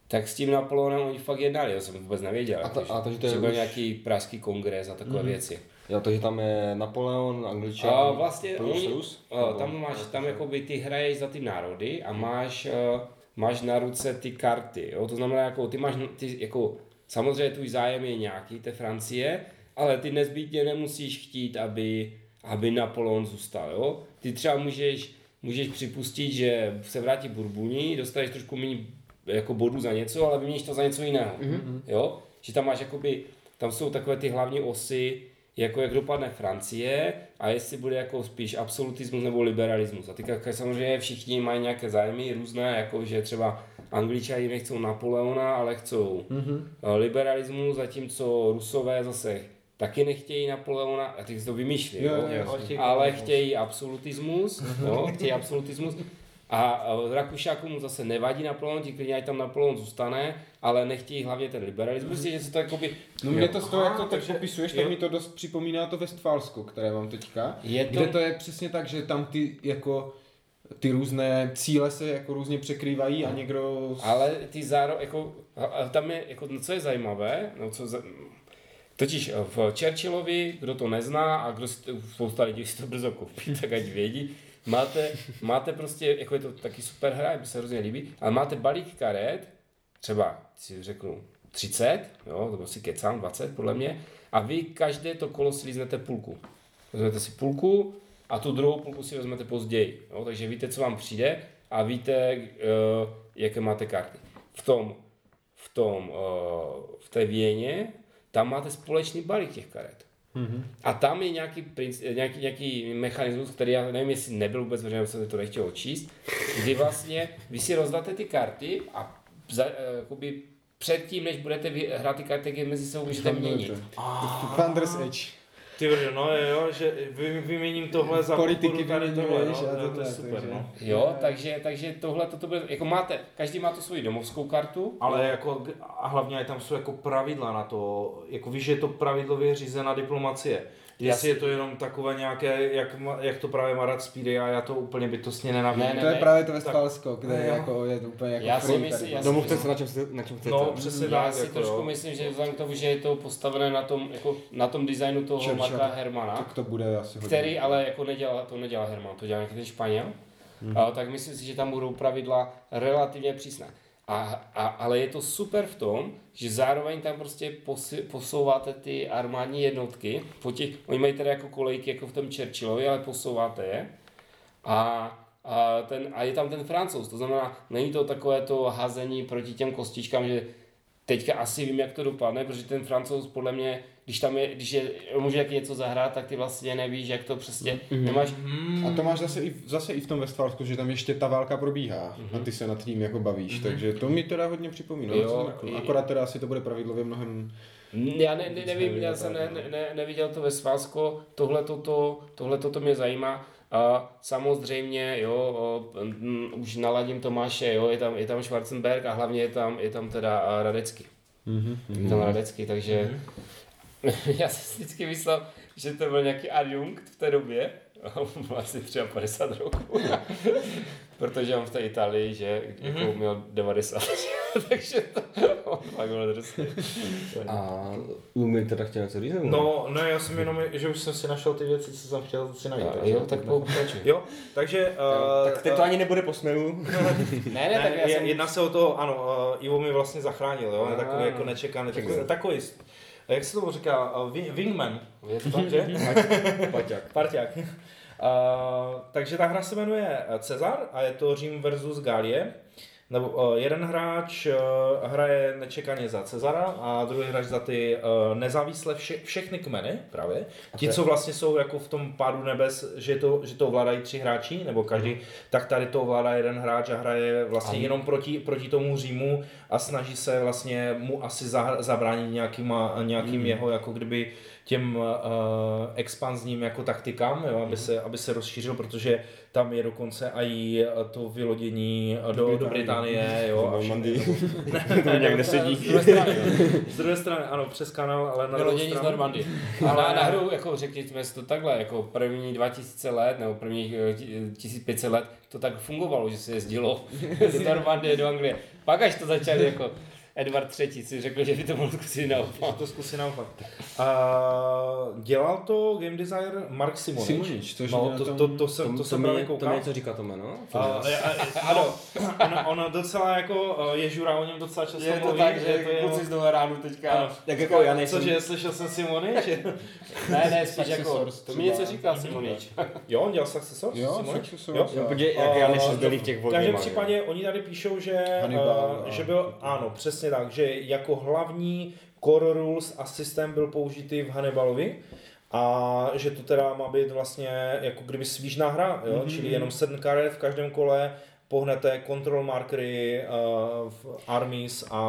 Speaker 3: tak s tím Napoleonem oni fakt jednali, já jsem vůbec nevěděl.
Speaker 2: A to-
Speaker 3: jako,
Speaker 2: a to, že to je už-
Speaker 3: nějaký pražský kongres a takové mm. věci.
Speaker 2: Jo, takže tam je Napoleon, Angličan,
Speaker 3: A vlastně
Speaker 2: plus
Speaker 3: oni,
Speaker 2: Rus.
Speaker 3: a, tam máš, tam jakoby ty hraješ za ty národy a máš, a, máš na ruce ty karty, jo? to znamená jako ty máš, ty, jako, samozřejmě tvůj zájem je nějaký, té Francie, ale ty nezbytně nemusíš chtít, aby, aby Napoleon zůstal, jo? Ty třeba můžeš, můžeš připustit, že se vrátí Burbuni, dostaneš trošku méně jako bodů za něco, ale vyměníš to za něco jiného, mm-hmm. jo? Že tam máš jakoby, tam jsou takové ty hlavní osy, jako jak dopadne Francie a jestli bude jako spíš absolutismus nebo liberalismus. A teďka samozřejmě všichni mají nějaké zájmy různé, jako že třeba Angličani nechcou Napoleona, ale chcou mm-hmm. liberalismus, zatímco Rusové zase taky nechtějí Napoleona, a teď si to vymýšlí,
Speaker 4: Jo,
Speaker 3: jo,
Speaker 4: jo,
Speaker 3: ale chtějí absolutismus, jo, chtějí absolutismus. A Rakušákům zase nevadí Napoleon, ti klidně ať tam Napoleon zůstane, ale nechtějí hlavně ten liberalismus, že se to jakoby...
Speaker 4: No mě to z toho, jak to teď popisuješ, tak mi to dost připomíná to Westfalsko, které mám teďka.
Speaker 3: Je to-
Speaker 4: Kde to je přesně tak, že tam ty jako ty různé cíle se jako různě překrývají a někdo...
Speaker 3: Ale ty zároveň, jako, a- tam je, jako, no, co je zajímavé, no, co za, totiž eh, v Churchillovi, kdo to nezná a kdo spousta lidí si to brzo koupí, tak ať vědí, máte, máte prostě, jako je to taky super hra, mi se hrozně líbí, ale máte balík karet, třeba si řeknu 30, jo, to si kecám, 20 podle mě, a vy každé to kolo si líznete půlku. Vezmete si půlku a tu druhou půlku si vezmete později. Jo? Takže víte, co vám přijde a víte, uh, jaké máte karty. V tom, v tom, uh, v té věně, tam máte společný balík těch karet. Mm-hmm. A tam je nějaký, princ, nějaký, nějaký mechanismus, který já nevím, jestli nebyl vůbec, protože jsem to nechtěl číst, kdy vlastně vy si rozdáte ty karty a za, uh, jakoby předtím, než budete vy- hrát ty karty, tak je mezi sebou můžete měnit.
Speaker 4: Thunder's Edge.
Speaker 1: Ty brdo, no jo, že vy, vyměním tohle za
Speaker 4: Politiky
Speaker 1: tady tohle, no, to, to je super,
Speaker 4: takže-
Speaker 1: no.
Speaker 3: Jo, takže, takže tohle toto bude, jako máte, každý má tu svoji domovskou kartu,
Speaker 1: Ale jako, a hlavně tam jsou jako pravidla na to, jako víš, že je to pravidlově řízená diplomacie. Jestli je to jenom takové nějaké, jak, jak to právě rád Speedy a já to úplně bytostně nenávidím.
Speaker 3: Ne, ne,
Speaker 4: To je
Speaker 3: ne.
Speaker 4: právě to Westfalsko, kde
Speaker 1: Jo.
Speaker 4: jako je to úplně jako
Speaker 3: Já si
Speaker 4: free
Speaker 3: myslím-
Speaker 4: tady.
Speaker 3: já si
Speaker 2: Domluvte se na čem, chcete- na čem chcete.
Speaker 1: No, přesně
Speaker 3: Já
Speaker 1: tak.
Speaker 3: si
Speaker 1: jako,
Speaker 3: trošku
Speaker 1: jo.
Speaker 3: myslím, že vzhledem k tomu, že je to postavené na tom, jako, na tom designu toho
Speaker 4: Čer,
Speaker 3: Marka. Hermana,
Speaker 4: Tak to bude asi hodně.
Speaker 3: který ale jako nedělá, to nedělá Herman, to dělá nějaký ten Španěl, a, tak myslím si, že tam budou pravidla relativně přísná. A, a, ale je to super v tom, že zároveň tam prostě posi, posouváte ty armádní jednotky, po těch, oni mají teda jako kolejky jako v tom Churchillovi, ale posouváte je. A, a, ten, a je tam ten francouz, to znamená, není to takové to házení proti těm kostičkám, že teďka asi vím, jak to dopadne, protože ten francouz podle mě, když tam je, když je, může jak něco zahrát, tak ty vlastně nevíš, jak to přesně, nemáš,
Speaker 4: A to máš zase i, zase i v tom Westfalsku, že tam ještě ta válka probíhá
Speaker 1: Mhm.
Speaker 4: a ty se nad tím jako bavíš, takže to mi teda hodně připomíná.
Speaker 3: Jo,
Speaker 4: řekl.
Speaker 3: i-
Speaker 4: Akorát teda asi to bude pravidlově mnohem...
Speaker 3: Já ne, ne, nevím, já jsem ne,
Speaker 4: tak,
Speaker 3: ne, ne, neviděl to ve Svázko, tohle toto, tohle toto mě zajímá. A samozřejmě, jo, o, m, už naladím Tomáše, jo, je tam, je tam Schwarzenberg a hlavně je tam, je tam teda a, Radecký. Je tam Radecký, takže já jsem si vždycky myslel, že to byl nějaký adjunkt v té době, asi třeba 50 roků, protože on v té Itálii, že jako měl 90, takže to, on fakt byl drsný.
Speaker 2: A Lumi teda chtěl něco říct?
Speaker 1: No, ne, já jsem jenom, že už jsem si našel ty věci, co jsem chtěl si najít.
Speaker 3: Jo,
Speaker 1: takže-
Speaker 3: jo, tak pokračuj.
Speaker 1: Jo, takže... Uh,
Speaker 2: tak teď to ani nebude po směru.
Speaker 3: Ne, ne, tak já jsem...
Speaker 1: Jedná se o to, ano, uh, Ivo mi vlastně zachránil, jo, je takový jako nečekaný, takový, takový, jak se tomu říká, uh, wing- wingman,
Speaker 3: Je to tak,
Speaker 1: že?
Speaker 2: Paťák.
Speaker 1: Parťák. Uh, takže ta hra se jmenuje Cezar a je to Řím versus Galie. Nebo uh, jeden hráč uh, hraje nečekaně za Cezara a druhý hráč za ty uh, nezávislé vše, všechny kmeny právě. Ti, co vlastně jsou jako v tom pádu nebes, že to, že to ovládají tři hráči, nebo každý, tak tady to ovládá jeden hráč a hraje vlastně jenom proti, proti tomu Římu a snaží se vlastně mu asi za, zabránit nějakýma, nějakým jeho jako kdyby těm uh, expanzním jako taktikám, jo, aby, se, aby se rozšířil, protože tam je dokonce i to vylodění do, do Británie, jo, a všechno.
Speaker 2: Normandii. To nějak nesedí.
Speaker 3: Z druhé strany, jo.
Speaker 1: Z druhé strany, ano, přes kanál, ale na
Speaker 3: Vylodění z. Normandie. A na, na hru, jako řekněme si to takhle, jako první 2000 let, nebo prvních eh, ti- 1500 let, to tak fungovalo, že se jezdilo z Normandie do Anglie. Pak až to začali jako Edward III. si řekl, že by to mohl zkusit naopak.
Speaker 1: To zkusím naopak. A dělal to game designer Mark Simonič.
Speaker 4: Simonič, což
Speaker 1: no,
Speaker 4: mě
Speaker 1: to, to, to, jsem, to,
Speaker 2: to,
Speaker 1: jsem
Speaker 2: mi-
Speaker 1: právě
Speaker 2: to
Speaker 1: koukal.
Speaker 2: něco říká to jméno?
Speaker 1: Ano, on, on docela jako je žura o něm docela často
Speaker 3: Je to
Speaker 1: mluví,
Speaker 3: tak,
Speaker 1: že
Speaker 3: že
Speaker 1: to je
Speaker 3: kluci z Novoránu teďka...
Speaker 1: Ano.
Speaker 2: Tak jako já nejsem...
Speaker 1: Cože, slyšel jsem Simony? Že...
Speaker 3: Ne, ne, spíš jako, to mi
Speaker 4: třeba.
Speaker 3: něco říká Simonič.
Speaker 1: Jo, on dělal Successors?
Speaker 4: Jo,
Speaker 1: Simonič?
Speaker 4: Successors,
Speaker 1: Jo?
Speaker 2: jak já než byli v těch
Speaker 1: V každém
Speaker 2: vodněma,
Speaker 1: případě oni tady píšou, že, že byl, ano, přesně tak, že jako hlavní core rules a systém byl použitý v Hannibalovi a že to teda má být vlastně jako kdyby svížná hra, jo? Mm-hmm. čili jenom sedm karet v každém kole, pohnete control markery uh, v armies a,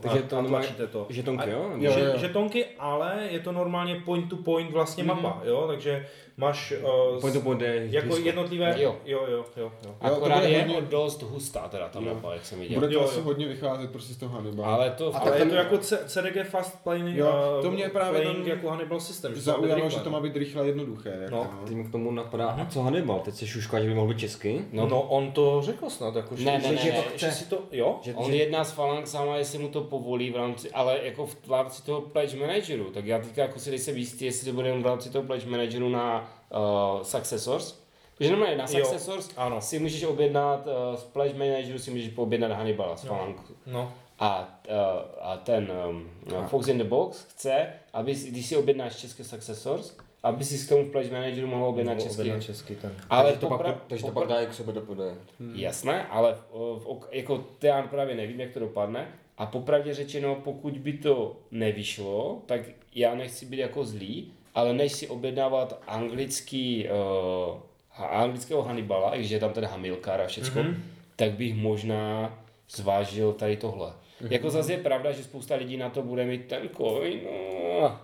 Speaker 2: Takže
Speaker 1: a,
Speaker 2: to
Speaker 1: a tlačíte to.
Speaker 2: Žetonky, jo?
Speaker 4: Jo,
Speaker 1: že,
Speaker 4: jo.
Speaker 1: žetonky, ale je to normálně point to point vlastně
Speaker 4: Mhm.
Speaker 1: mapa, jo, takže máš uh,
Speaker 2: Point to point je
Speaker 1: jako
Speaker 2: blízko.
Speaker 1: jednotlivé,
Speaker 3: Jo.
Speaker 1: jo, jo, jo, jo.
Speaker 3: Akorát
Speaker 4: bude
Speaker 3: je
Speaker 4: hodně-
Speaker 3: dost hustá teda ta mapa, jak jsem viděl.
Speaker 4: Bude to
Speaker 1: Jo,
Speaker 4: asi
Speaker 1: jo.
Speaker 4: hodně vycházet prostě z toho Hannibal.
Speaker 3: Ale to...
Speaker 1: Ale je to jako C- CDG Fast Playing,
Speaker 4: Jo,
Speaker 1: uh,
Speaker 4: to mě právě
Speaker 1: playing
Speaker 4: tam
Speaker 1: jako Hannibal System.
Speaker 4: Zaujalo,
Speaker 1: rychle,
Speaker 4: že to má být rychle a jednoduché. Jako,
Speaker 1: No.
Speaker 4: no.
Speaker 2: Tím k tomu napadá, a co Hannibal? Teď se šušká, že by mohl být česky.
Speaker 1: No, no, on to řekl snad, jako, že,
Speaker 3: Ne, ne,
Speaker 1: že,
Speaker 3: ne,
Speaker 1: že,
Speaker 3: ne.
Speaker 1: že si to, jo?
Speaker 2: Že,
Speaker 3: On
Speaker 2: že,
Speaker 3: jedná s Phalanxama, jestli mu to povolí v rámci, ale jako v rámci toho pledge manageru, tak já teďka jako si nejsem jistý, jestli to bude v rámci toho pledge manageru na uh, Successors. Takže normálně na
Speaker 1: Jo,
Speaker 3: Successors
Speaker 1: ano.
Speaker 3: si můžeš objednat, uh, z pledge manageru si můžeš objednat Hannibala z Phalanxu.
Speaker 1: No,
Speaker 3: A, uh, a ten um, Fox in the Box chce, aby, si- když si objednáš české Successors, aby si k tomu v pledge manageru mohl objednat český.
Speaker 1: objednat český ten.
Speaker 3: Ale
Speaker 2: takže to,
Speaker 3: popra-
Speaker 2: pak, takže to pak dá k sobě dopade.
Speaker 3: Jasné, ale v, v, jako já právě nevím, jak to dopadne. A popravdě řečeno, pokud by to nevyšlo, tak já nechci být jako zlý, ale než si objednávat anglický, uh, anglického Hannibala, i když je tam ten Hamilkar a všecko, mm-hmm. tak bych možná zvážil tady tohle. Mm-hmm. Jako zase je pravda, že spousta lidí na to bude mít ten coin, no.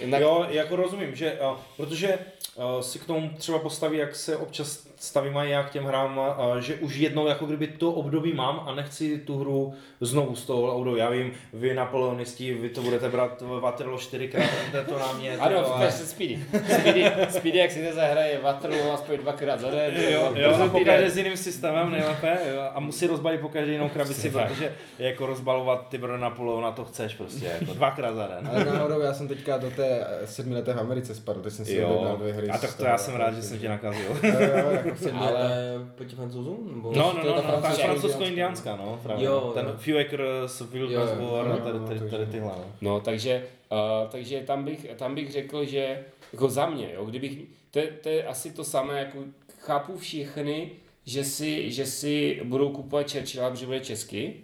Speaker 3: Jinak,
Speaker 1: Jo, jako rozumím, že, uh, protože uh, si k tomu třeba postaví, jak se občas stavím i já k těm hrám, že už jednou jako kdyby to období mám a nechci tu hru znovu z toho období. Já vím, vy napoleonisti, vy to budete brát Waterloo 4 krát, to na mě.
Speaker 3: Ano,
Speaker 1: ale...
Speaker 3: ale... Speedy. Speedy. Speedy, jak si to zahraje Waterloo aspoň dvakrát za den.
Speaker 1: Jo, jo, a
Speaker 3: týden.
Speaker 1: pokaždé s jiným systémem nejlépe jo, a musí rozbalit pokaždé jinou krabici, protože jako rozbalovat ty bro Napoleona to chceš prostě, jako dvakrát za den.
Speaker 4: Ale náhodou já jsem teďka do té sedmileté v Americe spadl, teď jsem si
Speaker 1: Jo,
Speaker 4: objednal dvě hry.
Speaker 1: a tak to já jsem rád, že jsem tě nakazil.
Speaker 4: Jo, jo, letech.
Speaker 2: Ale proti francouzům? Nebo...
Speaker 1: No, no, no,
Speaker 4: ta
Speaker 1: no, ta
Speaker 4: francouzská
Speaker 1: francouzsko-indiánská, no, právě.
Speaker 2: Jo,
Speaker 1: Ten
Speaker 2: jo.
Speaker 1: Few Acres, Wilderness
Speaker 4: Jo, jo,
Speaker 1: War,
Speaker 4: no,
Speaker 1: tady,
Speaker 4: no,
Speaker 1: tady, tady tyhle, no.
Speaker 3: No, takže, uh, takže tam, bych, tam bych řekl, že jako za mě, jo, kdybych, to, je- to je asi to samé, jako chápu všechny, že si, že si budou kupovat Churchilla, protože bude česky,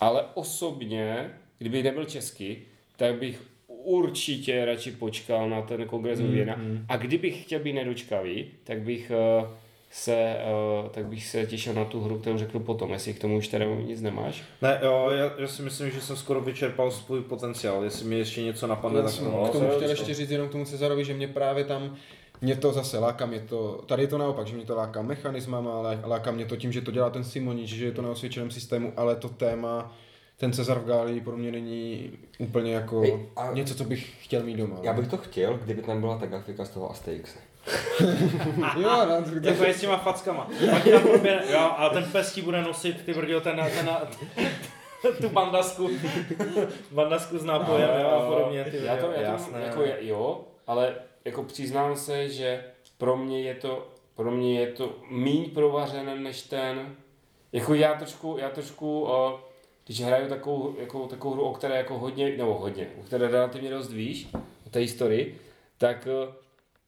Speaker 3: ale osobně, kdyby nebyl česky, tak bych určitě radši počkal na ten kongres mm, Věna. A kdybych chtěl být nedočkavý, tak bych uh, se, uh, tak bych se těšil na tu hru, kterou řeknu potom, jestli k tomu už teda nic nemáš.
Speaker 1: Ne, jo, já, já, si myslím, že jsem skoro vyčerpal svůj potenciál, jestli mi ještě něco napadne,
Speaker 4: Já
Speaker 1: tak no,
Speaker 4: k tomu
Speaker 1: to-
Speaker 4: chtěl ještě říct jenom k tomu Cezarovi, že mě právě tam mě to zase láká, mě to, tady je to naopak, že mě to láká mechanismama, ale láká mě to tím, že to dělá ten Simonič, že je to na osvědčeném systému, ale to téma, ten Cezar v Gálii pro mě není úplně jako
Speaker 2: Hej, a-
Speaker 4: něco, co bych chtěl mít doma.
Speaker 2: Já bych to chtěl, kdyby tam byla ta grafika z toho Asterix.
Speaker 4: jo, no, to,
Speaker 1: Jako je s těma fackama. Pak tam proběhne, jo, a ten pes ti bude nosit, ty brdě, ten, ten, tu bandasku, bandasku s nápojem, jo, a podobně, ty
Speaker 3: já to,
Speaker 1: jo,
Speaker 3: já to
Speaker 1: jasné.
Speaker 3: jako je- jo, ale jako přiznám se, že pro mě je to, pro mě je to míň provařené než ten, jako já trošku, já trošku, když hraju takovou, jako, takovou hru, o které jako hodně, nebo hodně, o které relativně dost víš, o té historii, tak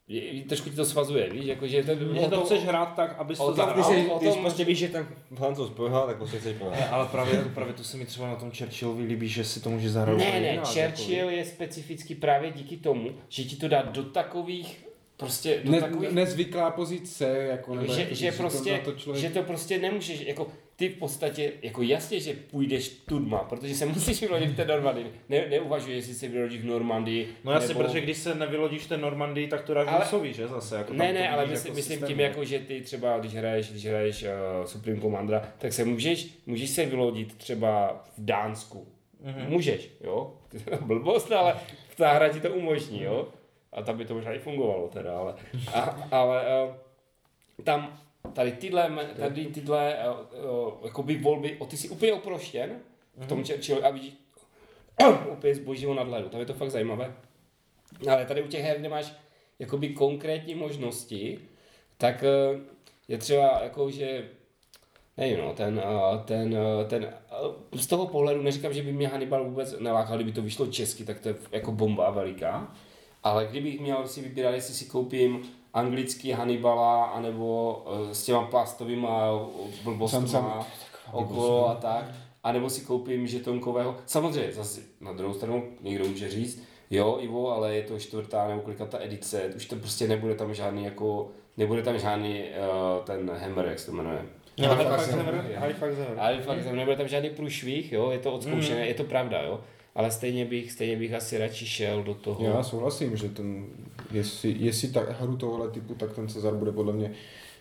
Speaker 3: je, trošku ti to svazuje, víš, jako, že ten,
Speaker 1: Že to chceš hrát tak, abys
Speaker 3: o
Speaker 1: to
Speaker 3: tom-
Speaker 1: zahrál.
Speaker 2: Když,
Speaker 3: o
Speaker 2: když
Speaker 3: tom-
Speaker 2: prostě víš, že ten francouz prohrál, tak prostě chceš prohrát.
Speaker 1: Ale právě, právě to se mi třeba na tom Churchillovi líbí, že si to může zahrát
Speaker 3: Ne, ne, Churchill je specifický právě díky tomu, že ti to dá do takových, prostě do
Speaker 4: ne,
Speaker 3: takových
Speaker 4: nezvyklá pozice, jako nebo
Speaker 3: že,
Speaker 4: jak to
Speaker 3: že,
Speaker 4: říct,
Speaker 3: prostě,
Speaker 4: to člověk...
Speaker 3: že to prostě nemůžeš, jako ty v podstatě, jako jasně, že půjdeš tudma, protože se musíš vylodit v té Normandii. Ne, neuvažuji, jestli se vylodíš v Normandii.
Speaker 1: No jasně,
Speaker 3: nebo...
Speaker 1: protože když se nevylodíš ten Normandii, tak to dáš
Speaker 3: Ale-
Speaker 1: Rusovi, že zase? Jako
Speaker 3: Ne, ne, ale myslím,
Speaker 1: jako
Speaker 3: myslím tím,
Speaker 1: ne?
Speaker 3: jako, že ty třeba, když hraješ, když hraješ uh, Supreme Commandera, tak se můžeš, můžeš se vylodit třeba v Dánsku. Mm-hmm. Můžeš, jo? Blbost, ale ta hra ti to umožní, jo? A tam by to možná i fungovalo teda, ale, a, ale uh, tam tady tyhle, tady tyhle uh, uh, jakoby volby, o ty jsi úplně oproštěn v tom Churchillu a vidíš úplně z božího nadhledu, tam je to fakt zajímavé. Ale tady u těch her, kde máš jakoby konkrétní možnosti, tak eh, je třeba jako, že nevím, no, ten, eh, ten, eh, ten, eh, z toho pohledu neříkám, že by mě Hannibal vůbec nelákal, kdyby to vyšlo česky, tak to je jako bomba veliká. Ale kdybych měl si vybírat, jestli si koupím anglický Hannibala, anebo eh, s těma plastovýma
Speaker 4: Sam,
Speaker 3: blbostma okolo a tak, anebo si koupím žetonkového. Samozřejmě, zase na druhou stranu někdo může říct, jo Ivo, ale je to čtvrtá nebo kolikata edice, už to prostě nebude tam žádný jako, nebude tam žádný uh, ten Hammer, jak se to jmenuje.
Speaker 1: No,
Speaker 4: Halifax
Speaker 1: Halifax
Speaker 4: Hammer.
Speaker 1: Halifax
Speaker 3: nebude tam žádný průšvih, jo, je to odzkoušené, je to pravda, jo. Ale stejně bych, stejně bych asi radši šel do toho.
Speaker 4: Já souhlasím, že ten, jestli, jestli tak hru tohohle typu, tak ten Cezar bude podle mě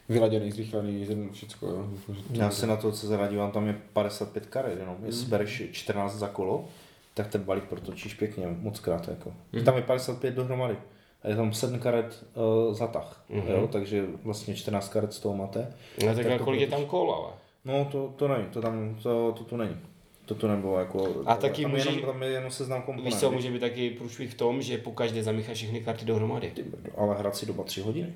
Speaker 4: vyladěný, zrychlený, jeden všecko, jo.
Speaker 1: Já se na to, co se dívám, tam je 55 karet jenom. Jestli
Speaker 3: Hmm.
Speaker 1: bereš 14 za kolo, tak ten balík protočíš pěkně, moc krát jako.
Speaker 3: Hmm.
Speaker 1: Tam je 55 dohromady. A je tam 7 karet uh, za tah,
Speaker 3: Mhm.
Speaker 1: jo, takže vlastně 14 karet z toho máte.
Speaker 3: No tak,
Speaker 1: Tak
Speaker 3: kolik je tam kol, ale.
Speaker 1: No to, to není, to tam, to, to tu není. To tu nebylo jako,
Speaker 3: A taky
Speaker 1: tam,
Speaker 3: může-
Speaker 1: jenom, tam je jenom seznam komponent.
Speaker 3: Víš co, může být taky průšvih v tom, že po každé zamícháš všechny karty dohromady.
Speaker 1: Ty brdo, ale hrací doba 3 hodiny.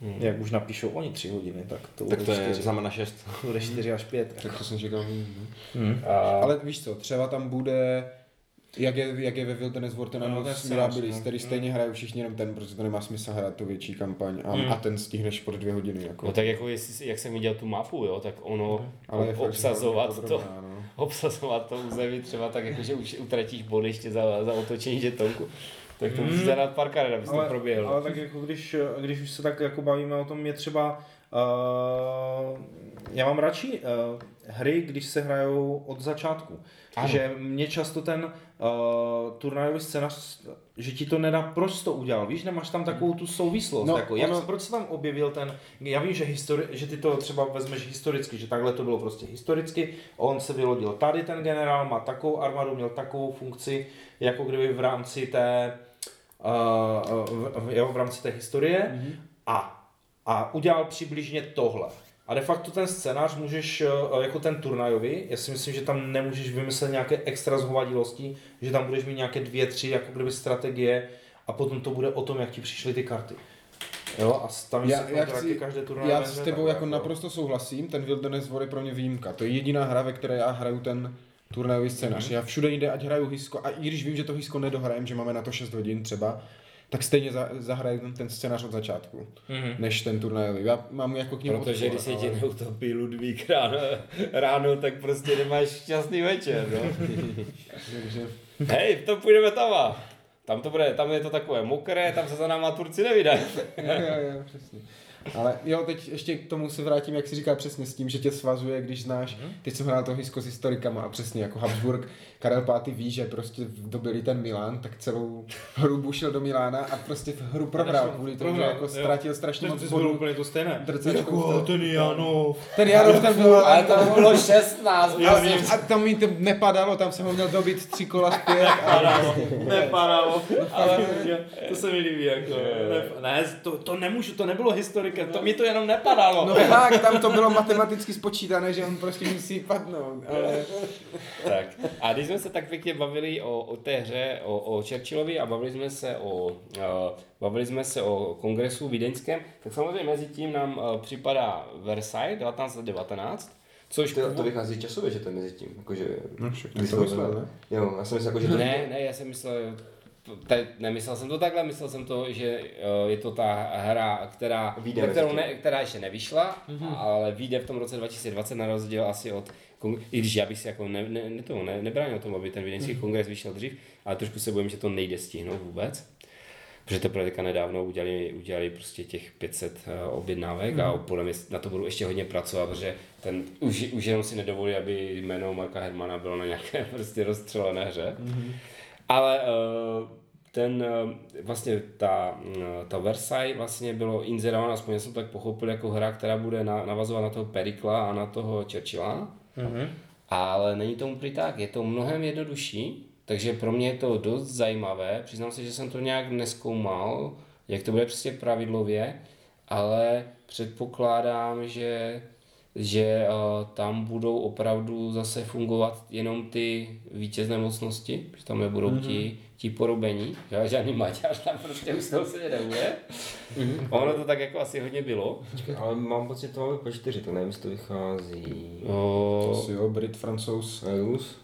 Speaker 3: Hmm.
Speaker 1: Jak už napíšou oni 3 hodiny, tak to
Speaker 2: Tak
Speaker 1: bude
Speaker 2: to je
Speaker 1: 4,
Speaker 2: znamená 6.
Speaker 1: bude 4 až 5.
Speaker 4: Tak to jsem hm.
Speaker 1: Hmm.
Speaker 3: A,
Speaker 4: Ale víš co, třeba tam bude, jak je, jak je ve Wilderness War ten
Speaker 1: No, je
Speaker 4: Mirabilis,
Speaker 1: no.
Speaker 4: který stejně hraje všichni jenom ten, protože to nemá smysl hrát tu větší kampaň a,
Speaker 1: Mm.
Speaker 4: a ten stihneš pod dvě hodiny. Jako.
Speaker 3: no tak jako jestli, jak jsem viděl tu mapu, jo, tak ono
Speaker 1: Mhm.
Speaker 4: Ale fakt, že
Speaker 3: obsazovat
Speaker 4: hodně
Speaker 3: to,
Speaker 4: podrobná, no.
Speaker 3: obsazovat to území třeba tak, jako, že už utratíš body ještě za, za otočení žetonku. Tak to
Speaker 1: Mm.
Speaker 3: musíte dát pár karet, aby to proběhlo.
Speaker 1: ale tak jako když, když už se tak jako bavíme o tom, je třeba uh, já mám radši uh, hry, když se hrajou od začátku.
Speaker 3: Ano.
Speaker 1: Že mě často ten uh, turnajový scénář, že ti to nedá proč to udělal, víš, nemáš tam takovou tu souvislost,
Speaker 4: No,
Speaker 1: jako, jak,
Speaker 4: ono-
Speaker 1: proč se tam objevil ten, já vím, že, histori, že ty to třeba vezmeš historicky, že takhle to bylo prostě historicky, on se vylodil tady, ten generál má takovou armádu, měl takovou funkci, jako kdyby v rámci té, uh, v, v, jo, v rámci té historie
Speaker 4: Mhm.
Speaker 1: a, a udělal přibližně tohle. A de facto ten scénář můžeš, eh, jako ten turnajový, já si myslím, že tam nemůžeš vymyslet nějaké extra zhovadilosti, že tam budeš mít nějaké dvě, tři, jako kdyby strategie a potom to bude o tom, jak ti přišly ty karty. Jo, a tam
Speaker 4: Já, já, chci,
Speaker 1: každé turnaj
Speaker 4: já s tebou
Speaker 1: takhle,
Speaker 4: jako naprosto souhlasím, ten Wilderness War je pro mě výjimka. To je jediná hra, ve které já hraju ten turnajový scénář. Já všude jinde, ať hraju hisko, a i když vím, že to hisko nedohrajem, že máme na to 6 hodin třeba, tak stejně za, zahraju ten, ten scénář od začátku,
Speaker 1: Mhm.
Speaker 4: než ten turnajový. Já mám jako k němu
Speaker 3: Protože
Speaker 4: odpor,
Speaker 3: když se
Speaker 4: ale-
Speaker 3: ti neutopí Ludvík ráno, ráno, tak prostě nemáš šťastný večer, no.
Speaker 4: Takže,
Speaker 3: Hej, to půjdeme tam a. Tam to bude, tam je to takové mokré, tam se za náma Turci nevydají.
Speaker 4: jo, jo, jo, přesně. Ale jo, teď ještě k tomu se vrátím, jak si říká přesně s tím, že tě svazuje, když znáš, teď jsem hrál to hisko s historikama a přesně jako Habsburg, Karel V. ví, že prostě dobili ten Milán, tak celou hru bušil do Milána a prostě v hru prohrál kvůli tomu, že jako
Speaker 1: jo.
Speaker 4: ztratil strašně moc bodů.
Speaker 1: úplně to stejné.
Speaker 4: To-
Speaker 1: ten Janov.
Speaker 4: Ten Janov ten byl,
Speaker 3: Ale to bylo 16,
Speaker 4: a, a tam mi to nepadalo, tam jsem ho měl dobit tři kola zpět. A,
Speaker 1: Nepadalo, nepadalo, ale to se mi líbí, jako, ne, ne to, to nemůžu, to nebylo historikem, to mi to jenom nepadalo.
Speaker 4: no tak, tam to bylo matematicky spočítané, že on prostě musí padnout. Ale...
Speaker 3: Tak. A když jsme se tak pěkně bavili o, o té hře, o, o Churchillovi a bavili jsme se o, uh, bavili jsme se o kongresu vídeňském, tak samozřejmě mezi tím nám uh, připadá Versailles 1919, což
Speaker 2: To, to vychází časově, že to je mezi tím. Jakože,
Speaker 4: No
Speaker 2: Když
Speaker 4: to
Speaker 2: to
Speaker 4: myslel, ne?
Speaker 2: Jo, já jsem myslel, jako, že to...
Speaker 3: Ne, ne, já jsem myslel, te, nemyslel jsem to takhle, myslel jsem to, že uh, je to ta hra, která,
Speaker 2: Vyjde
Speaker 3: na kterou ne, která ještě nevyšla, mm-hmm. ale vyjde v tom roce 2020 na rozdíl asi od i když já bych si jako ne, ne, ne, to, ne, nebránil tomu, aby ten vídeňský mm-hmm. kongres vyšel dřív, ale trošku se bojím, že to nejde stihnout vůbec. Protože teprve teďka nedávno udělali, udělali prostě těch 500 uh, objednávek mm. a podle mě na to budu ještě hodně pracovat, protože ten už, už jenom si nedovolí, aby jméno Marka Hermana bylo na nějaké prostě rozstřelené hře. Mm. Ale uh, ten uh, vlastně ta, uh, ta Versailles vlastně bylo inzerována, aspoň já jsem to tak pochopil, jako hra, která bude na, navazovat na toho Perikla a na toho Churchilla.
Speaker 1: Mhm.
Speaker 3: Ale není tomu prý tak, je to mnohem jednodušší, takže pro mě je to dost zajímavé. Přiznám se, že jsem to nějak neskoumal, jak to bude přesně pravidlově, ale předpokládám, že, že uh, tam budou opravdu zase fungovat jenom ty vítězné mocnosti, že tam nebudou mm-hmm. ti, ti porobení, že? žádný Maďar tam prostě už toho se nebude. Mm-hmm. Ono to tak jako asi hodně bylo.
Speaker 2: Ale mám pocit, že to máme po čtyři, to nevím, to vychází.
Speaker 3: O,
Speaker 4: To si jo, Brit, Francouz.
Speaker 2: Rus?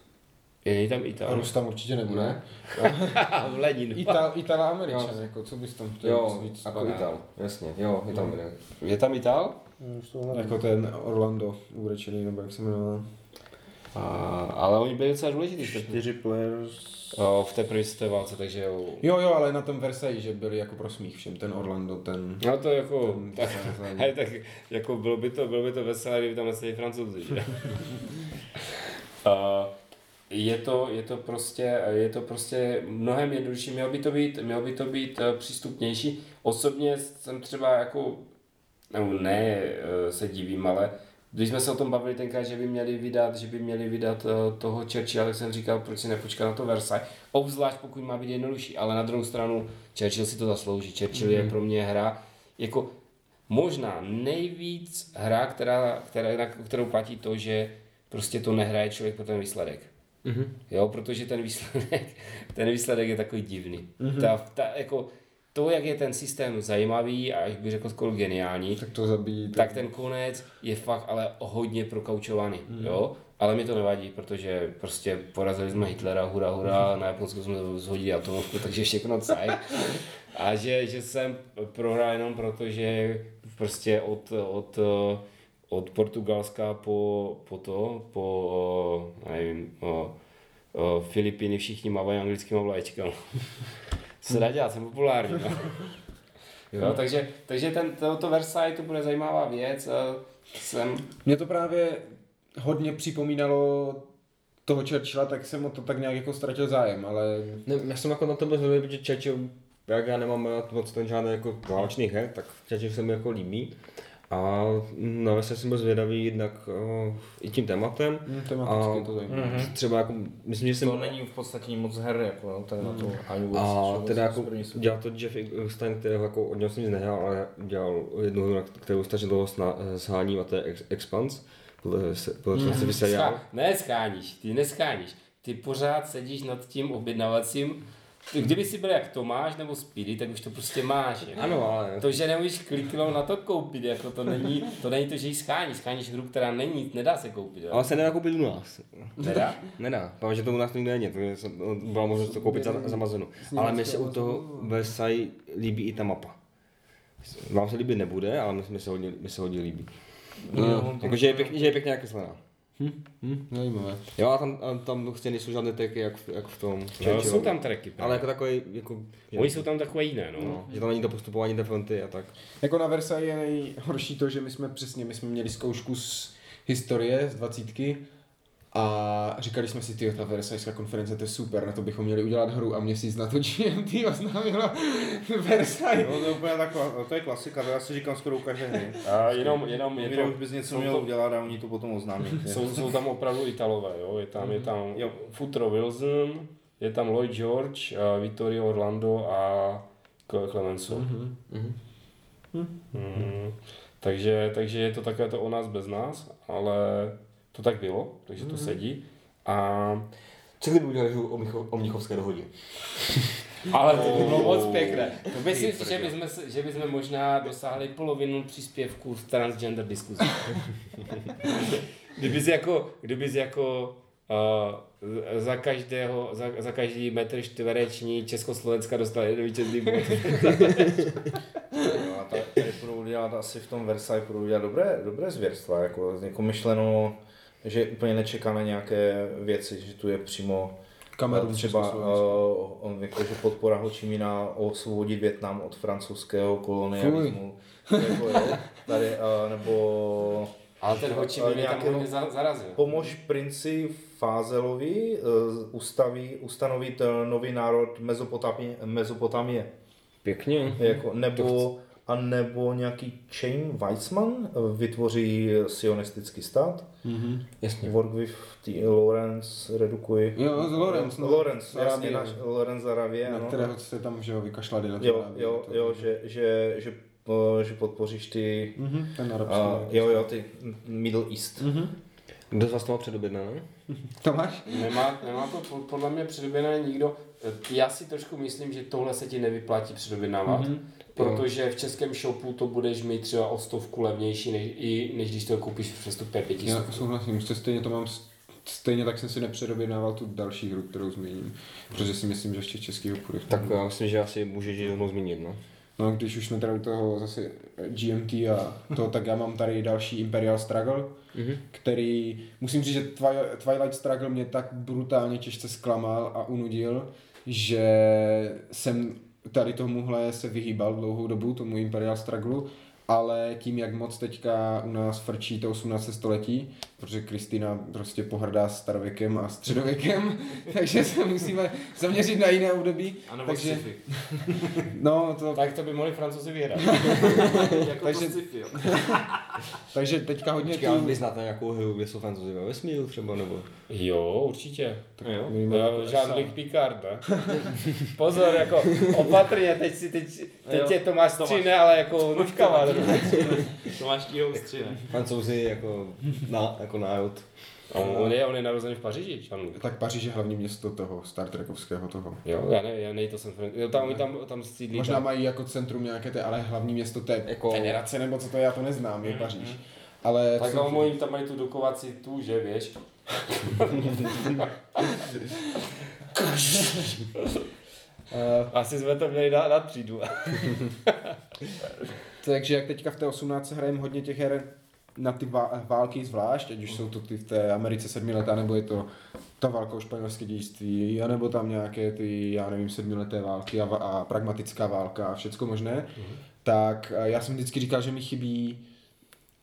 Speaker 3: je tam Ital.
Speaker 4: Rus tam určitě nebude.
Speaker 3: v Lenin.
Speaker 4: Ital, Ital a Američan, jako co bys tam chtěl
Speaker 2: Jo,
Speaker 4: víc
Speaker 2: jako? Ital, jasně, jo, je tam jeden.
Speaker 3: Je tam Ital?
Speaker 4: Jako ten Orlando úrečený, nebo jak se jmenoval.
Speaker 3: A, ale oni byli docela důležitý
Speaker 1: Čtyři players.
Speaker 3: o, v té první světové válce, takže jo.
Speaker 4: Jo, jo, ale na tom Versailles, že byli jako pro smích všem, ten Orlando, ten...
Speaker 3: No to jako,
Speaker 4: ten,
Speaker 3: tak,
Speaker 4: ten,
Speaker 3: hej, tak jako bylo by to, bylo by to veselé, kdyby tam neseděli francouzi, že? A je to, je to prostě, je to prostě mnohem jednodušší, mělo by to být, mělo by to být eh, přístupnější. Osobně jsem třeba jako, nebo ne, eh, se divím, ale když jsme se o tom bavili tenkrát, že by měli vydat, že by měli vydat eh, toho Churchilla, tak jsem říkal, proč si nepočkat na to Versailles. Obzvlášť pokud má být jednodušší, ale na druhou stranu Churchill si to zaslouží. Churchill mm. je pro mě hra, jako možná nejvíc hra, která, která, na kterou platí to, že prostě to nehraje člověk pro ten výsledek.
Speaker 2: Mhm.
Speaker 3: Jo, protože ten výsledek, ten výsledek je takový divný. Mm-hmm. Ta, ta, jako, to, jak je ten systém zajímavý a až bych řekl skoro geniální,
Speaker 4: Tak to zabíjí.
Speaker 3: tak ten konec je fakt ale hodně prokaučovaný, mm. jo. Ale mi to nevadí, protože prostě porazili jsme Hitlera, hurá, hurá, na Japonsku jsme zhodili atomovku, takže všechno caj. A že, že jsem prohrál jenom proto, že prostě od, od, od Portugalska po, po to, po, nevím, o, o Filipíny všichni mávají anglickýma vlaječkama. Co se dá dělat, jsem populární. No. Jo, takže, takže ten, to, Versailles to bude zajímavá věc. a Jsem...
Speaker 4: Mě to právě hodně připomínalo toho Churchilla, tak jsem o to tak nějak jako ztratil zájem, ale...
Speaker 2: Ne, já jsem jako na to byl zvědavý, protože Churchill, jak já nemám rád moc ten žádný jako válečný her, tak Churchill se mi jako líbí. A na Vese jsem byl zvědavý jednak uh, i tím tématem.
Speaker 4: Tematicky
Speaker 2: A-
Speaker 4: to zajímá.
Speaker 1: Mhm.
Speaker 2: Třeba jako, myslím, že jsem...
Speaker 1: To není v podstatě moc her, jako no, tady na to ani vůbec.
Speaker 2: A teda jako dělal to Jeff Stein, kterého jako od něho jsem nic nehrál, ale dělal jednu hru, kterou strašně dlouho sháním a to je Ex- Expanse. Podle, se, podle mm. se seriál.
Speaker 3: Schá... Ne, scháníš, ty nescháníš. Ty pořád sedíš nad tím objednavacím. Kdyby si byl jak Tomáš nebo Speedy, tak už to prostě máš. Jako.
Speaker 2: Ano, ale
Speaker 3: To, že nemůžeš kliknout na to koupit, jako to není, to není to, že ji scháníš, scháníš hru, která není, nedá se koupit. Jo?
Speaker 2: ale se nedá koupit u nás.
Speaker 3: Nedá?
Speaker 2: Nedá, protože že to u nás nikdy není, takže jsem- byla možnost to koupit za, za Amazonu. Ale mi se u toho Versailles líbí i ta mapa. Vám se líbit nebude, ale mi, mi, se, hodně, mi se hodně líbí.
Speaker 1: No,
Speaker 2: Jako, že je pěkně, že je pěkně nakreslená.
Speaker 4: Hm, zajímavé.
Speaker 2: Jo, a tam, a tam prostě nejsou žádné teky, jak, v- jak v tom.
Speaker 3: No, jsou tam tracky.
Speaker 2: Ale jako takový, jako,
Speaker 3: Oni jsou tam takové jiné, no.
Speaker 2: no, že tam není to postupování té fronty a tak.
Speaker 4: Jako na Versailles je nejhorší to, že my jsme přesně, my jsme měli zkoušku z historie, z dvacítky a říkali jsme si, ty ta Versailleská konference, to je super, na to bychom měli udělat hru a měsíc na to GMT oznámilo Versailles.
Speaker 1: No, to je úplně taková, to je klasika, to já si říkám skoro u každé hry.
Speaker 3: A jenom, jenom je to,
Speaker 1: už bys něco měl
Speaker 3: to-
Speaker 1: udělat a oni to potom oznámí.
Speaker 3: jsou, jsou tam opravdu Italové, jo. Je tam, je tam
Speaker 1: Jo.
Speaker 3: Futro Wilson, je tam Lloyd George, a Vittorio Orlando a Cle- Clemenceau.
Speaker 2: Mhm.
Speaker 3: Mm. Takže, takže je to takové to o nás bez nás, ale to tak bylo, takže to sedí. A,
Speaker 2: Co kdyby udělali o, Micho, o Mnichovské dohodě?
Speaker 3: ale to by bylo moc pěkné. To myslím si, že bychom, že bychom možná dosáhli polovinu příspěvků v transgender diskuzi. kdybys jako, kdybys jako uh, za každého, za, za každý metr čtvereční Československa dostal jeden vítězný bod.
Speaker 1: A tady, tady budou dělat asi v tom Versailles budou dělat dobré, dobré zvěrstva, jako, jako myšleno, že úplně nečekáme nějaké věci, že tu je přímo
Speaker 4: Kamerun,
Speaker 1: třeba
Speaker 4: Československo.
Speaker 1: uh, on, jako, že podpora Ho Chi Mina osvobodit Větnam od francouzského kolonialismu. Jako, jo, tady, uh, nebo
Speaker 3: Ale ten Ho Chi Minh tam za- zarazil.
Speaker 1: Pomož princi Fázelovi uh, ustaví, ustanovit uh, nový národ Mezopotamie, Mezopotamie.
Speaker 2: Pěkně.
Speaker 1: Jako, nebo, a nebo nějaký Chain Weizmann uh, vytvoří sionistický stát.
Speaker 4: Mhm.
Speaker 2: Jasně.
Speaker 1: Work with the Lawrence redukuje.
Speaker 4: Jo, z Lorenz, no.
Speaker 1: Lawrence,
Speaker 4: Z
Speaker 1: jasně, náš Lawrence Arabie,
Speaker 4: Na
Speaker 1: ano.
Speaker 4: kterého se tam, že jo, vykašlali na
Speaker 1: Jo,
Speaker 4: Arabie,
Speaker 1: jo,
Speaker 4: to-
Speaker 1: jo, že, že, že, uh, že podpoříš ty,
Speaker 4: Mhm, ten arabský.
Speaker 1: uh, jo, jo, ty Middle East.
Speaker 4: Mhm.
Speaker 2: Kdo z vás to má předobjednané?
Speaker 4: Tomáš?
Speaker 3: Nemá, nemá to po- podle mě předobědnané nikdo. Já si trošku myslím, že tohle se ti nevyplatí předobědnávat,
Speaker 4: Mhm.
Speaker 3: mm-hmm. Protože v českém shopu to budeš mít třeba o stovku levnější, než, i, než když to koupíš v přestupě pěti
Speaker 4: Já souhlasím, že stejně to mám Stejně tak jsem si nepředobědnával tu další hru, kterou zmíním, protože si myslím, že ještě českých obchodech.
Speaker 2: Tak já myslím, že asi můžeš rovnou zmínit, no.
Speaker 4: No, když už jsme tady u toho zase GMT a to, tak já mám tady další Imperial Struggle,
Speaker 2: Mhm.
Speaker 4: který, musím říct, že Twi- Twilight Struggle mě tak brutálně těžce zklamal a unudil, že jsem tady tomuhle se vyhýbal dlouhou dobu, tomu Imperial Struggle, ale tím, jak moc teďka u nás frčí to 18. století, protože Kristýna prostě pohrdá starověkem a středověkem, takže se musíme zaměřit na jiné období.
Speaker 1: A nebo
Speaker 4: takže,
Speaker 1: sci-fi.
Speaker 4: no, to,
Speaker 3: Tak to by mohli francouzi vyhrát.
Speaker 1: jako
Speaker 4: Takže-
Speaker 1: sci-fi,
Speaker 4: takže teďka hodně
Speaker 2: Počkej, ale
Speaker 4: tu...
Speaker 2: vy znáte nějakou hru, kde jsou francouzi ve vesmíru třeba, nebo?
Speaker 3: Jo, určitě.
Speaker 1: Jo.
Speaker 3: Jo, Jean-Luc Picard, ne? Pozor, jako opatrně, teď si, teď, teď
Speaker 1: Jo.
Speaker 3: tě Tomáš stříne, ale jako nuškava.
Speaker 1: To máš tího střine.
Speaker 2: Francouzi jako, na, jako národ.
Speaker 3: A on je, on je narozený v Paříži, Jean-Luc.
Speaker 4: Tak Paříž je hlavní město toho Star Trekovského toho.
Speaker 3: Jo, já ne, já nej, to jsem, jo, tam, oni tam, tam sídlí.
Speaker 4: Možná
Speaker 3: tam.
Speaker 4: mají jako centrum nějaké té, ale hlavní město té
Speaker 2: Jako-
Speaker 4: federace, nebo co to je, já to neznám, je Paříž. Ale
Speaker 3: Tak
Speaker 4: co-
Speaker 3: no, oni tam mají tu dokovací tu, že víš. Asi jsme to měli dát na třídu.
Speaker 4: takže jak teďka v té 18 hrajeme hodně těch her na ty vá- války zvlášť, ať už jsou to ty v té Americe sedmiletá, nebo je to ta válka o španělské dějství, anebo tam nějaké ty, já nevím, sedmileté války a, a pragmatická válka a všecko možné, tak eh, já jsem vždycky říkal, že mi chybí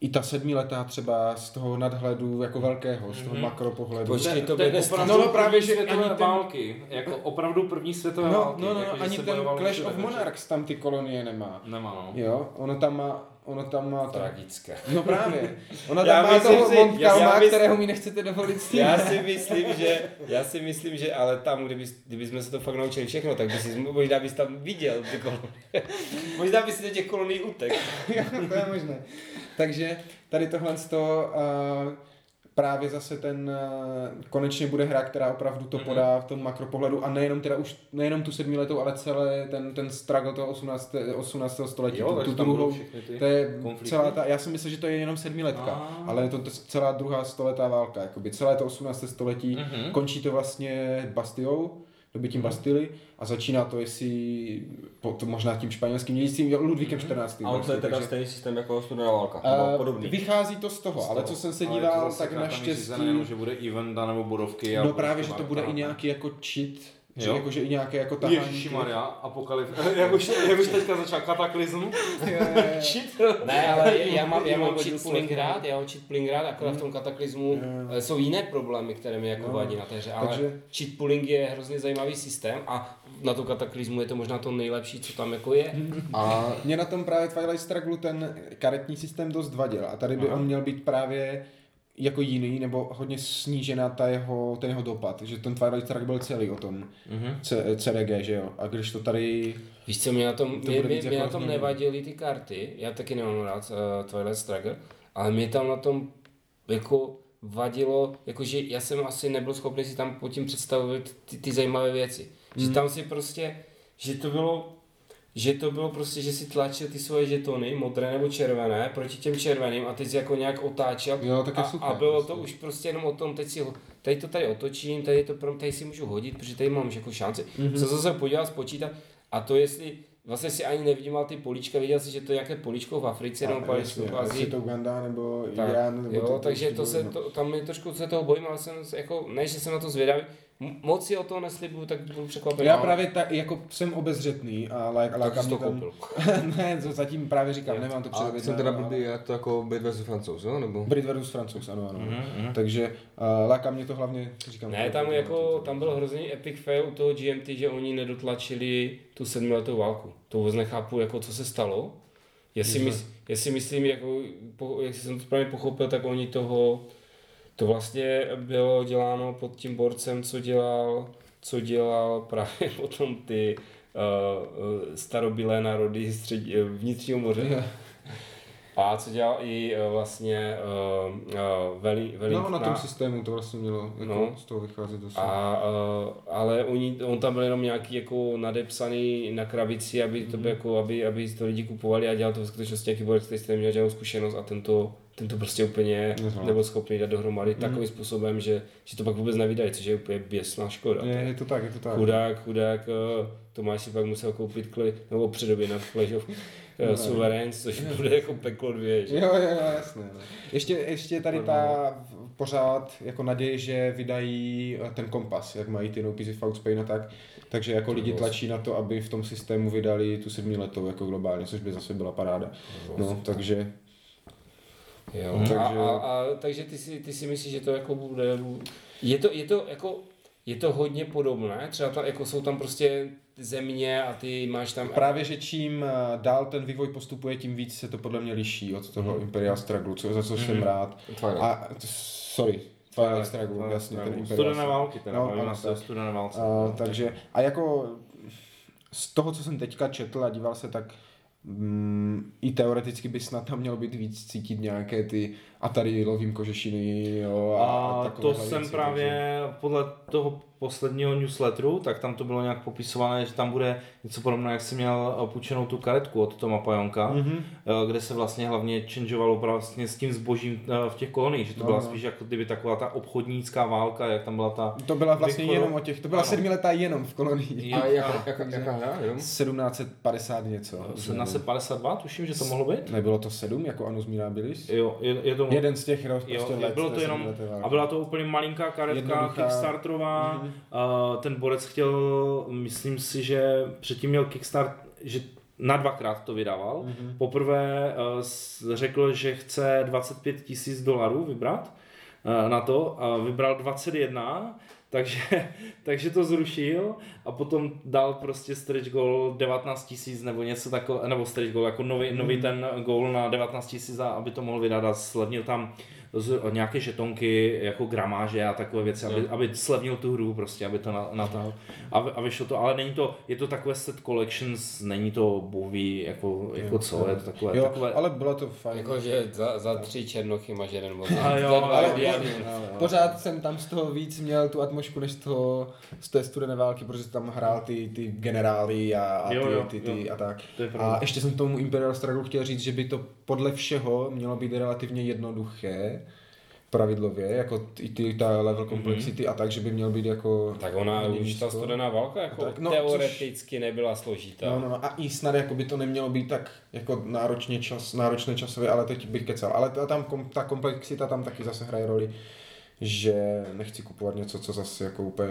Speaker 4: i ta sedmiletá třeba z toho nadhledu jako velkého, z toho
Speaker 1: Mhm.
Speaker 4: makropohledu.
Speaker 3: Počkej, to bude
Speaker 1: opravdu
Speaker 4: No, no, právě,
Speaker 1: první
Speaker 4: že
Speaker 1: světové
Speaker 4: ani ten-
Speaker 1: války. Jako opravdu první světové
Speaker 4: No,
Speaker 1: války.
Speaker 4: no, no,
Speaker 1: jako,
Speaker 4: ani ten Clash of Monarchs tam ty kolonie nemá.
Speaker 1: Nemá, no.
Speaker 4: Jo, ono tam má, ono tam má... To...
Speaker 3: tragické.
Speaker 4: No právě. Ona
Speaker 3: Já
Speaker 4: tam má
Speaker 3: myslím
Speaker 4: toho
Speaker 3: já- já mys-
Speaker 4: kterého mi nechcete dovolit s tím.
Speaker 3: Já si myslím, že, já si myslím, že ale tam, kdyby, kdyby jsme se to fakt naučili všechno, tak bys, možná bys tam viděl ty kolonie. možná bys do těch kolonií utek.
Speaker 4: Jo, to je možné. Takže tady tohle z toho uh, právě zase ten uh, konečně bude hra, která opravdu to
Speaker 1: Mhm.
Speaker 4: podá v tom makropohledu a nejenom teda už, nejenom tu sedmiletou, ale celé ten, ten struggle toho 18. 18. století,
Speaker 1: Jo,
Speaker 4: tu, tu druhou, to je
Speaker 1: konflikty.
Speaker 4: celá ta, já si myslím, že to je jenom sedmiletka,
Speaker 1: Ah.
Speaker 4: ale je to t- celá druhá stoletá válka, jakoby celé to 18. století,
Speaker 1: Mhm.
Speaker 4: končí to vlastně Bastiou, dobytím Bastily a začíná to, jestli po, to možná tím španělským dědictvím, Ludvíkem 14.
Speaker 2: A on to je
Speaker 4: vlastně,
Speaker 2: teda
Speaker 4: takže-
Speaker 2: stejný systém jako studená válka, nebo podobný.
Speaker 4: Vychází to z toho,
Speaker 1: Z
Speaker 4: ale
Speaker 1: toho.
Speaker 4: co jsem se
Speaker 1: Ale je
Speaker 4: díval, tak naštěstí...
Speaker 1: Jenom, že bude event nebo bodovky. a
Speaker 4: No právě, že to bude i nějaký jako cheat,
Speaker 1: Jo?
Speaker 4: jako, že i nějaké jako tahání.
Speaker 1: Ježišimaria, apokalyp. jak, už, jak už teďka začal kataklizm.
Speaker 3: Ne, ale já mám, já mám cheat pooling rád, já mám cheat pooling rád, akorát v tom kataklizmu
Speaker 4: Jo.
Speaker 3: eh, jsou jiné problémy, které mi jako
Speaker 4: No.
Speaker 3: vadí na té hře, ale
Speaker 4: Takže-
Speaker 3: cheat pooling je hrozně zajímavý systém a na tom kataklizmu je to možná to nejlepší, co tam jako je.
Speaker 4: A mě na tom právě Twilight Struggle ten karetní systém dost vadil a tady by
Speaker 1: Aha.
Speaker 4: on měl být právě jako jiný, nebo hodně snížená ta jeho, ten jeho dopad, že ten Twilight Struggle byl celý o tom
Speaker 1: Mhm.
Speaker 4: C, CDG, že jo, a když to tady,
Speaker 3: Víš co, mě na tom,
Speaker 4: To
Speaker 3: mě, mě, mě
Speaker 4: jako
Speaker 3: na tom nevadily ty karty, já taky nemám rád uh, Twilight Struggle, ale mě tam na tom jako vadilo, jakože já jsem asi nebyl schopný si tam pod tím představit ty, ty zajímavé věci.
Speaker 4: Hmm.
Speaker 3: Že tam si prostě, že to bylo, že to bylo prostě, že si tlačil ty svoje žetony, modré nebo červené, proti těm červeným a teď si jako nějak otáčel
Speaker 4: jo, tak
Speaker 3: a,
Speaker 4: super.
Speaker 3: a bylo
Speaker 4: prostě.
Speaker 3: to už prostě jenom o tom, teď si ho, tady to tady otočím, tady to tady si můžu hodit, protože tady mám už jako šanci.
Speaker 4: Mhm.
Speaker 3: Mm-hmm. Se zase podíval, spočítat a to jestli, vlastně si ani nevnímal ty políčka, viděl si, že to je nějaké políčko v Africe nebo
Speaker 4: A,
Speaker 3: políčko
Speaker 4: jasně,
Speaker 3: v
Speaker 4: ať je
Speaker 3: Azii.
Speaker 4: to Uganda nebo
Speaker 3: Tak,
Speaker 4: Irán, nebo
Speaker 3: jo,
Speaker 4: to,
Speaker 3: takže to se,
Speaker 4: no.
Speaker 3: to, tam je trošku se toho bojím, ale jsem se jako, ne, že jsem na to zvědavý, moc si o toho neslibuju, tak budu překvapený.
Speaker 4: Já
Speaker 3: ale-
Speaker 4: právě tak, jako jsem obezřetný a like,
Speaker 3: tak
Speaker 4: láká
Speaker 3: jsi
Speaker 4: mě
Speaker 3: to
Speaker 4: tam...
Speaker 3: koupil.
Speaker 4: ne, to zatím právě říkám,
Speaker 3: Jo.
Speaker 4: nemám to
Speaker 2: A
Speaker 4: předobjednané,
Speaker 2: jsem teda
Speaker 4: ale-
Speaker 2: blbý, jak to jako Brit vs. Francouz, jo? Nebo?
Speaker 4: Brit versus Francouz, ano, ano.
Speaker 1: Mhm, mhm.
Speaker 4: Takže uh, láká mě to hlavně, říkám.
Speaker 3: Ne, tam jako, tam byl hrozný epic fail u toho GMT, že oni nedotlačili tu sedmiletou válku. To vůbec nechápu, jako co se stalo. Já si, mys, já si myslím, jako, po, jak jsem to správně pochopil, tak oni toho, to vlastně bylo děláno pod tím borcem, co dělal, co dělal právě potom ty uh, uh, starobylé národy střed, eh, vnitřního moře. A co dělal i vlastně uh, uh, Veli, Veli,
Speaker 4: No, na tom systému to vlastně mělo jako
Speaker 3: No.
Speaker 4: z toho vycházet dost.
Speaker 3: a, uh, ale oni, on tam byl jenom nějaký jako nadepsaný na krabici, aby to bylo jako, aby, aby to lidi kupovali a dělal to v skutečnosti nějaký borec, který jste měl žádnou zkušenost a tento, tento prostě úplně
Speaker 4: Nezvládl.
Speaker 3: nebyl schopný dát dohromady takovým způsobem, že, že to pak vůbec nevydají, což je úplně běsná škoda.
Speaker 4: je, je to tak, je to tak.
Speaker 3: Chudák, chudák, uh, Tomáš si pak musel koupit kli, nebo předobě na Clash of uh, Sovereigns, což bude jako peklo dvě, že?
Speaker 4: Jo, jo, jasné. No. Ještě, ještě tady ta pořád jako naděje, že vydají eh, ten kompas, jak mají ty no pieces of Spain a tak. Takže jako lidi tlačí na to, aby v tom systému vydali tu sedmiletou jako globálně, což by zase byla paráda. No, takže
Speaker 3: Jo,
Speaker 4: Mhm.
Speaker 3: a,
Speaker 4: Takže-
Speaker 3: a, a, takže ty si, ty si myslíš, že to jako bude, je to, je to jako, je to hodně podobné, třeba ta, jako jsou tam prostě země a ty máš tam,
Speaker 4: právě, že čím eh, dál ten vývoj postupuje, tím víc se to podle mě liší od toho Imperial Struggle, co, za co jsem rád.
Speaker 2: Twilight.
Speaker 4: A, sorry, Twilight Struggle, jasně, ten Imperial
Speaker 1: Studené války, teda,
Speaker 4: No, ano,
Speaker 1: se studené válce.
Speaker 4: A, takže, a jako z toho, co jsem teďka četl a díval se, tak mm, i teoreticky by snad tam mělo být víc cítit nějaké ty a tady lovím kožešiny, jo, a,
Speaker 1: A to jsem
Speaker 4: věci,
Speaker 1: právě podle toho posledního newsletteru, tak tam to bylo nějak popisované, že tam bude něco podobného, jak jsem měl eh, půjčenou tu karetku od Toma Pajonka,
Speaker 4: Mhm.
Speaker 1: mm-hmm. kde se vlastně hlavně changeovalo vlastně s tím zbožím eh, v těch koloniích, že to
Speaker 4: No,
Speaker 1: byla
Speaker 4: no.
Speaker 1: spíš jako kdyby taková ta obchodnícká válka, jak tam byla ta...
Speaker 4: To byla vlastně
Speaker 1: Východu-
Speaker 4: jenom o těch, to byla
Speaker 1: Ano.
Speaker 4: sedmiletá jenom v kolonii.
Speaker 1: Jo,
Speaker 2: A jak,
Speaker 1: ano.
Speaker 2: jak, jaká hra, jenom?
Speaker 4: 1750 něco.
Speaker 1: Na se 52, tuším, že to mohlo být?
Speaker 4: Nebylo to sedm, jako Anus Mirabilis?
Speaker 1: Jo, je, je to...
Speaker 4: Jeden z těch roz,
Speaker 1: Jo,
Speaker 4: prostě
Speaker 1: jo,
Speaker 4: let
Speaker 1: bylo to jenom, a byla to úplně malinká karetka,
Speaker 4: Jednoduchá.
Speaker 1: kickstarterová,
Speaker 4: Mhm.
Speaker 1: uh, ten borec chtěl, myslím si, že předtím měl kickstart, že na dvakrát to vydával. Mm-hmm. Poprvé uh, řekl, že chce 25 tisíc dolarů vybrat uh, na to a vybral 21, takže, takže to zrušil a potom dal prostě stretch goal 19 tisíc nebo něco takového, nebo stretch goal jako nový, nový ten goal na 19 tisíc, aby to mohl vydat a slevnil tam z, nějaké žetonky jako gramáže a takové věci, aby, aby slevnil tu hru prostě, aby to na- natáhl a, a vyšlo to, ale není to, je to takové set collections, není to boví jako, jako co, je to takové,
Speaker 4: Jo,
Speaker 1: takové
Speaker 4: ale bylo to fajn.
Speaker 3: Jakože za, za tři černochy máš jeden bod.
Speaker 1: A jo, ale-.
Speaker 4: Pořád jsem tam z toho víc měl tu atmosféru než z toho, z té studené války, protože tam hrál ty, ty generály a, a ty,
Speaker 1: Jo, jo,
Speaker 4: ty, ty
Speaker 1: jo.
Speaker 4: a tak.
Speaker 1: To je pravda.
Speaker 4: a ještě jsem tomu Imperial Struggle chtěl říct, že by to podle všeho mělo být relativně jednoduché, pravidlově, jako ty, ty ta level complexity a tak, že by měl být jako...
Speaker 3: Tak ona už ta studená válka jako
Speaker 4: Tak, no,
Speaker 3: teoreticky nebyla složitá.
Speaker 4: No, no, no, a i snad jako by to nemělo být tak jako náročně čas, náročné časově, ale teď bych kecal. Ale ta, tam, ta komplexita tam taky zase hraje roli, že nechci kupovat něco, co zase jako úplně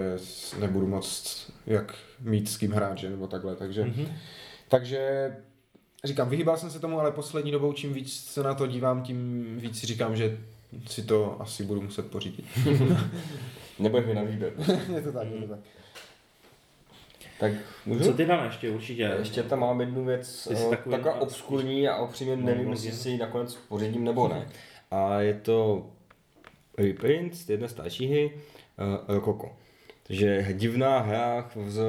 Speaker 4: nebudu moc jak mít s kým hrát, že, nebo takhle, takže,
Speaker 1: Mhm.
Speaker 4: mm-hmm. takže říkám, vyhýbal jsem se tomu, ale poslední dobou čím víc se na to dívám, tím víc si říkám, že si to asi budu muset pořídit.
Speaker 2: Nebudeš mi na výběr.
Speaker 4: je to tak, je to tak.
Speaker 2: Tak můžu?
Speaker 1: Co ty dáme ještě určitě?
Speaker 2: Ještě tam mám jednu věc, eh, taková obskurní a upřímně nevím,
Speaker 1: no,
Speaker 2: jestli
Speaker 1: no.
Speaker 2: si ji nakonec pořídím nebo ne. A je to reprint z jedné starší hry, uh, Rokoko. Takže divná hra, z,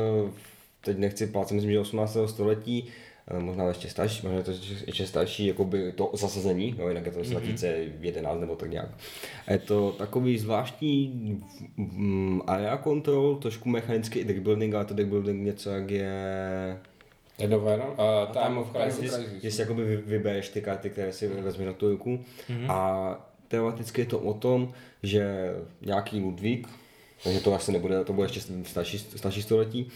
Speaker 2: teď nechci plácat, myslím, že 18. století, eh, možná ještě starší, možná je to ještě- starší, jakoby to zasazení, jo, jinak je to z 2011 nebo tak nějak. A je to takový zvláštní mm, area control, trošku mechanický deckbuilding, ale to deckbuilding něco jak je
Speaker 3: Je nové, no? A Time of Crisis.
Speaker 4: Crisis.
Speaker 2: Jestli jakoby vy- vybereš ty karty, které si vezmeš na tu ruku. A teoreticky je to o tom, že nějaký Ludvík, takže to asi nebude, to bude ještě starší, starší století,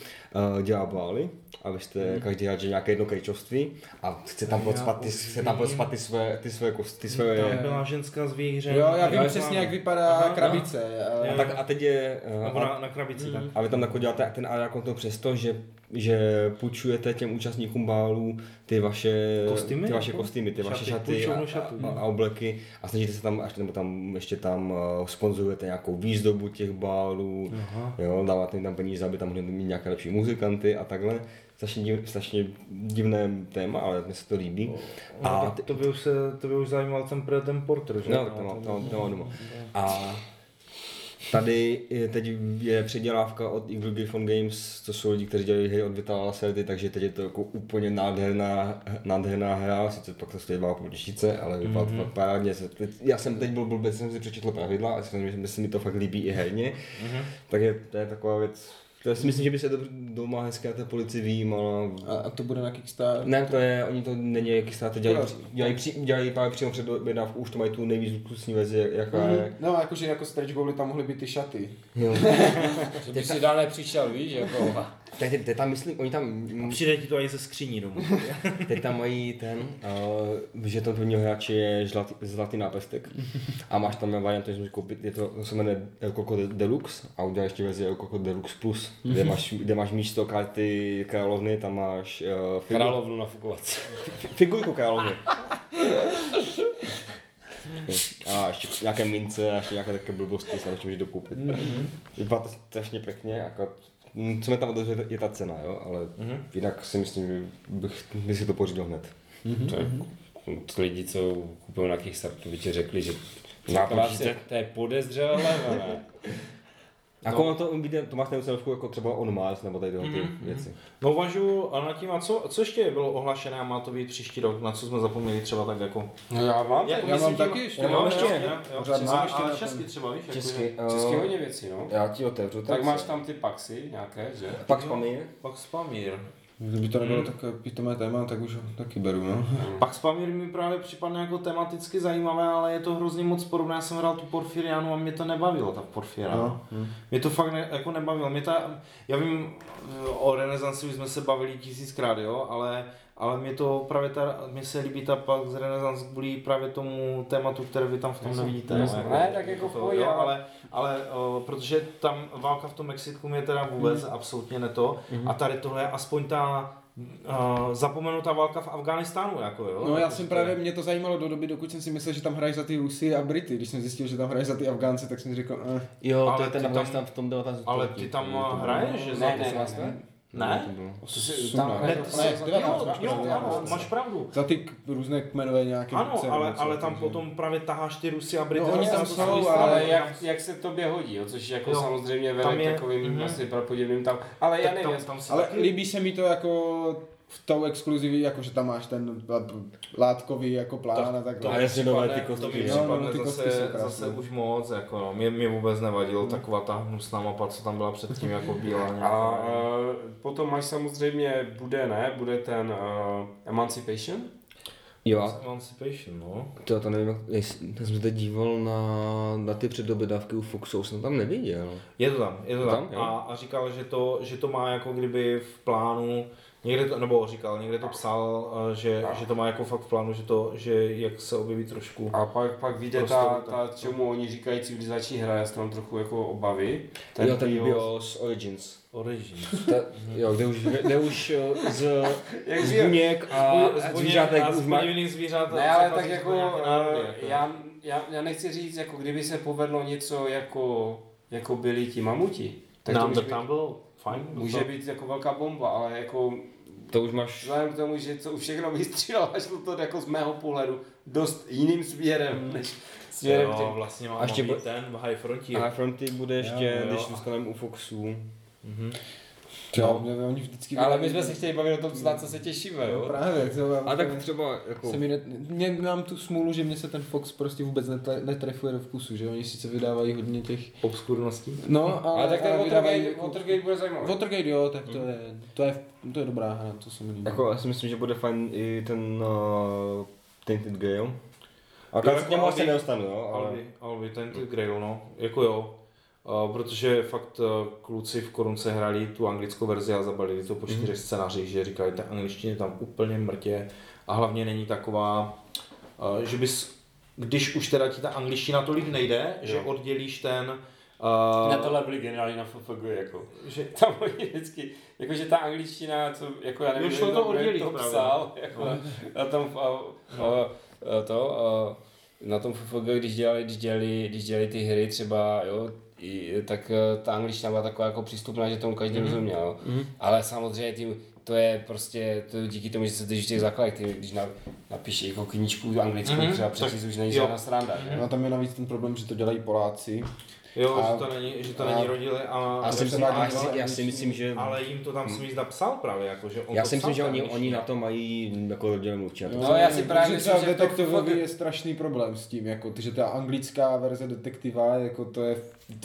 Speaker 2: uh, dělá bály a vy jste každý hráč nějaké jedno krejčovství a chce tam procpat ty, chce tam procpat ty své, ty své, kost, ty své
Speaker 1: Tam byla ženská z výhře.
Speaker 4: Jo, já vím přesně, jak vypadá
Speaker 1: Aha,
Speaker 4: krabice. ale-
Speaker 2: a, tak, a teď je, uh,
Speaker 1: Nebo
Speaker 2: a,
Speaker 1: na, na krabici, tak.
Speaker 2: a vy tam jako děláte ten area control přesto, že, že půjčujete těm účastníkům bálů ty vaše
Speaker 1: Kostýmy,
Speaker 2: ty vaše
Speaker 1: jako?
Speaker 2: kostýmy, ty vaše
Speaker 1: Šaty,
Speaker 2: šaty a, a, a, obleky a snažíte se tam, až nebo tam ještě tam uh, sponzorujete nějakou výzdobu těch bálů,
Speaker 1: Aha.
Speaker 2: jo, dáváte jim tam peníze, aby tam mohli mít nějaké lepší muzikanty a takhle. Strašně, div, strašně divné téma, ale mně se to líbí.
Speaker 1: A
Speaker 2: A
Speaker 1: tak to by už, se, to by už zajímal ten, ten porter, že?
Speaker 2: No, to mám, to mám, to mám doma. A tady je, teď je předělávka od Eagle Griffon Games, to jsou lidi, kteří dělají hry od Vitala Lacerty, takže teď je to jako úplně nádherná, nádherná hra, sice pak to stojí 2,5 tisíce, ale vypadá to fakt parádně. Já jsem teď byl blbec, jsem si přečetl pravidla a jsem, že se mi to fakt líbí i herně, takže to je taková věc, to si myslím, že by se to doma hezky na té policii výjímala.
Speaker 4: A, a to bude na Kickstarter?
Speaker 2: Ne, to je, oni to není Kickstarter, dělají, dělají, při, dělají právě přímo před objednávku, už to mají tu nejvíc luxusní verzi, jaká je.
Speaker 4: No, jakože jako stretch goaly tam mohly být ty šaty.
Speaker 2: Jo.
Speaker 3: Že by si dál nepřišel, víš, jako...
Speaker 2: Teď, teď, teď tam myslím, oni tam,
Speaker 1: Přijde ti to i ze skříní domů.
Speaker 2: teď tam mají ten, uh, že to prvního hráče je zlatý, zlatý nápestek a máš tam variantu, že můžeš koupit, je to, to se jmenuje El Coco Deluxe a uděláš ještě verzi El Coco Deluxe Plus, kde máš, kde máš místo karty královny, tam máš uh, figu,
Speaker 3: Královnu nafukovací.
Speaker 2: figurku královny. A ještě nějaké mince a ještě nějaké také blbosti se můžeš dokoupit. Vypadá to strašně pěkně, jako, mm, co mi tam održuje, je ta cena, jo, ale jinak si myslím, že bych, bych si to pořídil hned.
Speaker 3: To je- to lidi, co kupují na Kickstarteru, by ti řekli, že
Speaker 2: Na
Speaker 3: to, to je podezřelé ne?
Speaker 2: Jako no. to, to máš neustále jako třeba on Mars nebo tady tyhle ty věci.
Speaker 1: No uvažuji a nad tím, a co, co ještě bylo ohlašené a má to být příští rok, na co jsme zapomněli třeba tak jako...
Speaker 3: No já mám.
Speaker 4: Já
Speaker 1: myslím
Speaker 4: mám
Speaker 1: tím-
Speaker 4: taky ještě,
Speaker 1: Jo,
Speaker 4: mám
Speaker 1: ještě, ale
Speaker 4: na
Speaker 1: česky
Speaker 4: ten-
Speaker 1: třeba, víš? jako
Speaker 2: Česky.
Speaker 3: Česky
Speaker 2: eh,
Speaker 3: hodně věcí, no.
Speaker 2: Já ti otevřu.
Speaker 3: Tak máš tam ty paxy nějaké, že?
Speaker 2: Pak Spamir.
Speaker 1: Pak Spamír.
Speaker 4: Kdyby to nebylo takové pitomé téma, tak už ho taky beru, no.
Speaker 1: Pak Spamír mi právě připadne jako tematicky zajímavé, ale je to hrozně moc podobné. Já jsem hrál tu Porfirianu a mě to nebavilo, ta Porfiriana.
Speaker 4: No.
Speaker 1: Mě to fakt ne, jako nebavilo. Mě ta, já vím, o renesanci už jsme se bavili tisíckrát, jo, ale, ale mě to právě ta, mě se líbí ta pak z renesance kvůli právě tomu tématu, které vy tam v tom nevidíte.
Speaker 3: jasně.
Speaker 1: jo,
Speaker 3: Ne, tak jako v
Speaker 1: to,
Speaker 3: pohodě,
Speaker 1: jo,
Speaker 3: ale-
Speaker 1: ale, o, protože tam válka v tom Mexiku mě teda vůbec
Speaker 3: Hmm.
Speaker 1: absolutně ne to. A tady tohle je aspoň ta, uh, zapomenutá válka v Afghánistánu, jako jo.
Speaker 4: No já
Speaker 1: Jako,
Speaker 4: jsem právě, mě to zajímalo do doby, dokud jsem si myslel, že tam hrají za ty Rusy a Brity. Když jsem zjistil, že tam hrají za ty Afgánce, tak jsem si řekl, eh.
Speaker 2: Jo, to
Speaker 1: Ale
Speaker 2: je ten
Speaker 1: ty tam-
Speaker 2: Afganistán v tom 19.
Speaker 1: Ale ty tam
Speaker 2: To
Speaker 1: hraješ, že za
Speaker 3: Ne, ne,
Speaker 1: to-
Speaker 3: ne, ne.
Speaker 1: Ne?
Speaker 2: To bylo.
Speaker 3: To si,
Speaker 4: Osmnáct.
Speaker 3: tam,
Speaker 1: Ne,
Speaker 3: to ne,
Speaker 1: jo,
Speaker 4: 19, máš
Speaker 1: jo,
Speaker 4: pravdu,
Speaker 1: ano, máš pravdu.
Speaker 4: Za ty různé kmenové nějaké
Speaker 1: Ano,
Speaker 4: ruce
Speaker 1: ale, ale tam potom právě taháš ty Rusy a Brity.
Speaker 4: No, oni tam jsou, ale
Speaker 3: jak, jak se tobě hodí, jo, což jako
Speaker 1: Jo.
Speaker 3: samozřejmě vede
Speaker 1: je-
Speaker 3: k takovým
Speaker 1: mhm.
Speaker 3: vlastně prapodivným tam, ale já nevím,
Speaker 1: tam, tam si
Speaker 4: Ale líbí se mi to jako v tou exkluziví, jako že tam máš ten látkový jako plán a tak
Speaker 1: To
Speaker 2: A jasně, nové ty
Speaker 1: připadne- to mi
Speaker 2: kostky.
Speaker 4: No, no,
Speaker 1: připadne
Speaker 4: ty kostky
Speaker 1: zase,
Speaker 4: jsou krásné.
Speaker 1: zase už moc, jako no, mě, mě vůbec nevadilo taková ta hnusná mapa, co tam byla předtím, jako bílá
Speaker 3: A
Speaker 1: nějaká.
Speaker 3: uh, potom máš samozřejmě, bude ne, bude ten uh, Emancipation,
Speaker 2: Jo, a
Speaker 1: Emancipation, no.
Speaker 2: to, to nevím, já jsem se teď díval na, na ty předobědávky u Foxu, jsem tam neviděl.
Speaker 1: Je to tam, je to
Speaker 2: Je
Speaker 1: tam.
Speaker 2: tam.
Speaker 1: A, a říkal, že to, že to má jako kdyby v plánu, někde to, nebo říkal, někde to psal, eh, že, že to má jako fakt v plánu, že to, že jak se objeví trošku.
Speaker 3: A pak, pak vyjde ta, ta, čemu oni říkají civilizační hra, já jsem tam trochu jako obavy.
Speaker 2: Ten jo, ten
Speaker 3: BIOS.
Speaker 2: BIOS Origins.
Speaker 1: Origins.
Speaker 2: Ta, jo, kde už, kde už eh, z, z buněk a, a zvířátek
Speaker 1: a
Speaker 2: už
Speaker 1: z zvířat.
Speaker 3: Ne, ale tak jako,
Speaker 1: národy,
Speaker 3: uh,
Speaker 1: jako.
Speaker 3: já, já, já nechci říct, jako kdyby se povedlo něco jako, jako byli ti mamuti. Tak
Speaker 1: Nám to tam bylo fajn.
Speaker 3: může být jako velká bomba, ale jako
Speaker 2: To už máš...
Speaker 3: vzhledem k tomu, že to už všechno vystřílelo, až to jako z mého pohledu dost jiným směrem, než směrem
Speaker 1: jo,
Speaker 3: těm
Speaker 1: vlastně má,
Speaker 2: A ještě
Speaker 1: má
Speaker 2: bu-
Speaker 1: být ten v High Frontier.
Speaker 2: A Fronty bude ještě,
Speaker 1: Jo, jo.
Speaker 2: když zůstaneme u Foxů.
Speaker 4: Jo, mě, oni vždycky
Speaker 3: Ale my jsme se chtěli bavit o tom, na co se těšíme,
Speaker 4: No,
Speaker 3: jo?
Speaker 4: právě, to
Speaker 2: A tak třeba jako...
Speaker 4: se mi ne, mě, mám tu smůlu, že mě se ten Fox prostě vůbec netle, netrefuje do vkusu, že oni sice vydávají hodně těch...
Speaker 1: Obskurností.
Speaker 4: No, ale,
Speaker 3: Ale tak ten
Speaker 4: vydávají
Speaker 3: Watergate, Watergate bude zajímavý.
Speaker 4: Watergate, jo, tak to je, to je, to je dobrá hra, to se mi líbí.
Speaker 2: Jako já si myslím, že bude fajn i ten uh, Tainted Grail. A k němu asi nedostanu, jo, ale...
Speaker 1: Albi, Albi, ten ty Grail, no. Jako jo. Protože fakt uh, kluci v korunce hráli tu anglickou verzi a zabalili to po
Speaker 2: Mhm.
Speaker 1: čtyřech scénářích, že říkali, ta angličtina je tam úplně mrtě a hlavně není taková, uh, že bys, když už teda ti ta angličtina tolik nejde, že oddělíš ten Uh,
Speaker 3: Na tohle byli generální na FFG, jako.
Speaker 1: že,
Speaker 3: Tam oni vždycky, jakože ta angličtina, co, jako já nevím,
Speaker 1: šlo
Speaker 3: kdo-
Speaker 1: to
Speaker 3: kdo
Speaker 1: oddělit
Speaker 3: to psal, jako, na tom, a, a, a, to, a, na tom FFG, když dělali, když dělali, když dělali ty hry třeba, jo, tak eh, ta angličtina byla taková jako přístupná, že tomu každý rozuměl, jo. ale samozřejmě tím, to je prostě to je díky tomu, že se držíš těch základech, ty, když na, napíšeš jako knížku anglickou,
Speaker 1: Mhm,
Speaker 3: třeba přečíst už není žádná sranda?
Speaker 4: No tam je navíc ten problém, že to dělají Poláci.
Speaker 1: Jo,
Speaker 4: A-
Speaker 1: že to není, že to
Speaker 4: a-
Speaker 1: není rodili a,
Speaker 2: Já si,
Speaker 4: to
Speaker 2: myslím,
Speaker 4: do
Speaker 2: si, já si myslím, že...
Speaker 1: ale jim to tam Smith psal právě, jako, že on
Speaker 2: Já
Speaker 1: to
Speaker 2: si myslím, že oni, oni na to mají jako rodilé mluvčí. to-
Speaker 3: No, já si právě myslím, že to
Speaker 4: detektivovi
Speaker 3: fakt-
Speaker 4: je strašný problém s tím, jako, že ta anglická verze detektiva, jako to je,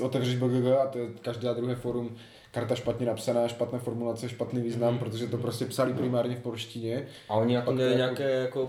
Speaker 4: otevřeš BGG a to je každá druhé forum, karta špatně napsaná, špatné formulace, špatný význam,
Speaker 2: Mhm.
Speaker 4: protože to prostě psali primárně v polštině.
Speaker 2: A oni jako
Speaker 4: to
Speaker 2: měli
Speaker 4: jako
Speaker 2: nějaké jako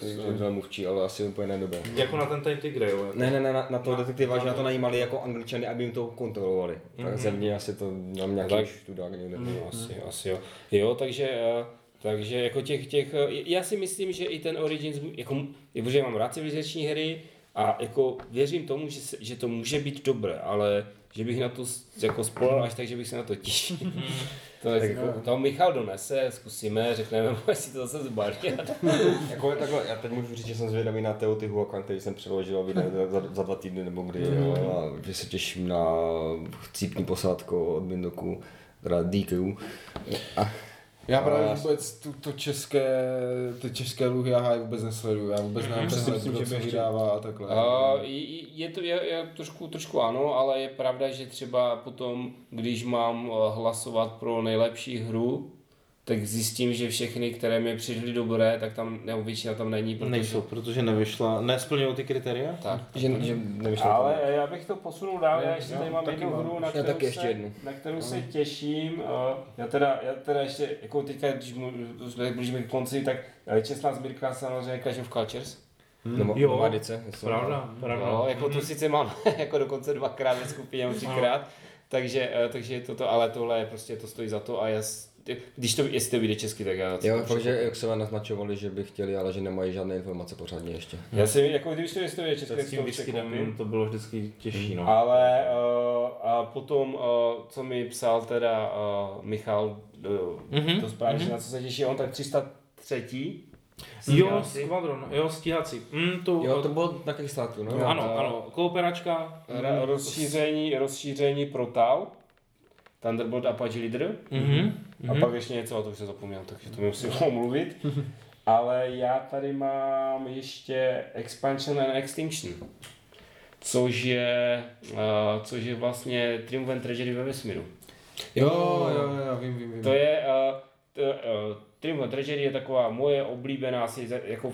Speaker 4: takže-
Speaker 2: rodilé mluvčí, ale asi úplně ne dobré.
Speaker 1: Jako na ten Tainted Grail. Jako.
Speaker 2: Ne, ne, ne, na, na toho
Speaker 1: Na-
Speaker 2: detektiva, že na to
Speaker 1: na-
Speaker 2: najímali jako angličany, aby jim to kontrolovali. Tak
Speaker 1: Mhm.
Speaker 2: země asi to mám nějaký
Speaker 3: Tak.
Speaker 2: študák někde.
Speaker 3: No, asi, asi jo. Jo, takže, eh, takže jako těch, těch, eh, já si myslím, že i ten Origins, jako, protože mám rád civilizační hry a jako věřím tomu, že, že to může být dobré, ale že bych na to jako spolal až tak, že bych se na to těšil. to, je, jako, to Michal donese, zkusíme, řekneme mu, jestli to zase zbalí.
Speaker 2: Jako, takhle, já teď můžu říct, že jsem zvědavý na Teotihuacan, který jsem přeložil za, za, dva týdny nebo kdy, jo, a že se těším na cípní posádku od Bindoku, teda DQ. A,
Speaker 4: Já právě
Speaker 2: A-
Speaker 4: vůbec tu, to české, ty české luhy já vůbec nesleduju, já vůbec nevím,
Speaker 2: Mhm.
Speaker 4: přesně,
Speaker 2: Myslím,
Speaker 4: kdo
Speaker 2: že ještě-
Speaker 4: vydává a takhle.
Speaker 3: Uh, je, je to je, je trošku, trošku ano, ale je pravda, že třeba potom, když mám eh, hlasovat pro nejlepší hru, tak zjistím, že všechny, které mi přišly dobré, tak tam, nebo většina tam není, protože...
Speaker 1: Nejsou, protože nevyšla, nesplnilo ty kritéria?
Speaker 3: Tak.
Speaker 2: že, že nevyšlo
Speaker 3: Ale já bych to posunul dál, já ještě tady mám
Speaker 4: taky
Speaker 3: jednu
Speaker 4: mám.
Speaker 3: hru, na kterou,
Speaker 2: taky ještě
Speaker 3: se,
Speaker 2: jednu.
Speaker 3: na kterou se těším. Eh, Já teda, já teda ještě, jako teďka, když mu- jsme blížíme k konci, tak eh, čestná sbírka samozřejmě Clash of Cultures.
Speaker 2: Nebo
Speaker 1: Jo,
Speaker 2: jestli-
Speaker 1: Pravda, pravda.
Speaker 3: Jo, jako to sice mám jako dokonce dvakrát ve skupině, nebo třikrát, takže, eh, takže je toto, ale tohle je prostě, to stojí za to a já, když to, jestli to vyjde česky, tak já
Speaker 2: Jo,
Speaker 3: to
Speaker 2: protože jak se vám naznačovali, že by chtěli, ale že nemají žádné informace pořádně ještě.
Speaker 3: Já si, jako když to, jestli to vyjde česky,
Speaker 1: Tak
Speaker 3: tak
Speaker 1: s
Speaker 3: si
Speaker 1: tím
Speaker 3: koupím.
Speaker 1: to bylo vždycky těžší, no.
Speaker 3: Ale uh, a potom, uh, co mi psal teda uh, Michal do,
Speaker 1: Mhm,
Speaker 3: to správně,
Speaker 1: mhm.
Speaker 3: na co se těší on, tak 303.
Speaker 1: Jo. Squadron, jo, stíhací. Mm, to,
Speaker 2: Jo, to bylo na Kickstarteru, no.
Speaker 1: ano,
Speaker 3: a-
Speaker 1: ano, kooperačka.
Speaker 3: Ra- rozšíření, rozšíření pro TAL, Thunderbolt Apache Leader.
Speaker 1: Mhm.
Speaker 3: A pak ještě něco, a to už jsem zapomněl, takže to mi musím omluvit. Ale já tady mám ještě Expansion and Extinction, což je, uh, což je vlastně Triumph and Tragedy ve vesmíru.
Speaker 4: Jo, jo, jo, vím, vím, vím.
Speaker 3: To je, uh, to, uh, Triumph and Tragedy je taková moje oblíbená, asi jako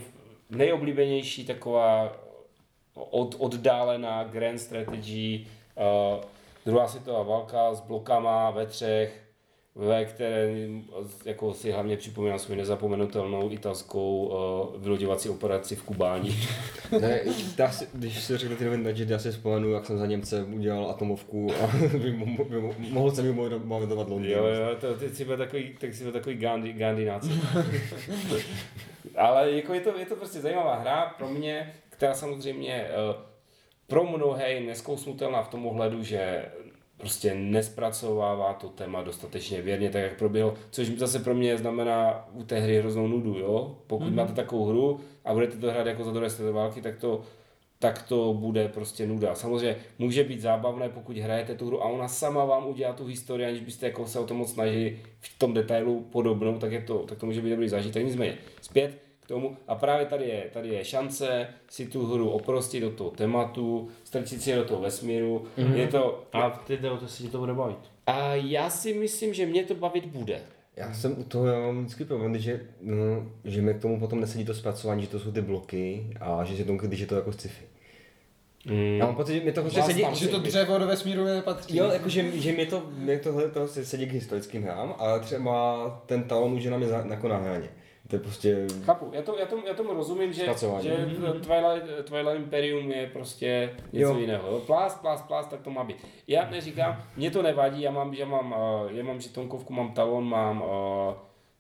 Speaker 3: nejoblíbenější taková od, oddálená grand strategy, uh, druhá světová válka s blokama ve třech, ve které jako si hlavně připomínám svou nezapomenutelnou italskou uh, vyloďovací operaci v Kubáni.
Speaker 2: Ne, já si, když se řekl ty noviny, já si vzpomenu, jak jsem za Němce udělal atomovku a mohl jsem jim momentovat Londýn.
Speaker 3: Jo, jo, to, ty jsi byl takový, tak jsi byl takový Gandhi, Gandhi. Ale jako je to, je to prostě zajímavá hra pro mě, která samozřejmě eh, pro mnohé je neskousnutelná v tom ohledu, že prostě nespracovává to téma dostatečně věrně, tak jak proběhlo, což zase pro mě znamená u té hry hroznou nudu, jo? Pokud mm-hmm. máte takovou hru a budete to hrát jako za druhé světové války, tak to tak to bude prostě nuda. Samozřejmě může být zábavné, pokud hrajete tu hru a ona sama vám udělá tu historii, aniž byste jako se o to moc snažili v tom detailu podobnou, tak, je to, tak to může být dobrý zážitek. Nicméně, zpět k tomu. A právě tady je, tady je šance si tu hru oprostit do toho tématu, strčit si do toho vesmíru. Mm-hmm. Je to,
Speaker 1: A ty jde o to, ti to bude bavit.
Speaker 3: a já si myslím, že mě to bavit bude.
Speaker 2: Já jsem u toho, já mám vždycky problém, že, no, že mi k tomu potom nesedí to zpracování, že to jsou ty bloky a že si tomu, když je to jako sci-fi.
Speaker 3: Mm.
Speaker 2: Já mám pocit, že mi to prostě
Speaker 3: Vás
Speaker 2: sedí,
Speaker 3: tam
Speaker 4: Že to dřevo do vesmíru nepatří.
Speaker 2: Jo, jakože že mě to, mě tohle to se sedí k historickým hrám, ale třeba ten talon už je na mě za, jako na hraně. To je prostě...
Speaker 3: Chápu, já, to, já, tomu, já tomu rozumím, že,
Speaker 2: Zpracování.
Speaker 3: že Twilight, Twilight Imperium je prostě něco
Speaker 2: Jo.
Speaker 3: jiného. Jo? Plast, plast, plast, tak to má být. Já neříkám, mě to nevadí, já mám, já mám, uh, já mám žetonkovku, mám talon, mám uh,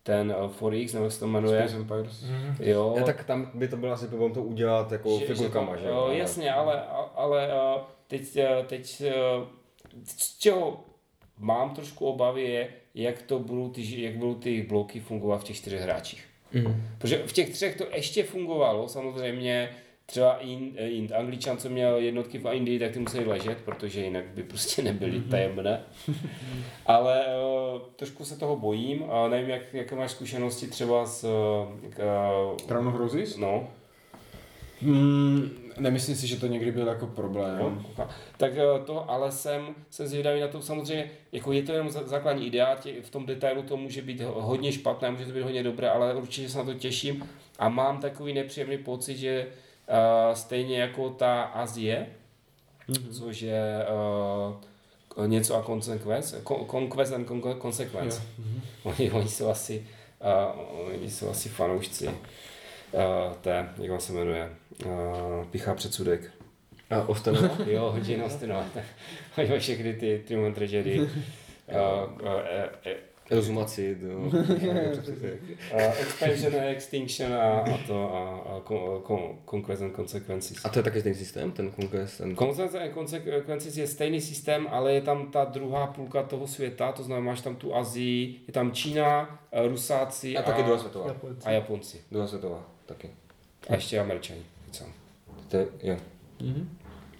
Speaker 3: ten uh, 4X, nebo jak se to jmenuje.
Speaker 4: Space Empires.
Speaker 3: Jo,
Speaker 2: Já, tak tam by to bylo asi problém to udělat jako
Speaker 3: že-
Speaker 2: figurkama,
Speaker 3: že
Speaker 2: že
Speaker 3: to, jo, jasně, ale, ale teď, teď z čeho mám trošku obavy je, jak to budou ty, jak budou ty bloky fungovat v těch čtyřech hráčích.
Speaker 2: Mm.
Speaker 3: Protože v těch třech to ještě fungovalo, samozřejmě třeba Ind, Ind Angličan, co měl jednotky v Indii, tak ty museli ležet, protože jinak by prostě nebyly tajemné. Ale uh, trošku se toho bojím a nevím, jak, jaké máš zkušenosti třeba s... Uh,
Speaker 4: Crown of Roses?
Speaker 3: no,
Speaker 4: Hmm, nemyslím si, že to někdy byl jako problém.
Speaker 3: Jo, koukám. Tak eh, to, ale jsem, jsem zvědavý na to, samozřejmě, jako je to jenom základní idea, tě, v tom detailu to může být ho- hodně špatné, může to být hodně dobré, ale určitě se na to těším a mám takový nepříjemný pocit, že uh, stejně jako ta Azie, mm-hmm. což je uh, něco a consequence, con- conquest and con- consequence. Oni, oni jsou asi, uh, oni jsou asi fanoušci té, jak on se jmenuje, uh, Pichá předsudek.
Speaker 2: A Ostenova?
Speaker 3: Jo, hodně Austinova. Oni mají všechny ty Triumph and Tragedy.
Speaker 2: Rozumaci, to...
Speaker 3: uh, expansion a Extinction a, a to a, a con, con, Conquest and Consequences.
Speaker 2: A to je taky stejný systém, ten Conquest? Ten...
Speaker 3: Conquest and Consequences je stejný systém, ale je tam ta druhá půlka toho světa, to znamená, máš tam tu Azii, je tam Čína, Rusáci
Speaker 2: A taky druhá světová.
Speaker 3: a Japonci.
Speaker 2: Druhá světová, taky.
Speaker 3: A ještě Američani. Co?
Speaker 2: To je, jo.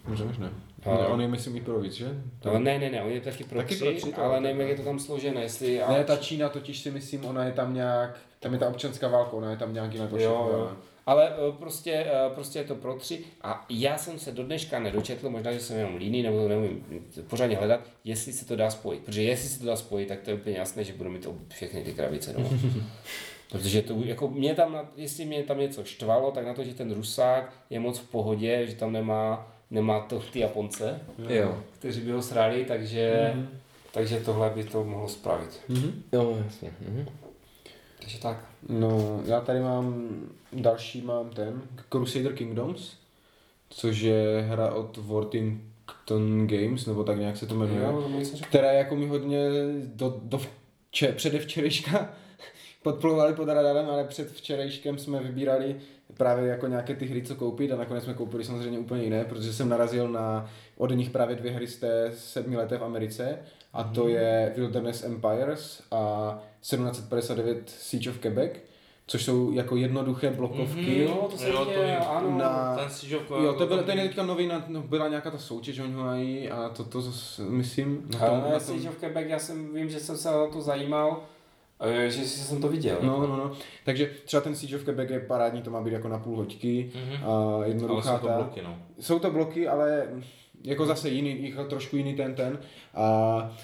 Speaker 4: Možná, možná.
Speaker 3: A-
Speaker 4: Ne, on je myslím i pro víc, že?
Speaker 3: No, ne, ne, ne, on je taky pro
Speaker 4: Taky
Speaker 3: tři,
Speaker 4: pro tři, to
Speaker 3: ale nevím, jak je to tam složené, jestli...
Speaker 4: Ne, ta Čína totiž si myslím, ona je tam nějak, tam je ta občanská válka, ona je tam nějak jinak
Speaker 3: Jo, jo.
Speaker 4: ošetřovaná.
Speaker 3: Ale eh, prostě, eh, prostě je to pro tři a já jsem se do dneška nedočetl, možná, že jsem jenom líný, nebo to nevím pořádně hledat, jestli se to dá spojit. Protože jestli se to dá spojit, tak to je úplně jasné, že budu mít ob- všechny ty krabice doma. Protože to, jako mě tam, jestli mě tam něco štvalo, tak na to, že ten Rusák je moc v pohodě, že tam nemá, nemá to ty Japonce,
Speaker 2: Jo.
Speaker 3: kteří by ho sráli, takže, takže tohle by to mohlo spravit.
Speaker 2: Jo, jasně. Mhm.
Speaker 3: Takže tak.
Speaker 4: No, já tady mám, další mám ten, Crusader Kingdoms, což je hra od Worthington Games, nebo tak nějak se to jmenuje.
Speaker 3: Jo, to
Speaker 4: která jako mi hodně do, do vče, předevčerejška podplouvali pod radarem, ale před včerejškem jsme vybírali právě jako nějaké ty hry, co koupit a nakonec jsme koupili samozřejmě úplně jiné, protože jsem narazil na od nich právě dvě hry z té sedmi leté v Americe a to je Wilderness Empires a 1759 Siege of Quebec, což jsou jako jednoduché blokovky.
Speaker 3: Jo, to se
Speaker 1: Jo, to
Speaker 3: děje,
Speaker 1: je-
Speaker 3: ano.
Speaker 4: na-
Speaker 1: Ten si,
Speaker 4: Jo, to byl, ten je teďka nový, na, no, byla nějaká ta soutěž, oni ho mají a to, to, myslím, na tom,
Speaker 3: Ale
Speaker 4: na tom,
Speaker 3: Siege of Quebec, já jsem, vím, že jsem se na to zajímal, že jsem to viděl.
Speaker 4: No, no, no. Takže třeba ten Siege of Quebec je parádní, to má být jako na půl hoďky
Speaker 1: Mhm.
Speaker 4: a
Speaker 1: Ale
Speaker 4: jednoduchá
Speaker 1: jsou to
Speaker 4: ta.
Speaker 1: bloky, no.
Speaker 4: Jsou to bloky, ale jako zase jiný, jako trošku jiný ten ten. A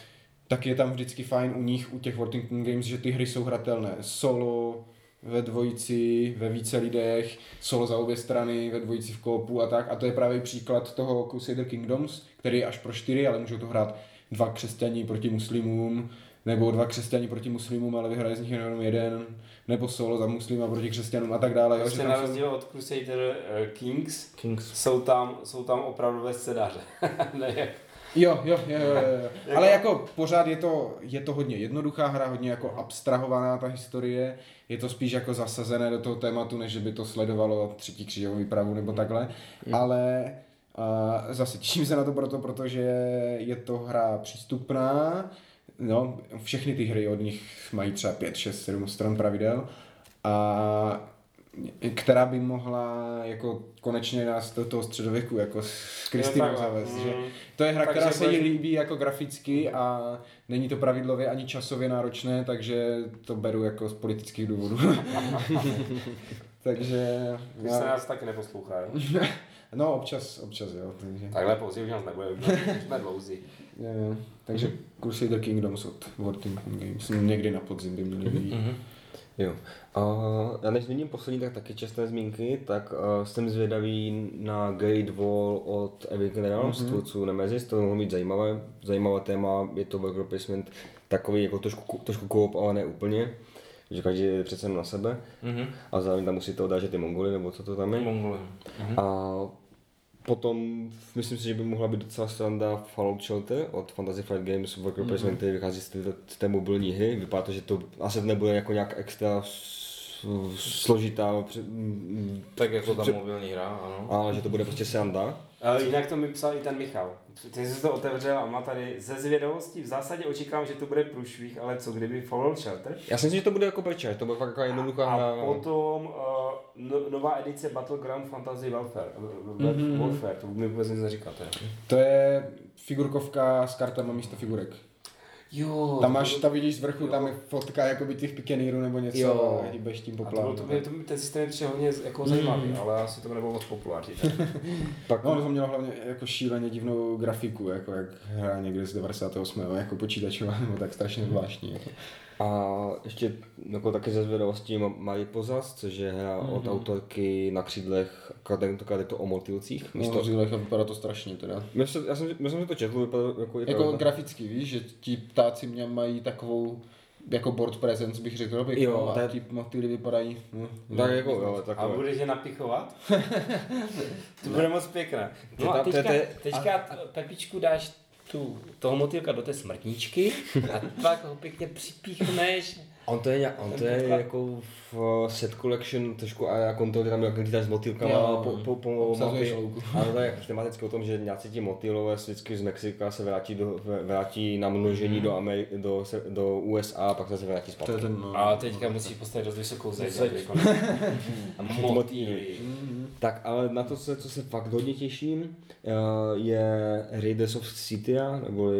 Speaker 4: tak je tam vždycky fajn u nich, u těch Worthington Games, že ty hry jsou hratelné solo, ve dvojici, ve více lidech, solo za obě strany, ve dvojici v koopu a tak. A to je právě příklad toho Crusader Kingdoms, který je až pro čtyři, ale můžou to hrát dva křesťaní proti muslimům, nebo dva křesťaní proti muslimům, ale vyhraje z nich jenom jeden, nebo solo za muslima proti křesťanům a tak dále. Jo, že
Speaker 3: Prostě na
Speaker 4: jsou-
Speaker 3: rozdíl od Crusader eh, Kings
Speaker 1: Kings.
Speaker 3: jsou tam, jsou tam opravdu scénáře. ne, jak-
Speaker 4: Jo, jo, jo, jo, jo. Ale jako pořád je to, je to hodně jednoduchá hra, hodně jako abstrahovaná ta historie. Je to spíš jako zasazené do toho tématu, než že by to sledovalo třetí křížovou výpravu nebo takhle. Ale a zase těším se na to proto, protože je to hra přístupná. No, všechny ty hry od nich mají třeba 5, 6, 7 stran pravidel. A která by mohla jako konečně nás do toho středověku jako s Kristinou zavést, že
Speaker 3: Mm.
Speaker 4: to je hra,
Speaker 3: Takže
Speaker 4: která se jí líbí jako graficky a není to pravidlově ani časově náročné, takže to beru jako z politických důvodů. takže...
Speaker 3: Vy se nás taky neposlouchají.
Speaker 4: No občas, občas jo. Takže,
Speaker 3: Takhle pozdě už nás nebude, už jsme dlouzí.
Speaker 4: Jo, jo. takže Crusader Kingdoms od Worthington Games někdy na podzim by měly být.
Speaker 1: Mhm.
Speaker 2: Jo. A já než zmíním poslední, tak taky čestné zmínky, tak uh, jsem zvědavý na Great Wall od Awaken Realms, mm-hmm. tvůrců Nemesis, to mohlo být zajímavé, zajímavé téma, je to worker placement, takový jako trošku, trošku koop, ale ne úplně, že každý je přece na sebe
Speaker 1: Mhm.
Speaker 2: a zároveň tam musíte oddážet ty Mongoly, nebo co to tam je.
Speaker 1: Mongoly.
Speaker 2: A potom myslím si, že by mohla být docela sranda Fallout Shelter od Fantasy Flight Games Worker Placement, který vychází z té, z té mobilní hry. Vypadá to, že to asi nebude jako nějak extra složitá, mm,
Speaker 1: Tak jako ta mobilní hra, ano.
Speaker 2: ale že to bude prostě sranda.
Speaker 3: Jinak to mi psal i ten Michal. Ty jsi to otevřel a má tady ze zvědavosti v zásadě očekávám, že to bude průšvih, ale co kdyby Fallout Shelter?
Speaker 2: Já si myslím, že to bude jako pečer, to bude fakt taková jednoduchá
Speaker 3: A
Speaker 2: hra.
Speaker 3: potom uh, no, nová edice Battleground Fantasy Warfare. Mm-hmm. Warfare, to mi vůbec nic neříká teda.
Speaker 4: To je figurkovka s kartama místo figurek.
Speaker 3: Jo,
Speaker 4: Tam máš, tam vidíš z vrchu, tam je fotka jakoby těch pikenýrů nebo něco
Speaker 3: Jo.
Speaker 4: a hýbeš tím
Speaker 3: a to,
Speaker 4: poplávem.
Speaker 3: bylo, to, by, to by, ten systém je přijde hodně jako zajímavý, ale asi to nebylo moc populární.
Speaker 2: Pak,
Speaker 4: No, ono to mělo hlavně jako šíleně divnou grafiku, jako jak hra někde z 98. jako počítačová, nebo tak strašně zvláštní. Jako.
Speaker 2: A ještě jako taky ze zvědavosti Ma- Mariposas, což je hra od autorky na křídlech, tentokrát je to o motylcích.
Speaker 4: Místo
Speaker 2: Místo,
Speaker 4: řílech a vypadá to strašně teda.
Speaker 2: já, jsem, já, jsem, si to četl, vypadá jako, je to
Speaker 4: Jako
Speaker 2: jedna-
Speaker 4: graficky, víš, že ti ptáci mě mají takovou jako board presence, bych řekl, pěknou,
Speaker 2: Jo,
Speaker 4: a
Speaker 2: to je-
Speaker 4: ti motýly vypadají. No,
Speaker 2: tak jako, jo,
Speaker 3: A
Speaker 2: takové.
Speaker 3: budeš je napichovat? to bude moc pěkné. No a teďka, teďka Pepičku dáš tu, toho motýlka do té smrtničky a pak ho pěkně připíchneš.
Speaker 2: On to je, nějak- on to je jako v set collection trošku a já kontroluji tam jak lítáš s motýlkama
Speaker 4: Jo,
Speaker 2: po, po, po mapě. A to je tematicky o tom, že nějací ti motýlové vždycky z Mexika se vrátí, do, vrátí na množení do, Ameri- do, do USA a pak se vrátí zpátky.
Speaker 4: To je ten, no.
Speaker 3: A teďka musíš postavit dost vysokou zeď.
Speaker 1: Zeď.
Speaker 3: jako- A motýly.
Speaker 2: Tak ale na to, se, co se fakt hodně těším, eh, je Raiders of Scythia, nebo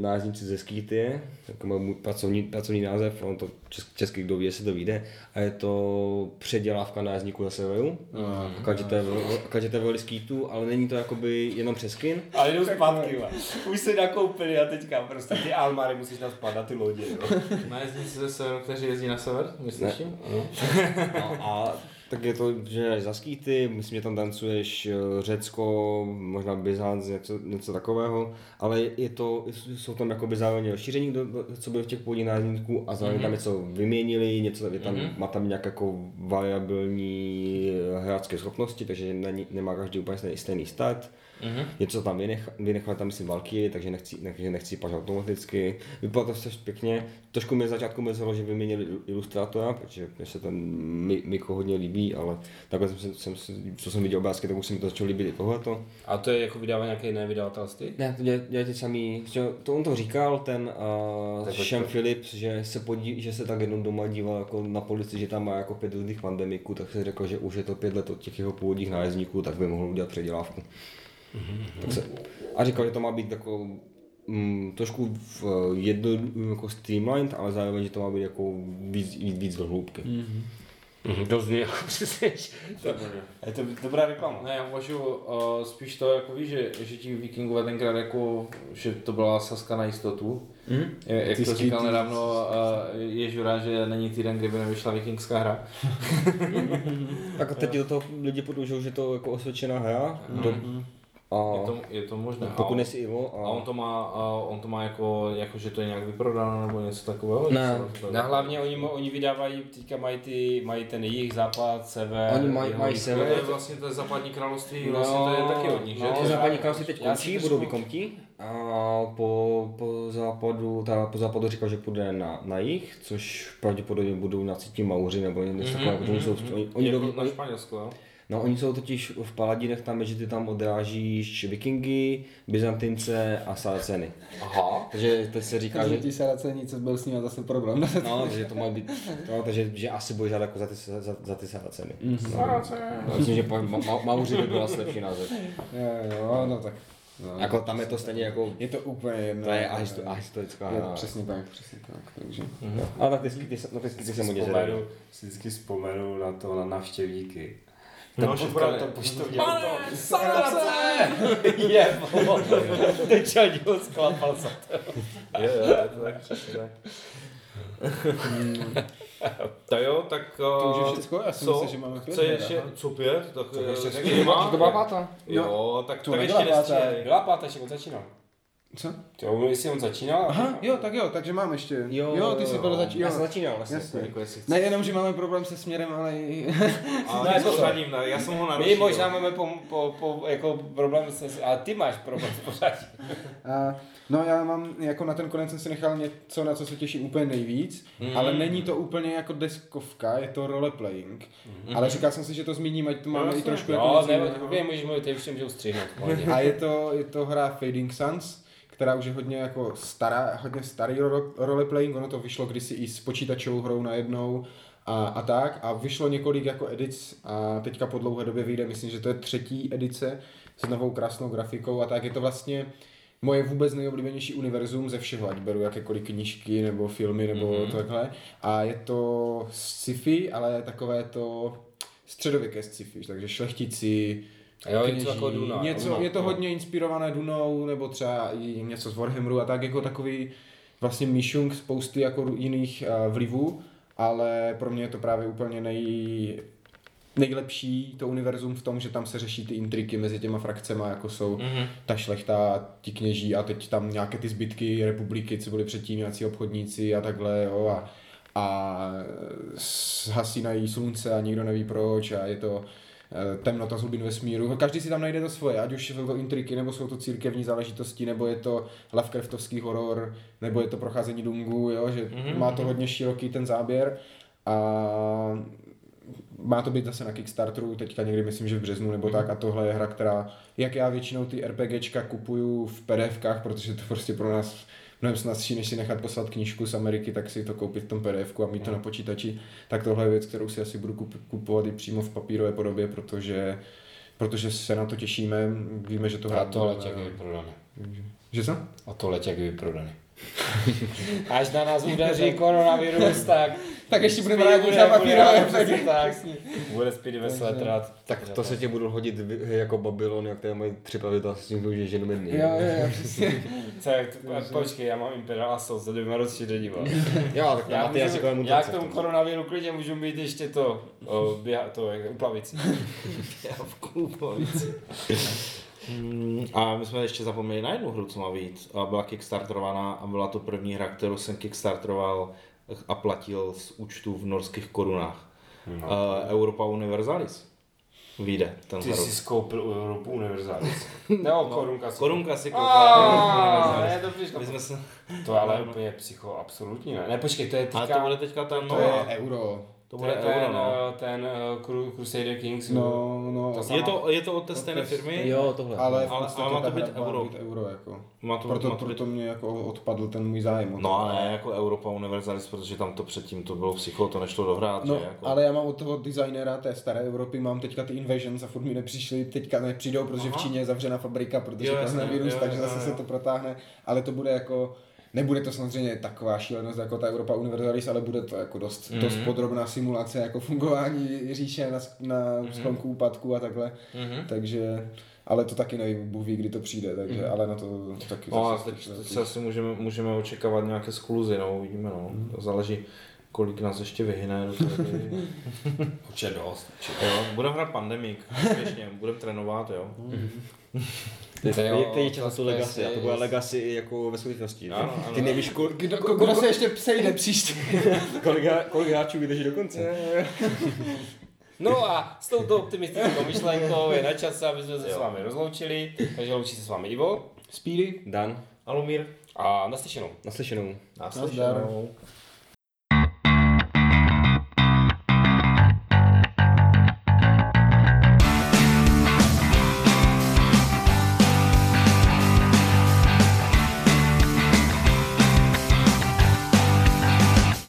Speaker 2: nájezdníci ze Skytie, takový můj pracovní, pracovní název, on to česk, česky kdo ví, jestli to vyjde, a je to předělávka nájezdníků za severu, to je ve Skýtu, ale není to jakoby jenom přeskin,
Speaker 3: A jdou zpátky. vole. Už si nakoupili a teďka prostě ty Almary musíš naspat na ty lodě. Jo.
Speaker 1: Na jezdníci ze severu, kteří jezdí na sever, myslíš?
Speaker 2: No, a tak je to, že jdeš za skýty, myslím, že tam tancuješ eh, Řecko, možná Byzanc, něco, něco takového, ale je to, jsou tam jakoby zároveň rozšíření, co byly v těch původních nájemníků a zároveň mm-hmm. tam něco vyměnili, něco je tam, mm-hmm. má tam nějak jako variabilní eh, hráčské schopnosti, takže není, nemá každý úplně stejný, stejný start. Mm-hmm. Něco tam vynech, vynechali tam myslím Valkyrie, takže nechci, takže nechci paž automaticky. Vypadá to vše pěkně. Trošku mi začátku mrzelo, že vyměnili ilustrátora, protože mě se ten Miko hodně líbí, ale takhle jsem, jsem, jsem, co jsem viděl obrázky, tak už se mi to začalo líbit i tohleto.
Speaker 3: A to je jako vydává nějaké jiné vydavatelství?
Speaker 2: Ne, to dělají ty samý, to on to říkal, ten uh, Sean Phillips, že se, podí, že se tak jednou doma díval jako na polici, že tam má jako pět různých pandemiků, tak se řekl, že už je to pět let od těch jeho původních nájezdníků, tak by mohl udělat předělávku. Mm-hmm. Tak se, a říkal, že to má být jako mm, trošku v jedno jako streamlined, ale zároveň, že to má být jako víc, víc, víc do hloubky. Mm-hmm.
Speaker 3: Mm-hmm, to zní jako přesně. To, je to dobrá reklama.
Speaker 1: Ne, já uvažuji uh, spíš to, jako víš, že, že ti vikingové tenkrát jako, že to byla saska na jistotu. Mm? Jak Ty to říkal nedávno uh, Ježura, že není týden, kdyby nevyšla vikingská hra.
Speaker 2: tak a teď do toho lidi podlužují, že to jako osvědčená hra. Mm. Do,
Speaker 1: a je, to, je to možné.
Speaker 2: Pokud nejsi Ivo.
Speaker 1: A... a on to má, a on to má jako, jako, že to je nějak vyprodáno nebo něco takového?
Speaker 3: Ne. ne hlavně oni, oni vydávají, teďka mají, ty, mají ten jejich západ, sever.
Speaker 2: Oni mají, mají sever.
Speaker 1: To je vlastně to je západní království, no, vlastně to je taky od nich,
Speaker 2: no, že? západní království teď končí, budou vykomti. A po, po západu, ta, po západu říkal, že půjde na, na jich, což pravděpodobně budou na cítí Mauři nebo něco mm-hmm, takového, mm-hmm,
Speaker 1: mm-hmm. oni, oni jako na Španělsko, jo?
Speaker 2: No oni jsou totiž v Paladinech tam, že ty tam odrážíš vikingy, Byzantince a Saraceny.
Speaker 3: Aha.
Speaker 2: Takže teď se říká,
Speaker 4: že... ti Saraceni, co byl s nimi zase problém.
Speaker 2: no, takže to má být, no, takže že asi budeš jako za ty, za, za ty Saraceny.
Speaker 1: Mm-hmm. No,
Speaker 2: no, myslím, že Mauři by byla lepší název.
Speaker 4: Jo, jo, no tak.
Speaker 2: No, jako tam je to stejně jako...
Speaker 4: Je to úplně jedno.
Speaker 2: To je ahistorická
Speaker 4: hra. Přesně tak, přesně tak. Takže.
Speaker 2: Mm-hmm. Ale tak ty, ty, ty, ty, ty se hodně
Speaker 3: vzpomenu, vždycky vzpomenu na to, na navštěvníky No, poštka, to poštou dělal to. Sarace! Je, Teď čadil sklapal se
Speaker 1: to. Je, je, to tak přesně tak. To jo, tak...
Speaker 4: To už je všechno, já si co, myslím, že máme pět.
Speaker 1: Co je ještě, co pět? Tak,
Speaker 2: co ještě taky má? To byla pátá.
Speaker 1: Jo, tak
Speaker 3: to ještě nestřílej. Byla pátá, ještě on začínal.
Speaker 4: Co?
Speaker 3: Jo, jestli on začínal.
Speaker 4: Aha, jo, tak jo, takže mám ještě.
Speaker 2: Jo,
Speaker 4: jo ty jsi byl začínal.
Speaker 2: Já jsem začínal vlastně.
Speaker 4: Jasně. Jako ne jenom, že máme problém se směrem, ale i...
Speaker 1: ale ne, to ne, já jsem ho narušil.
Speaker 3: My možná máme po, po, po, jako problém se, a ty máš problém s pořádí.
Speaker 4: no já mám, jako na ten konec jsem si nechal něco, na co se těším úplně nejvíc, mm. ale není to úplně jako deskovka, je to roleplaying. Mm. Ale říkal jsem si, že to zmíním, ať to máme no, i trošku
Speaker 3: no, jako... No, ne, můžeš mluvit, ty už ustřihnout.
Speaker 4: a je to, je to hra Fading Suns která už je hodně jako stará, hodně starý roleplaying, ono to vyšlo kdysi i s počítačovou hrou najednou a, a tak. A vyšlo několik jako edic a teďka po dlouhé době vyjde, myslím, že to je třetí edice s novou krásnou grafikou a tak. Je to vlastně moje vůbec nejoblíbenější univerzum ze všeho, ať beru jakékoliv knížky nebo filmy nebo mm-hmm. takhle. A je to sci-fi, ale takové to středověké sci-fi, takže šlechtici,
Speaker 3: Jo, kněží, něco jako Duna.
Speaker 4: Něco, Duna, je to no. hodně inspirované Dunou, nebo třeba i něco z Warhammeru a tak jako takový vlastně myšung spousty jako jiných uh, vlivů, ale pro mě je to právě úplně nej, nejlepší to univerzum v tom, že tam se řeší ty intriky mezi těma frakcema, jako jsou mm-hmm. ta šlechta, ti kněží a teď tam nějaké ty zbytky republiky, co byly předtím nějací obchodníci a takhle, jo, a, a hasínají slunce a nikdo neví proč a je to temnota z hlubin vesmíru. Každý si tam najde to svoje, ať už jsou to intriky, nebo jsou to církevní záležitosti, nebo je to Lovecraftovský horor, nebo je to procházení Dungu, jo? že mm-hmm. má to hodně široký ten záběr. A má to být zase na Kickstarteru, teďka někdy myslím, že v březnu nebo tak a tohle je hra, která, jak já většinou ty RPGčka kupuju v PDFkách, protože to prostě pro nás mnohem snazší, než si nechat poslat knížku z Ameriky, tak si to koupit v tom pdf a mít to na počítači. Tak tohle je věc, kterou si asi budu kupovat i přímo v papírové podobě, protože protože se na to těšíme, víme, že to
Speaker 3: hrát. A to letěk je vyprodaný.
Speaker 4: Že co?
Speaker 3: A to letěk je vyprodaný. Až na nás udeří koronavirus, tak
Speaker 4: tak ještě budeme rádi za papírové
Speaker 3: tak. Bude spíš ve svetrat.
Speaker 2: Tak to se tě budu hodit jako Babylon, jak tady mají tři pravidla s tím, že ženu
Speaker 4: Jo, jo, jo, přesně.
Speaker 3: Počkej, já mám Imperial Assault za dvěma rozšíření.
Speaker 2: Jo, tak já,
Speaker 3: ty jazykové mutace. Já k tomu koronaviru klidně můžu mít ještě to, o, běha, to jak uplavici.
Speaker 1: Běhavku uplavici. Hmm, a my jsme ještě zapomněli na jednu hru, co má být. Byla kickstarterovaná a byla to první hra, kterou jsem kickstarteroval a platil z účtu v norských korunách. No, uh, Europa Universalis. vyjde ten
Speaker 3: Ty jsi skoupil u Europu Universalis. No, korunka si.
Speaker 1: Korunka si
Speaker 3: Ah,
Speaker 1: koupila.
Speaker 3: ne, to přišlo.
Speaker 1: My jsme se...
Speaker 3: To je ale úplně psycho, absolutní ne. Ne, počkej, to je
Speaker 1: Ale
Speaker 3: teďka...
Speaker 1: to bude teďka ten,
Speaker 4: To
Speaker 1: no,
Speaker 4: je euro.
Speaker 1: To
Speaker 3: to
Speaker 1: bude euro,
Speaker 3: ten,
Speaker 1: no.
Speaker 3: eh, ten Cru- Crusader Kings.
Speaker 4: No, no,
Speaker 3: To
Speaker 1: Je to, je to od té stejné firmy?
Speaker 2: Jo, tohle.
Speaker 4: ale, v
Speaker 1: ale- ale má to
Speaker 4: ta
Speaker 1: být euro.
Speaker 4: být euro jako.
Speaker 1: Má to,
Speaker 4: Proto,
Speaker 1: má to být...
Speaker 4: proto mě jako odpadl ten můj zájem. to.
Speaker 1: No ale ne jako Europa Universalis, protože tam to předtím to bylo psycho, to nešlo dohrát,
Speaker 4: No,
Speaker 1: že? Jako...
Speaker 4: ale já mám od toho designera té staré Evropy, mám teďka ty Invasions a furt mi nepřišli, teďka nepřijdou, protože
Speaker 1: Aha.
Speaker 4: v Číně je zavřená fabrika, protože
Speaker 1: Jo,
Speaker 4: tam
Speaker 1: jasně,
Speaker 4: je virus,
Speaker 1: jo,
Speaker 4: takže
Speaker 1: jo,
Speaker 4: zase
Speaker 1: jo.
Speaker 4: se to protáhne, ale to bude jako, nebude to samozřejmě taková šílenost jako ta Europa Universalis, ale bude to jako dost,
Speaker 1: Mhm.
Speaker 4: mm-hmm. dost podrobná simulace jako fungování říše na, na
Speaker 1: Mhm.
Speaker 4: sklonku úpadku a takhle,
Speaker 1: Mhm.
Speaker 4: takže, ale to taky nevím, Bůh ví, kdy to přijde, takže,
Speaker 1: Mhm.
Speaker 4: ale na to taky
Speaker 1: No a
Speaker 4: zase
Speaker 1: teď, teď se asi můžeme, můžeme očekávat nějaké skluzy, no, uvidíme, no. To záleží, kolik nás ještě vyhyne do.
Speaker 3: Určitě dost.
Speaker 1: jo, budeme hrát úspěšně, budeme trénovat, jo.
Speaker 2: Ty,
Speaker 3: To jo,
Speaker 2: ty, ty čas na tu legacy a to bude
Speaker 3: je-
Speaker 2: legacy jako ve skutečnosti.
Speaker 1: Ano, ano.
Speaker 2: Ty nevíš, kol,
Speaker 4: Kdo, kdo se ještě psejde příště?
Speaker 2: kolik, kolik hráčů vydrží do konce.
Speaker 3: No a s touto optimistickou myšlenkou je na čase, aby jsme se s vámi rozloučili. Takže loučí se s vámi Ivo
Speaker 4: Speedy?
Speaker 2: Dan,
Speaker 1: Alumír,
Speaker 3: a naslyšenou.
Speaker 2: naslyšenou.
Speaker 1: naslyšenou.